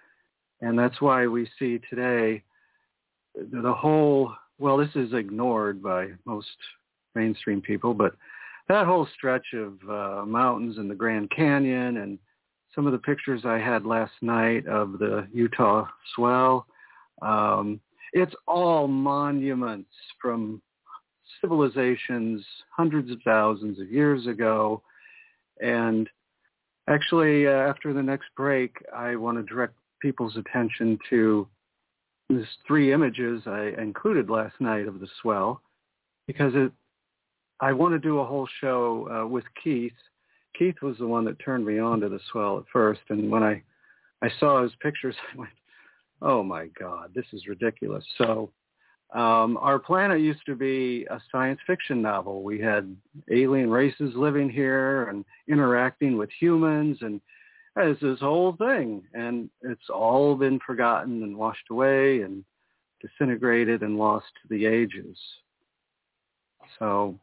And that's why we see today the whole, well, this is ignored by most mainstream people, but that whole stretch of uh, mountains and the Grand Canyon and some of the pictures I had last night of the Utah swell. Um, it's all monuments from civilizations hundreds of thousands of years ago. And actually, uh, after the next break, I want to direct people's attention to these three images I included last night of the swell because it I want to do a whole show uh, with Keith. Keith was the one that turned me on to the swell at first, and when I I saw his pictures, I went, "Oh my God, this is ridiculous." So um, our planet used to be a science fiction novel. We had alien races living here and interacting with humans, and it's this whole thing, and it's all been forgotten and washed away and disintegrated and lost to the ages. So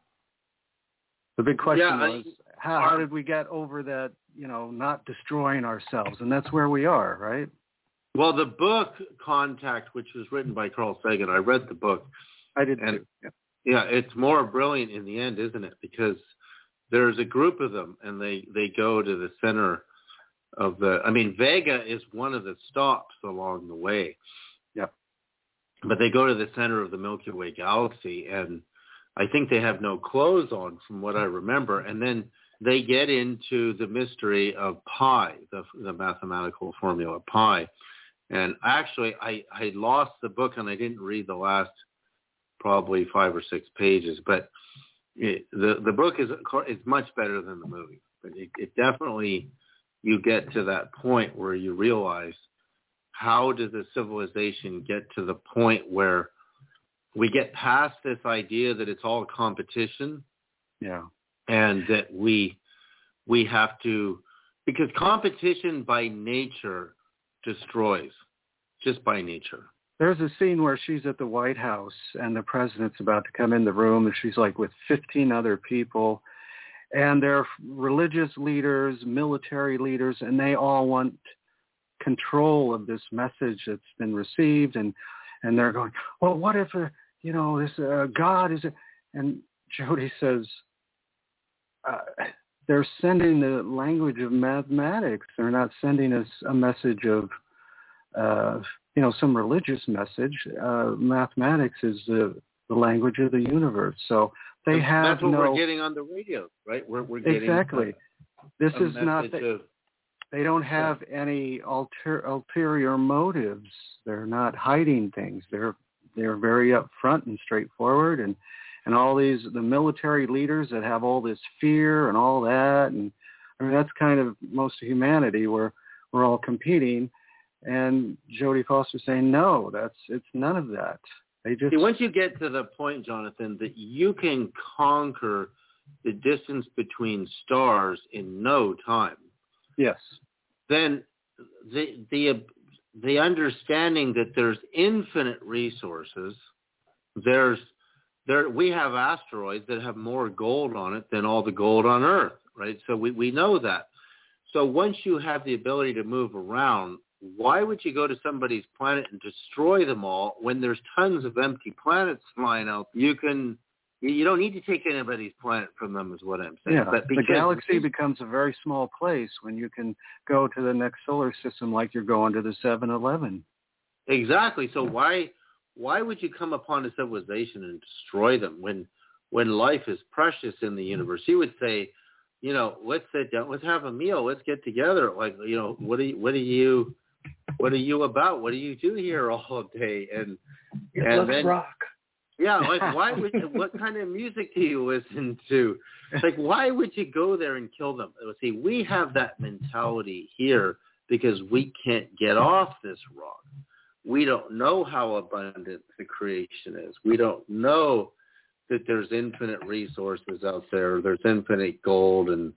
the big question yeah, was how, how did we get over that, you know, not destroying ourselves? And that's where we are, right? Well, the book Contact, which was written by Carl Sagan, I read the book. I did and too. Yeah. yeah, it's more brilliant in the end, isn't it? Because there's a group of them, and they they go to the center of the. I mean, Vega is one of the stops along the way. Yeah. But they go to the center of the Milky Way galaxy, and I think they have no clothes on, from what I remember, and then they get into the mystery of pi, the, the mathematical formula pi. And actually, I, I lost the book and I didn't read the last probably five or six pages. But it, the the book is is much better than the movie. But it, it definitely you get to that point where you realize how does a civilization get to the point where we get past this idea that it's all competition. Yeah. and that we we have to because competition by nature destroys just by nature. There's a scene where she's at the White House and the president's about to come in the room and she's like with 15 other people. And they're religious leaders, military leaders, and they all want control of this message that's been received. And and they're going, well, what if, uh, you know, this uh, God is, a, and Jodie says, uh, they're sending the language of mathematics. They're not sending us a message of, uh, you know, some religious message. Uh, mathematics is the, the language of the universe. So they have that's what no we're getting on the radio right we're, we're getting exactly. This is not. The, of, they don't have any alter, ulterior motives. They're not hiding things. They're they're very upfront and straightforward. And and all these the military leaders that have all this fear and all that. And I mean that's kind of most of humanity. Where we're all competing. And Jodie Foster saying no, that's it's none of that. They just See, once you get to the point, Jonathan, that you can conquer the distance between stars in no time, yes then the the the understanding that there's infinite resources, there's there we have asteroids that have more gold on it than all the gold on Earth, right? So we, we know that. So once you have the ability to move around, why would you go to somebody's planet and destroy them all when there's tons of empty planets flying out? You can you- you don't need to take anybody's planet from them is what I'm saying. Yeah, But the because- galaxy becomes a very small place when you can go to the next solar system like you're going to the 7-Eleven. Exactly. So why why would you come upon a civilization and destroy them when when life is precious in the universe? You would say, you know, let's sit down, let's have a meal, let's get together. Like, you know, what are you, what are you what are you about? What do you do here all day? And and Let's then rock. Yeah, like why would you, what kind of music do you listen to? Like why would you go there and kill them? See, we have that mentality here because we can't get off this rock. We don't know how abundant the creation is. We don't know that there's infinite resources out there. There's infinite gold and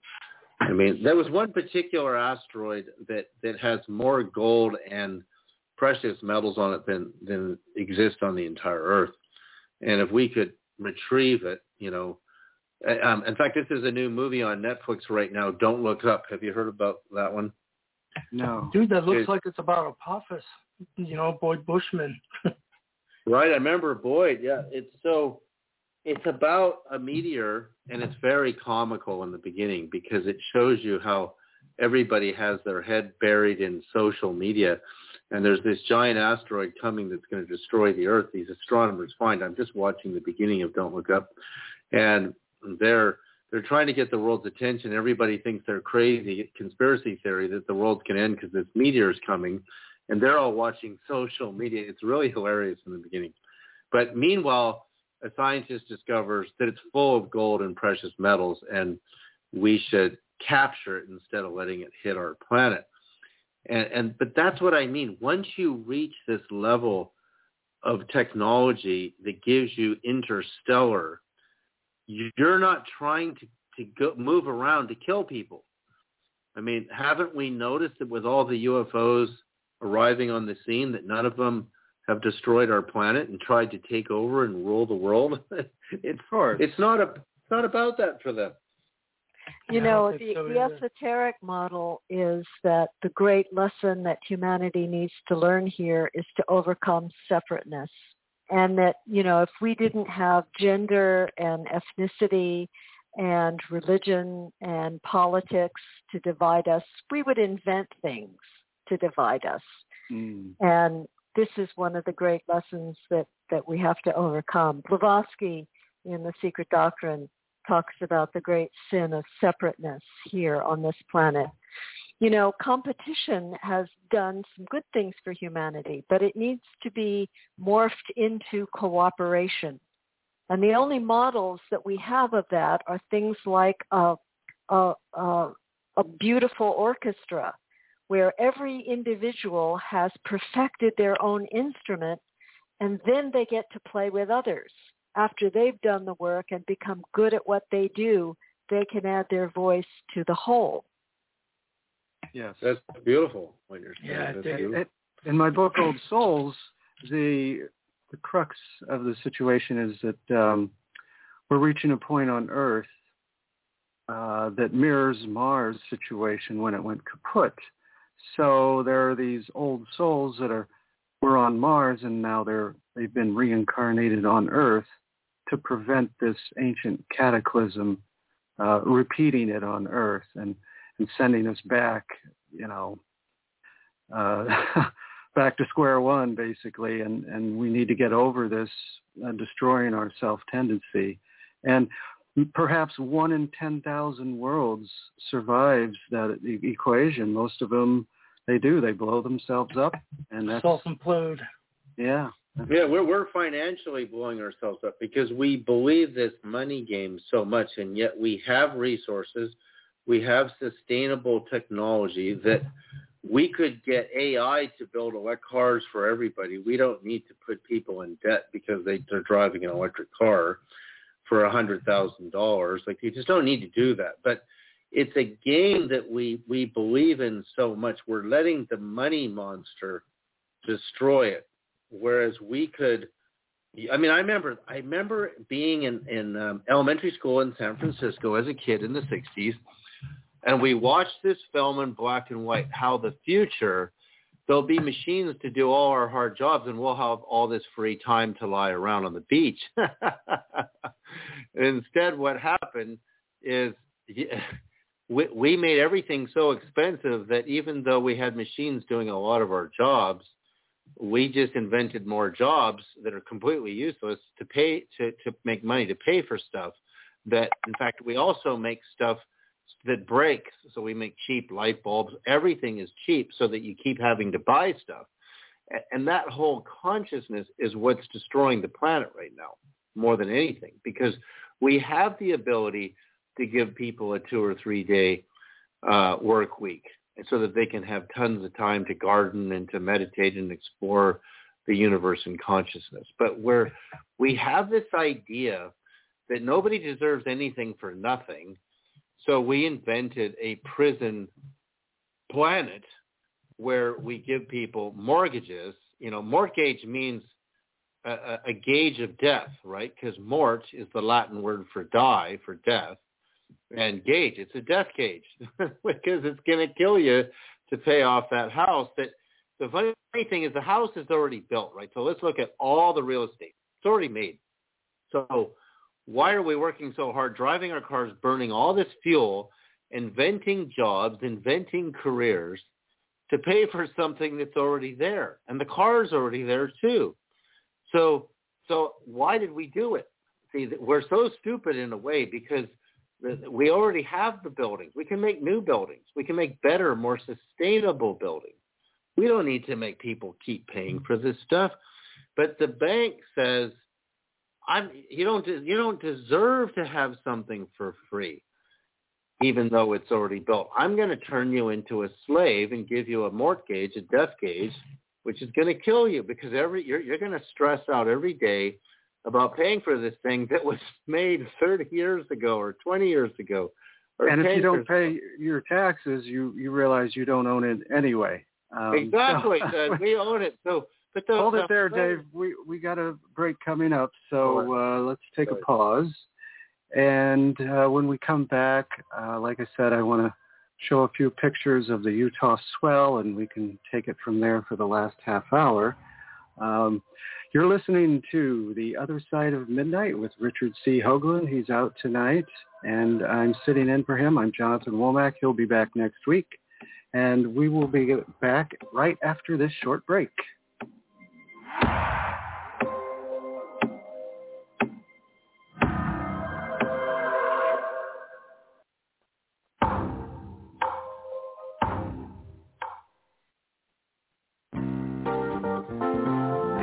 I mean, there was one particular asteroid that that has more gold and precious metals on it than than exist on the entire Earth. And if we could retrieve it, you know, um, in fact, this is a new movie on Netflix right now. Don't look up. Have you heard about that one? No. Dude, that looks Dude. like it's about Apophis. You know, Boyd Bushman. Right, I remember Boyd. Yeah, it's so it's about a meteor and it's very comical in the beginning because it shows you how everybody has their head buried in social media and there's this giant asteroid coming that's going to destroy the earth. These astronomers find i'm just watching the beginning of don't look up. And they're they're trying to get the world's attention. Everybody thinks they're crazy conspiracy theory that the world can end because this meteor is coming. And they're all watching social media. It's really hilarious in the beginning. But meanwhile a scientist discovers that it's full of gold and precious metals and we should capture it instead of letting it hit our planet. And, and but that's what I mean. Once you reach this level of technology that gives you interstellar, you're not trying to, to go, move around to kill people. I mean, haven't we noticed that with all the UFOs arriving on the scene that none of them have destroyed our planet and tried to take over and rule the world? it's course. it's not a it's not about that for them. You know, the, so the esoteric model is that the great lesson that humanity needs to learn here is to overcome separateness. And that, you know, if we didn't have gender and ethnicity and religion and politics to divide us, we would invent things to divide us. Mm. And this is one of the great lessons that, that we have to overcome. Blavatsky in The Secret Doctrine talks about the great sin of separateness here on this planet. You know, competition has done some good things for humanity, but it needs to be morphed into cooperation. And the only models that we have of that are things like a, a, a, a beautiful orchestra where every individual has perfected their own instrument and then they get to play with others. After they've done the work and become good at what they do, they can add their voice to the whole. Yes, that's beautiful. What you're saying. Yeah, it, in my book Old Souls, the the crux of the situation is that um, we're reaching a point on Earth uh, that mirrors Mars' situation when it went kaput. So there are these old souls that are were on Mars and now they're they've been reincarnated on Earth to prevent this ancient cataclysm uh, repeating it on Earth and and sending us back, you know, uh, back to square one basically. And and we need to get over this uh, destroying our self tendency. And perhaps one in 10,000 worlds survives that equation. Most of them, they do. They blow themselves up, and that's self-implode. Yeah. Yeah, we're we're financially blowing ourselves up because we believe this money game so much, and yet we have resources, we have sustainable technology that we could get AI to build electric cars for everybody. We don't need to put people in debt because they, they're driving an electric car for a hundred thousand dollars. Like you just don't need to do that. But it's a game that we we believe in so much. We're letting the money monster destroy it, whereas we could. I mean, I remember I remember being in in um, elementary school in San Francisco as a kid in the '60s, and we watched this film in black and white. How the future there'll be machines to do all our hard jobs and we'll have all this free time to lie around on the beach. Instead, what happened is we, we made everything so expensive that even though we had machines doing a lot of our jobs, we just invented more jobs that are completely useless to pay to, to make money to pay for stuff that in fact we also make stuff that breaks. So we make cheap light bulbs. Everything is cheap so that you keep having to buy stuff. And that whole consciousness is what's destroying the planet right now more than anything because we have the ability to give people a two or three day uh, work week so that they can have tons of time to garden and to meditate and explore the universe and consciousness. But where we have this idea that nobody deserves anything for nothing so we invented a prison planet where we give people mortgages. You know, mortgage means a, a gauge of death, right? Because mort is the Latin word for die, for death. And gauge, it's a death gauge because it's going to kill you to pay off that house. That the funny thing is the house is already built, right? So let's look at all the real estate. It's already made. So why are we working so hard, driving our cars, burning all this fuel, inventing jobs, inventing careers to pay for something that's already there? And the car's already there too. So, so why did we do it? See, we're so stupid in a way because we already have the buildings. We can make new buildings. We can make better, more sustainable buildings. We don't need to make people keep paying for this stuff. But the bank says, I'm you don't you don't deserve to have something for free, even though it's already built. I'm going to turn you into a slave and give you a mortgage, a death gauge, which is going to kill you because every you're you're going to stress out every day about paying for this thing that was made 30 years ago or 20 years ago. and if you don't pay your taxes, you you realize you don't own it anyway. Um, exactly. So, we own it. So but Hold it there, Dave. We we got a break coming up, so uh, let's take a pause. And uh, when we come back, uh, like I said, I want to show a few pictures of the Utah swell, and we can take it from there for the last half hour. Um, you're listening to The Other Side of Midnight with Richard C. Hoagland. He's out tonight, and I'm sitting in for him. I'm Jonathan Womack. He'll be back next week, and we will be back right after this short break.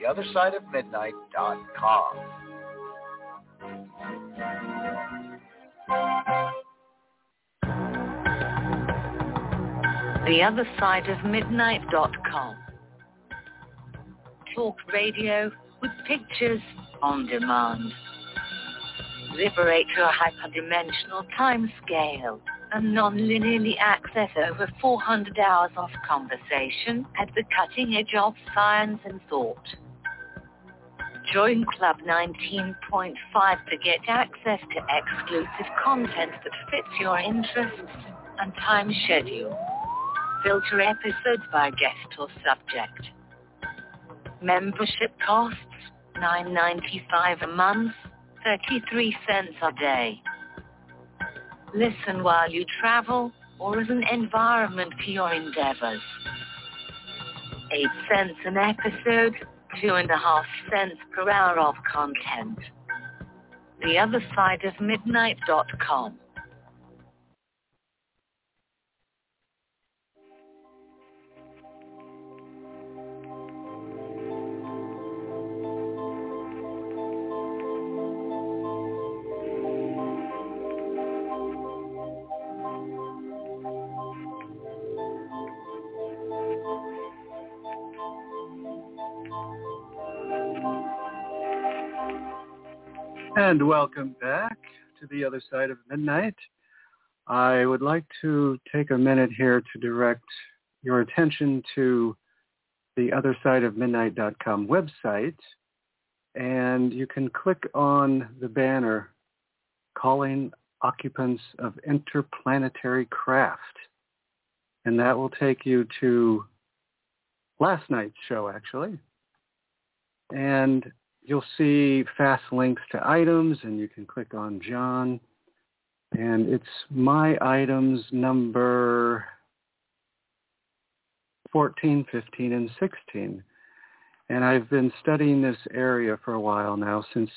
TheOtherSideOfMidnight.com. TheOtherSideOfMidnight.com. Talk radio with pictures on demand. Liberate your hyperdimensional time scale and non-linearly access over 400 hours of conversation at the cutting edge of science and thought. Join Club 19.5 to get access to exclusive content that fits your interests and time schedule. Filter episodes by guest or subject. Membership costs $9.95 a month, 33 cents a day. Listen while you travel or as an environment for your endeavors. Eight cents an episode, two and a half cents per hour of content. The other side of midnight.com. And welcome back to the other side of midnight. I would like to take a minute here to direct your attention to the other side of midnight.com website and you can click on the banner calling occupants of interplanetary craft and that will take you to last night's show actually and you'll see fast links to items and you can click on John. And it's my items number 14, 15, and 16. And I've been studying this area for a while now since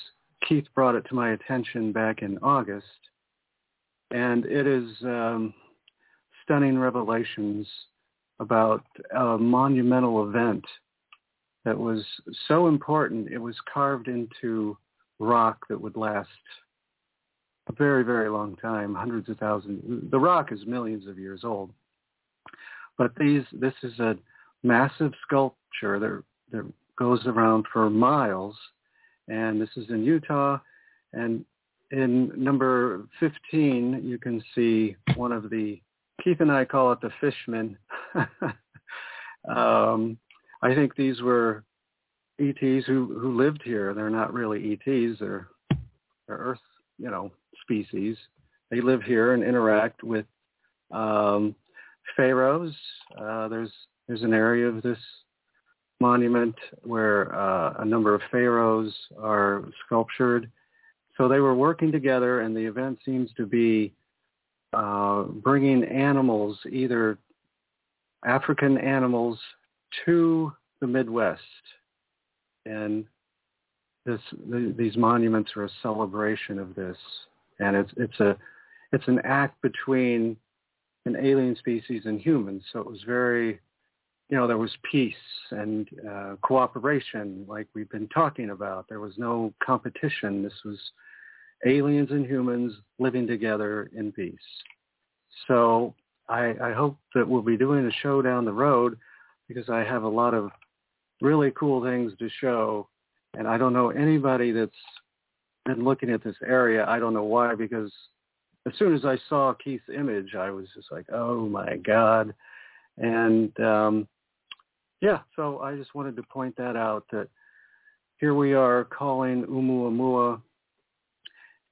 Keith brought it to my attention back in August. And it is um, stunning revelations about a monumental event that was so important. It was carved into rock that would last a very, very long time, hundreds of thousands. The rock is millions of years old. But these, this is a massive sculpture that, that goes around for miles. And this is in Utah. And in number 15, you can see one of the, Keith and I call it the fishman. um, I think these were ETs who who lived here. They're not really ETs. They're they're Earth, you know, species. They live here and interact with um, pharaohs. Uh, there's there's an area of this monument where uh, a number of pharaohs are sculptured. So they were working together, and the event seems to be uh, bringing animals, either African animals, to the Midwest, and this the, these monuments are a celebration of this, and it's it's a it's an act between an alien species and humans. So it was very, you know, there was peace and uh, cooperation, like we've been talking about. There was no competition. This was aliens and humans living together in peace. So I, I hope that we'll be doing a show down the road because I have a lot of really cool things to show. And I don't know anybody that's been looking at this area. I don't know why, because as soon as I saw Keith's image, I was just like, oh my God. And um, yeah, so I just wanted to point that out that here we are calling Oumuamua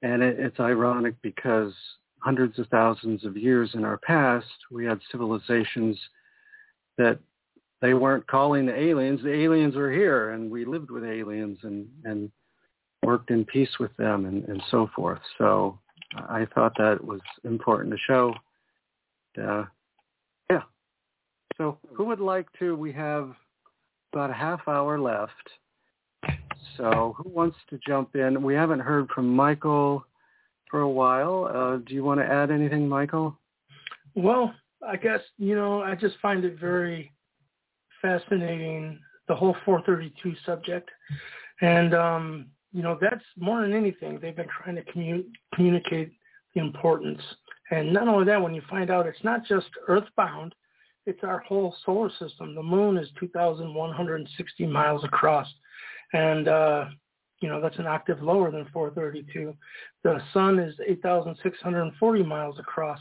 and it, it's ironic because hundreds of thousands of years in our past, we had civilizations that they weren't calling the aliens. The aliens were here, and we lived with aliens and, and worked in peace with them and, and so forth. So I thought that was important to show. Uh, yeah. So who would like to? We have about a half hour left. So who wants to jump in? We haven't heard from Michael for a while. Uh, do you want to add anything, Michael? Well, I guess, you know, I just find it very fascinating, the whole 432 subject. And, um, you know, that's more than anything. They've been trying to commu- communicate the importance. And not only that, when you find out it's not just earthbound, it's our whole solar system. The moon is 2,160 miles across and uh, you know that's an octave lower than 432. The sun is 8,640 miles across,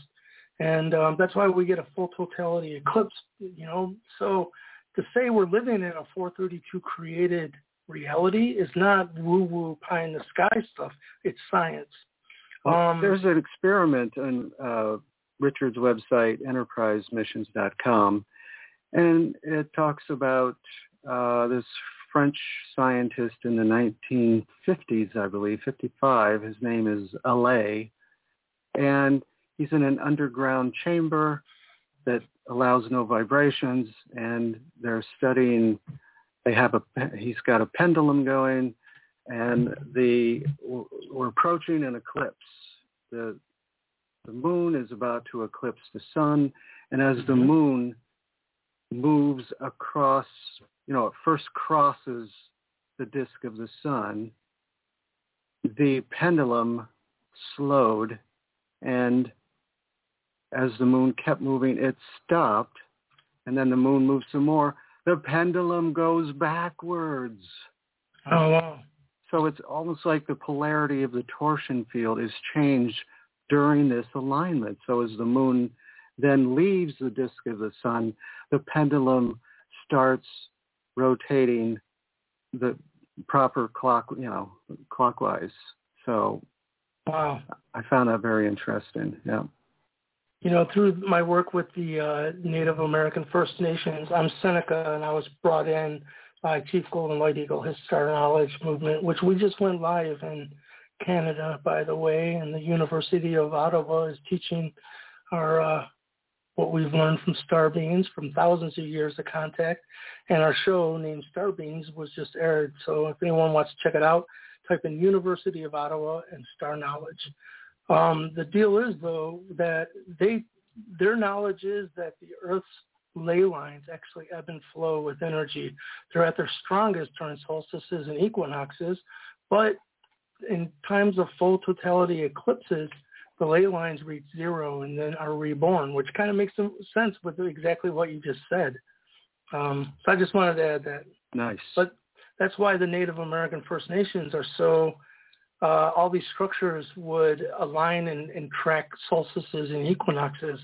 and um, that's why we get a full totality eclipse. You know, so to say we're living in a 432 created reality is not woo-woo pie in the sky stuff. It's science. Well, um, there's an experiment on uh, Richard's website, enterprisemissions.com, and it talks about uh, this French scientist in the 1950s, I believe, 55. His name is Allais. And he's in an underground chamber that allows no vibrations. And they're studying, they have a, he's got a pendulum going and the, we're approaching an eclipse. The, the moon is about to eclipse the sun. And as the mm-hmm. moon moves across you know, it first crosses the disk of the sun, the pendulum slowed and as the moon kept moving, it stopped and then the moon moved some more. The pendulum goes backwards. Oh, wow. So it's almost like the polarity of the torsion field is changed during this alignment. So as the moon then leaves the disk of the sun, the pendulum starts rotating the proper clock, you know, clockwise. So wow, I found that very interesting. Yeah. You know, through my work with the uh, Native American First Nations, I'm Seneca, and I was brought in by Chief Golden Light Eagle, his Star Knowledge movement, which we just went live in Canada, by the way, and the University of Ottawa is teaching our uh, what we've learned from star beings from thousands of years of contact. And our show named Star Beings was just aired. So if anyone wants to check it out, type in University of Ottawa and Star Knowledge. Um, the deal is though that they their knowledge is that the Earth's ley lines actually ebb and flow with energy. They're at their strongest during solstices and equinoxes, but in times of full totality eclipses, the ley lines reach zero and then are reborn, which kind of makes some sense with exactly what you just said. Um, so I just wanted to add that. Nice. But that's why the Native American First Nations are so, uh, all these structures would align and, and track solstices and equinoxes.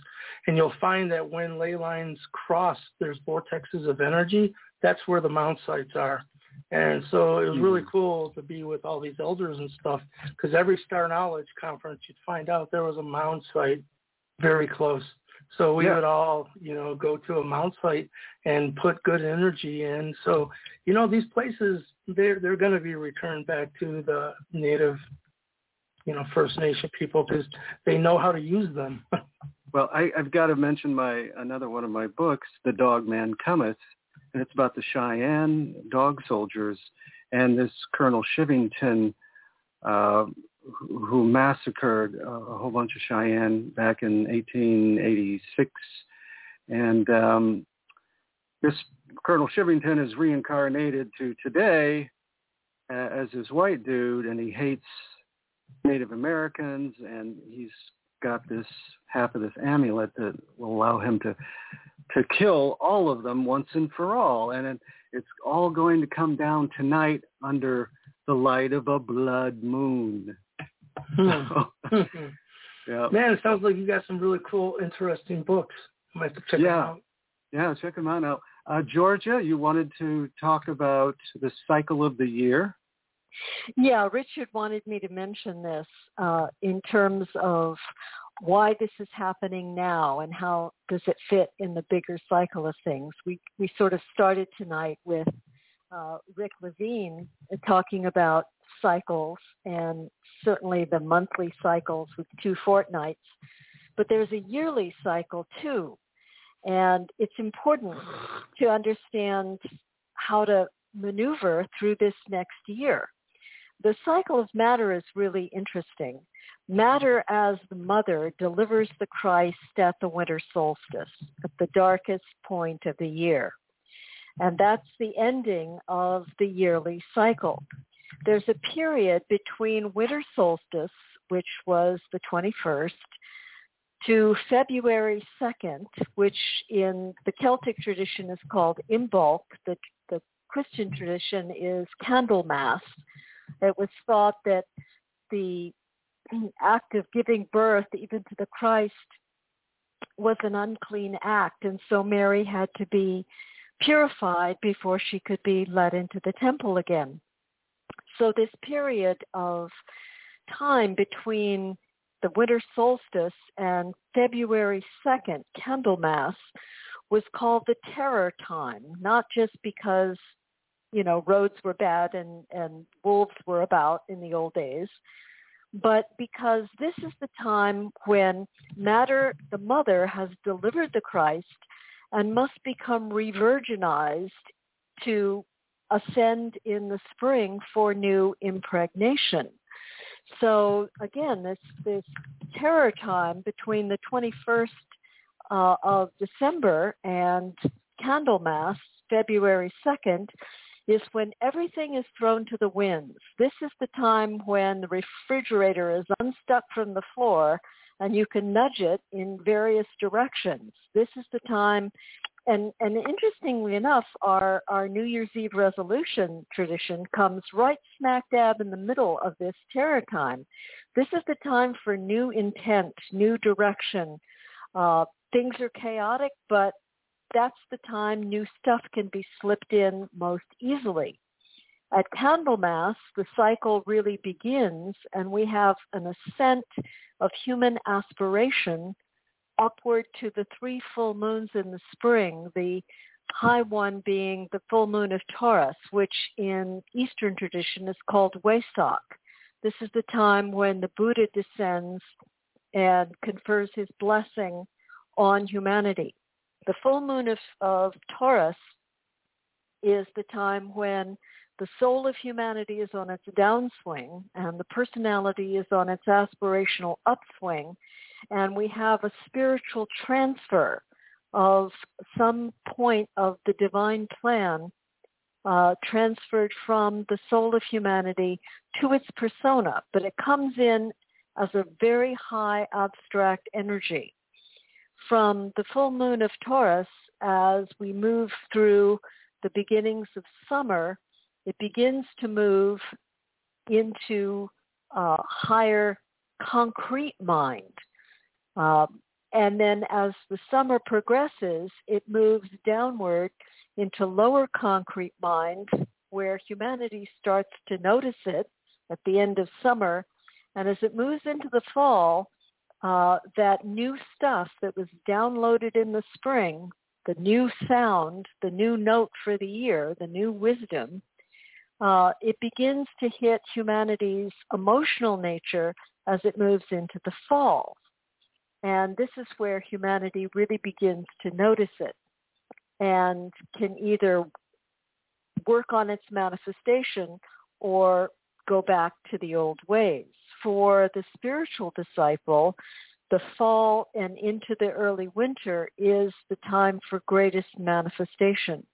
And you'll find that when ley lines cross, there's vortexes of energy. That's where the mound sites are. And so it was really mm-hmm. cool to be with all these elders and stuff because every Star Knowledge conference you'd find out there was a mound site very close. So we yeah. would all, you know, go to a mound site and put good energy in. So, you know, these places they're they're going to be returned back to the native you know First Nation people because they know how to use them. well, I, I've got to mention my another one of my books, The Dog Man Cometh, and it's about the Cheyenne dog soldiers and this Colonel Chivington uh, who massacred a whole bunch of Cheyenne back in 1886. And um, this Colonel Chivington is reincarnated to today uh, as this white dude, and he hates Native Americans, and he's got this half of this amulet that will allow him to to kill all of them once and for all. And it, it's all going to come down tonight under the light of a blood moon. Hmm. yeah. Man, it sounds like you got some really cool, interesting books. I might have to check yeah. them out. Yeah, check them out now. Uh, Georgia, you wanted to talk about the cycle of the year. Yeah, Richard wanted me to mention this uh, in terms of why this is happening now and how does it fit in the bigger cycle of things. We we sort of started tonight with uh, Rick Levine talking about cycles and certainly the monthly cycles with two fortnights, but there's a yearly cycle too, and it's important to understand how to maneuver through this next year. The cycle of matter is really interesting Matter as the mother delivers the Christ at the winter solstice, at the darkest point of the year. And that's the ending of the yearly cycle. There's a period between winter solstice, which was the 21st, to February 2nd, which in the Celtic tradition is called Imbolc. The, the Christian tradition is Candlemas. It was thought that the act of giving birth even to the Christ was an unclean act. And so Mary had to be purified before she could be led into the temple again. So this period of time between the winter solstice and February 2nd, Candlemas, was called the terror time, not just because, you know, roads were bad and, and wolves were about in the old days, but because this is the time when matter, the mother, has delivered the Christ and must become re-virginized to ascend in the spring for new impregnation. So again, this this terror time between the 21st uh, of December and Candlemas, February 2nd, is when everything is thrown to the winds. This is the time when the refrigerator is unstuck from the floor and you can nudge it in various directions. This is the time and, and interestingly enough, our, our New Year's Eve resolution tradition comes right smack dab in the middle of this terror time. This is the time for new intent, new direction. Uh, things are chaotic, but that's the time new stuff can be slipped in most easily. At Candlemas, the cycle really begins and we have an ascent of human aspiration upward to the three full moons in the spring, the high one being the full moon of Taurus, which in Eastern tradition is called Wesak. This is the time when the Buddha descends and confers his blessing on humanity. The full moon of, of Taurus is the time when the soul of humanity is on its downswing and the personality is on its aspirational upswing. And we have a spiritual transfer of some point of the divine plan uh, transferred from the soul of humanity to its persona, but it comes in as a very high abstract energy from the full moon of Taurus as we move through the beginnings of summer, it begins to move into uh, higher concrete mind. Uh, and then as the summer progresses, it moves downward into lower concrete mind where humanity starts to notice it at the end of summer. And as it moves into the fall, uh, that new stuff that was downloaded in the spring, the new sound, the new note for the year, the new wisdom, uh, it begins to hit humanity's emotional nature as it moves into the fall. And this is where humanity really begins to notice it and can either work on its manifestation or go back to the old ways. For the spiritual disciple, the fall and into the early winter is the time for greatest manifestation.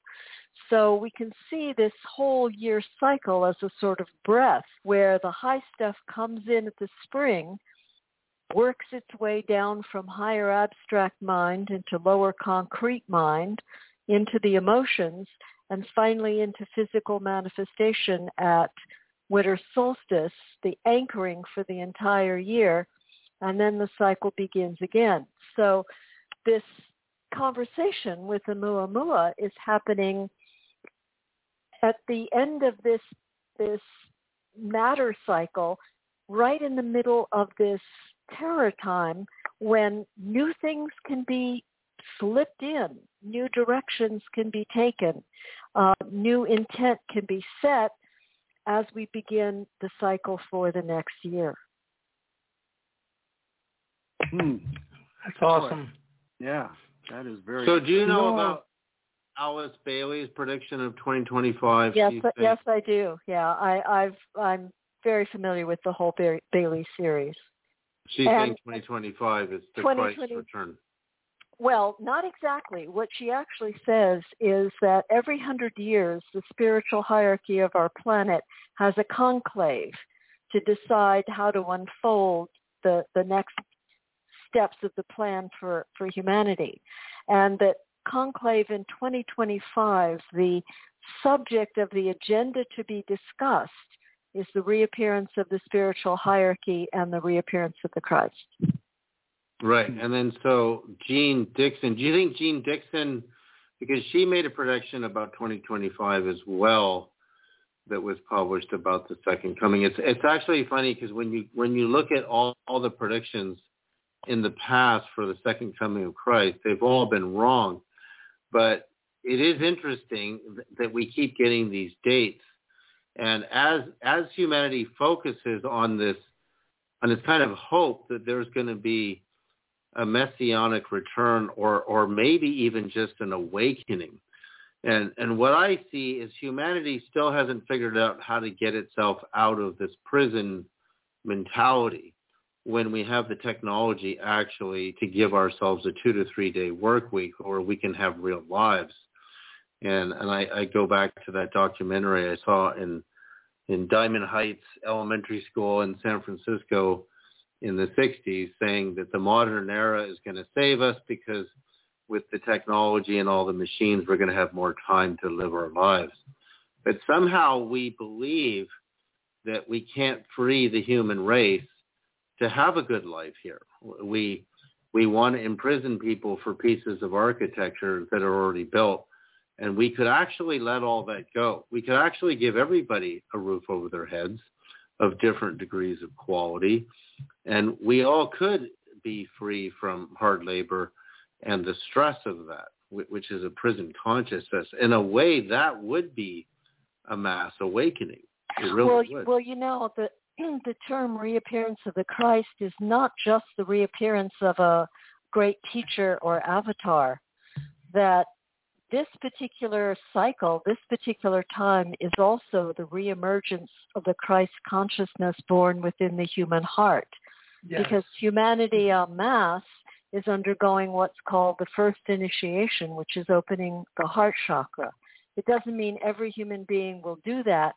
So we can see this whole year cycle as a sort of breath where the high stuff comes in at the spring, works its way down from higher abstract mind into lower concrete mind, into the emotions, and finally into physical manifestation at winter solstice, the anchoring for the entire year, and then the cycle begins again. So this conversation with Oumuamua is happening at the end of this this matter cycle, right in the middle of this terror time when new things can be slipped in, new directions can be taken, uh, new intent can be set as we begin the cycle for the next year. Hmm. That's awesome. Yeah, that is very. So do you know about Alice Bailey's prediction of 2025? Yes, yes, I do. Yeah, I, I've I'm very familiar with the whole Bailey series. She and thinks 2025 is the 2020 Christ's return. Well, not exactly. What she actually says is that every hundred years, the spiritual hierarchy of our planet has a conclave to decide how to unfold the, the next steps of the plan for, for humanity. And that conclave in 2025, the subject of the agenda to be discussed is the reappearance of the spiritual hierarchy and the reappearance of the Christ. Right. And then so Jeane Dixon, do you think Jeane Dixon, because she made a prediction about 2025 as well that was published about the second coming. It's it's actually funny because when you when you look at all, all the predictions in the past for the second coming of Christ, they've all been wrong. But it is interesting that we keep getting these dates. And as as humanity focuses on this on this kind of hope that there's going to be a messianic return or or maybe even just an awakening. And and what I see is humanity still hasn't figured out how to get itself out of this prison mentality when we have the technology actually to give ourselves a two to three day work week or we can have real lives. And and I, I go back to that documentary I saw in in Diamond Heights Elementary School in San Francisco in the 60s saying that the modern era is going to save us because with the technology and all the machines, we're going to have more time to live our lives. But somehow we believe that we can't free the human race to have a good life here. We we want to imprison people for pieces of architecture that are already built. And we could actually let all that go. We could actually give everybody a roof over their heads of different degrees of quality. And we all could be free from hard labor and the stress of that, which is a prison consciousness. In a way, that would be a mass awakening. It really well, would. well, you know, the the term reappearance of the Christ is not just the reappearance of a great teacher or avatar. That this particular cycle, this particular time is also the reemergence of the Christ consciousness born within the human heart. Yes. Because humanity en masse is undergoing what's called the first initiation, which is opening the heart chakra. It doesn't mean every human being will do that,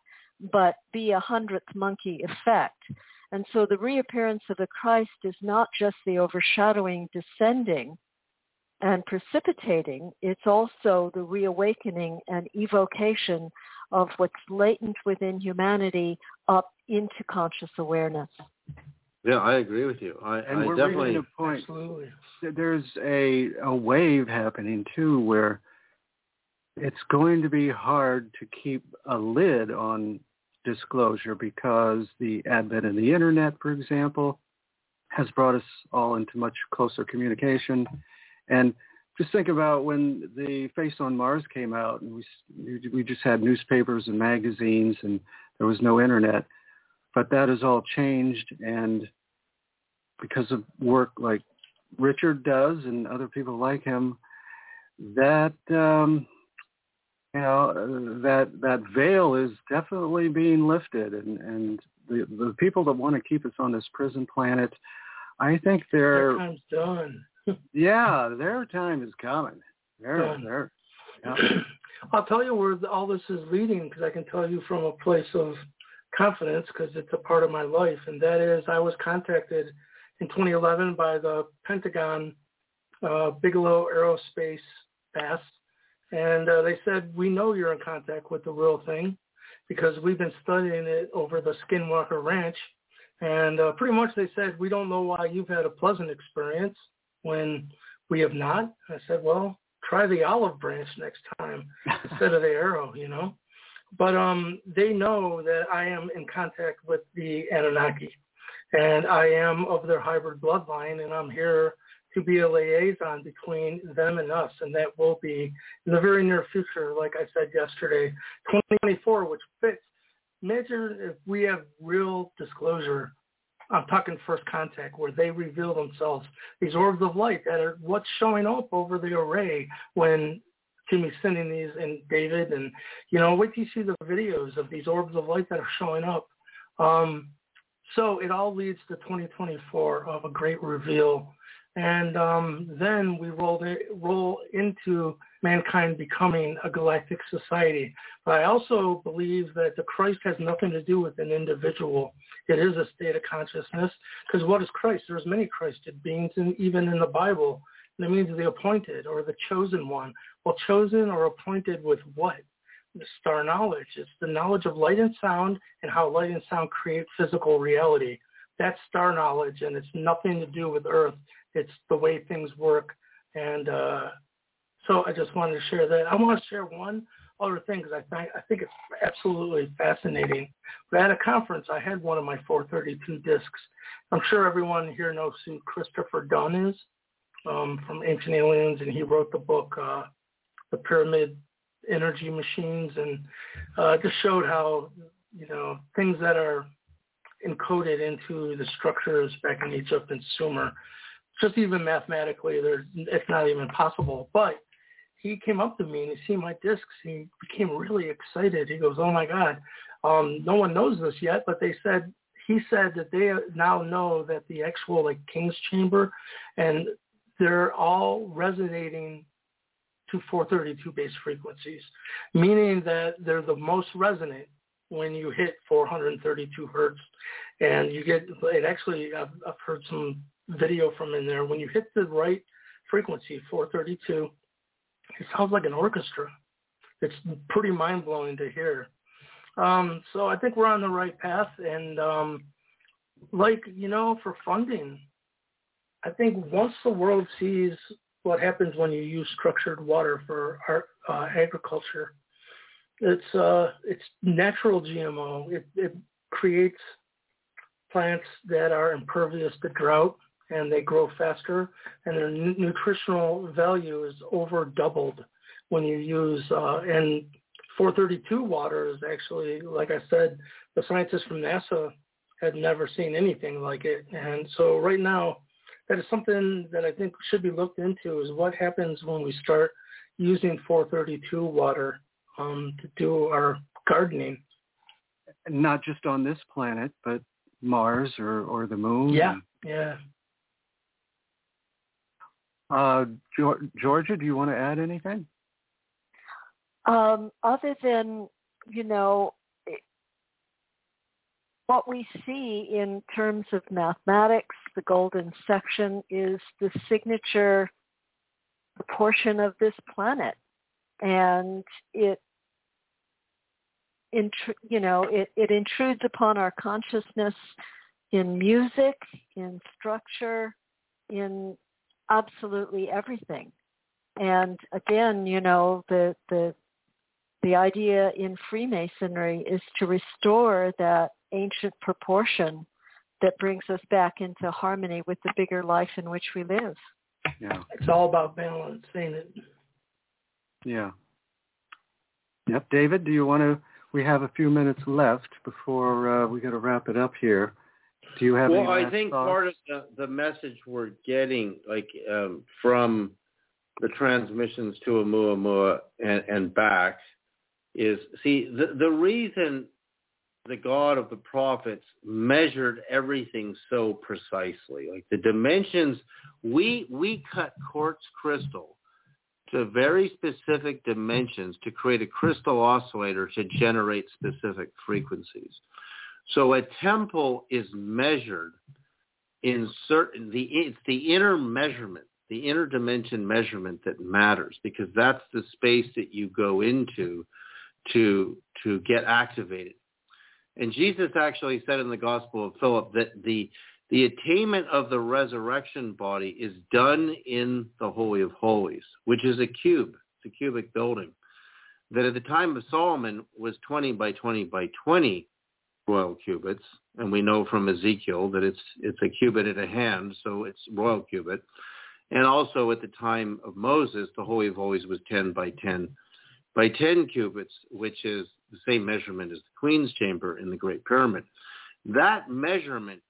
but be a hundredth monkey effect. And so the reappearance of the Christ is not just the overshadowing, descending, and precipitating, it's also the reawakening and evocation of what's latent within humanity up into conscious awareness. Yeah, I agree with you. I, and I we're definitely reaching a point. Absolutely. There's a a wave happening too, where it's going to be hard to keep a lid on disclosure because the advent of the internet, for example, has brought us all into much closer communication. And just think about when the Face on Mars came out, and we we just had newspapers and magazines, and there was no internet. But that has all changed, and because of work like Richard does and other people like him, that um, you know that that veil is definitely being lifted, and and the the people that want to keep us on this prison planet, I think they're their time's done. yeah, their time is coming. They're Done. they're yeah. I'll tell you where all this is leading because I can tell you from a place of confidence because it's a part of my life, and that is I was contacted in 2011 by the Pentagon, uh, Bigelow Aerospace BAS, and uh, they said we know you're in contact with the real thing because we've been studying it over the Skinwalker Ranch, and uh, pretty much they said we don't know why you've had a pleasant experience when we have not. I said, well, try the olive branch next time instead of the arrow, you know. But um, they know that I am in contact with the Anunnaki, and I am of their hybrid bloodline, and I'm here to be a liaison between them and us, and that will be in the very near future, like I said yesterday, 2024, which fits. Imagine if we have real disclosure I'm talking first contact where they reveal themselves, these orbs of light that are what's showing up over the array when Jimmy's sending these and David and you know, wait till you see the videos of these orbs of light that are showing up. Um, so it all leads to 2024 of a great reveal. And um, then we roll, it, roll into mankind becoming a galactic society. But I also believe that the Christ has nothing to do with an individual. It is a state of consciousness. Because what is Christ? There's many Christed beings, in, even in the Bible. That means the appointed or the chosen one. Well, chosen or appointed with what? The star knowledge. It's the knowledge of light and sound and how light and sound create physical reality. That's star knowledge, and it's nothing to do with Earth. It's the way things work. And uh, so I just wanted to share that. I want to share one other thing because I think I think it's absolutely fascinating. But at a conference, I had one of my 432 discs. I'm sure everyone here knows who Christopher Dunn is um, from Ancient Aliens, and he wrote the book uh, The Pyramid Energy Machines, and uh, just showed how you know things that are encoded into the structures back in Egypt and Sumer. Just even mathematically, there's, it's not even possible. But he came up to me and he seen my discs. He became really excited. He goes, "Oh my God, um, no one knows this yet, but they said he said that they now know that the actual like King's Chamber, and they're all resonating to 432 base frequencies, meaning that they're the most resonant when you hit 432 hertz, and you get it. Actually, I've, I've heard some video from in there when you hit the right frequency, 432 it sounds like an orchestra. It's pretty mind blowing to hear. Um, so I think we're on the right path, and um, like you know, for funding, I think once the world sees what happens when you use structured water for art, uh, agriculture, it's uh, it's natural GMO. It, it creates plants that are impervious to drought and they grow faster, and their n- nutritional value is over doubled when you use uh, and 432 water is actually, like I said, the scientists from NASA had never seen anything like it, and so right now, that is something that I think should be looked into is what happens when we start using 432 water um, to do our gardening. Not just on this planet, but Mars or, or the moon. Yeah, yeah. Uh, Georgia, do you want to add anything? Um, other than, you know, what we see in terms of mathematics, the golden section is the signature portion of this planet. And it, you know, it, it intrudes upon our consciousness in music, in structure, in absolutely everything. And again, you know, the the the idea in Freemasonry is to restore that ancient proportion that brings us back into harmony with the bigger life in which we live. Yeah. It's all about balance, ain't it? Yeah. Yep. David, do you want to? We have a few minutes left before uh, we got to wrap it up here. Do you have well, I think thoughts? part of the, the message we're getting, like um, from the transmissions to Oumuamua and, and back, is see the the reason the God of the prophets measured everything so precisely, like the dimensions. We we cut quartz crystal to very specific dimensions to create a crystal oscillator to generate specific frequencies. So a temple is measured in certain the it's the inner measurement, the inner dimension measurement that matters because that's the space that you go into to to get activated. And Jesus actually said in the Gospel of Philip that the the attainment of the resurrection body is done in the Holy of Holies, which is a cube, it's a cubic building. That at the time of Solomon was 20 by 20 by 20 royal cubits, and we know from Ezekiel that it's it's a cubit and a hand, so it's royal cubit. And also at the time of Moses, the Holy of Holies was 10 by 10 by 10 cubits, which is the same measurement as the Queen's Chamber in the Great Pyramid. That measurement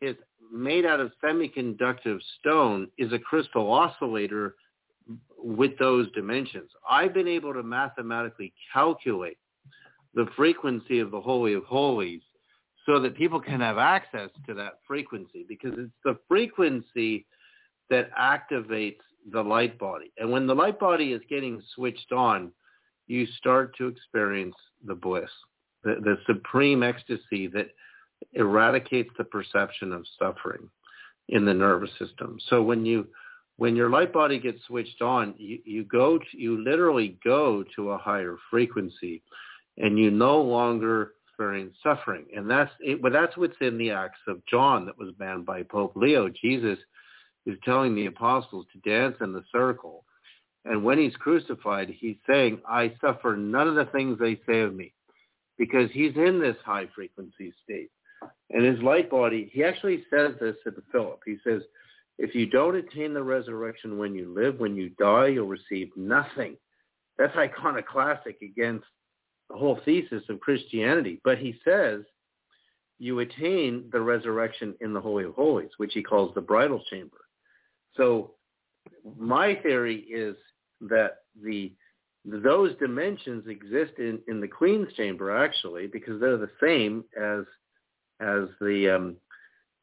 is made out of semiconductive stone is a crystal oscillator with those dimensions. I've been able to mathematically calculate the frequency of the Holy of Holies so that people can have access to that frequency because it's the frequency that activates the light body. And when the light body is getting switched on, you start to experience the bliss, the, the supreme ecstasy that eradicates the perception of suffering in the nervous system. So when you when your light body gets switched on, you, you go to, you literally go to a higher frequency and you no longer experience suffering. And that's it, but that's what's in the Acts of John that was banned by Pope Leo. Jesus is telling the apostles to dance in the circle. And when he's crucified, he's saying, I suffer none of the things they say of me because he's in this high frequency state. And his light body, he actually says this to Philip. He says, if you don't attain the resurrection when you live, when you die, you'll receive nothing. That's iconoclastic against whole thesis of Christianity. But he says you attain the resurrection in the Holy of Holies, which he calls the bridal chamber. So my theory is that the those dimensions exist in, in the Queen's chamber actually because they're the same as as the um,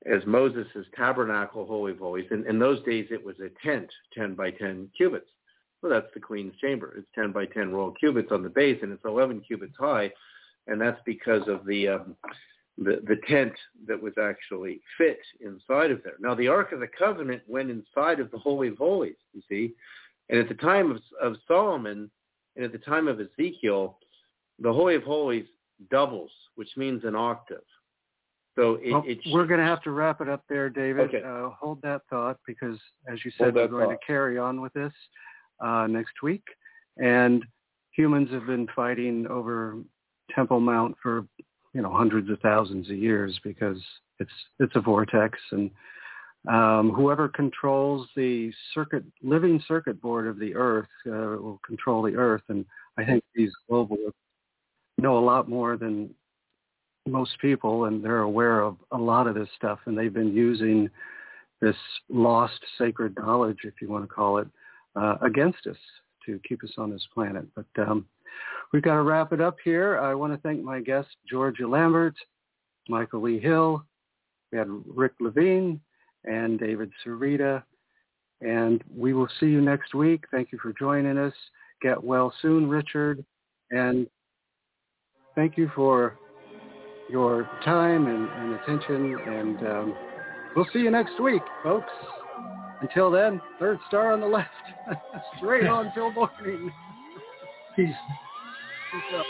as Moses' tabernacle, Holy of Holies. In, in those days, it was a tent, 10 by 10 cubits. Well, that's the queen's chamber. It's 10 by 10 royal cubits on the base, and it's 11 cubits high, and that's because of the um, the, the tent that was actually fit inside of there. Now, the Ark of the Covenant went inside of the Holy of Holies, you see, and at the time of, of Solomon and at the time of Ezekiel, the Holy of Holies doubles, which means an octave. So it, well, it we're going to have to wrap it up there, David. Okay. Uh, hold that thought because, as you said, we're going thought. to carry on with this uh, next week. And humans have been fighting over Temple Mount for you know hundreds of thousands of years because it's it's a vortex. And um, whoever controls the circuit living circuit board of the earth uh, will control the earth. And I think these globalists know a lot more than most people and they're aware of a lot of this stuff. And they've been using this lost sacred knowledge if you want to call it uh, against us to keep us on this planet. But um, we've got to wrap it up here. I want to thank my guests georgia lambert michael lee hill we had rick levine and david Sereda and we will see you next week. Thank you for joining us. Get well soon richard. And thank you for your time and, and attention. And um, we'll see you next week, folks. Until then, third star on the left. Straight on till morning. Peace. Peace out.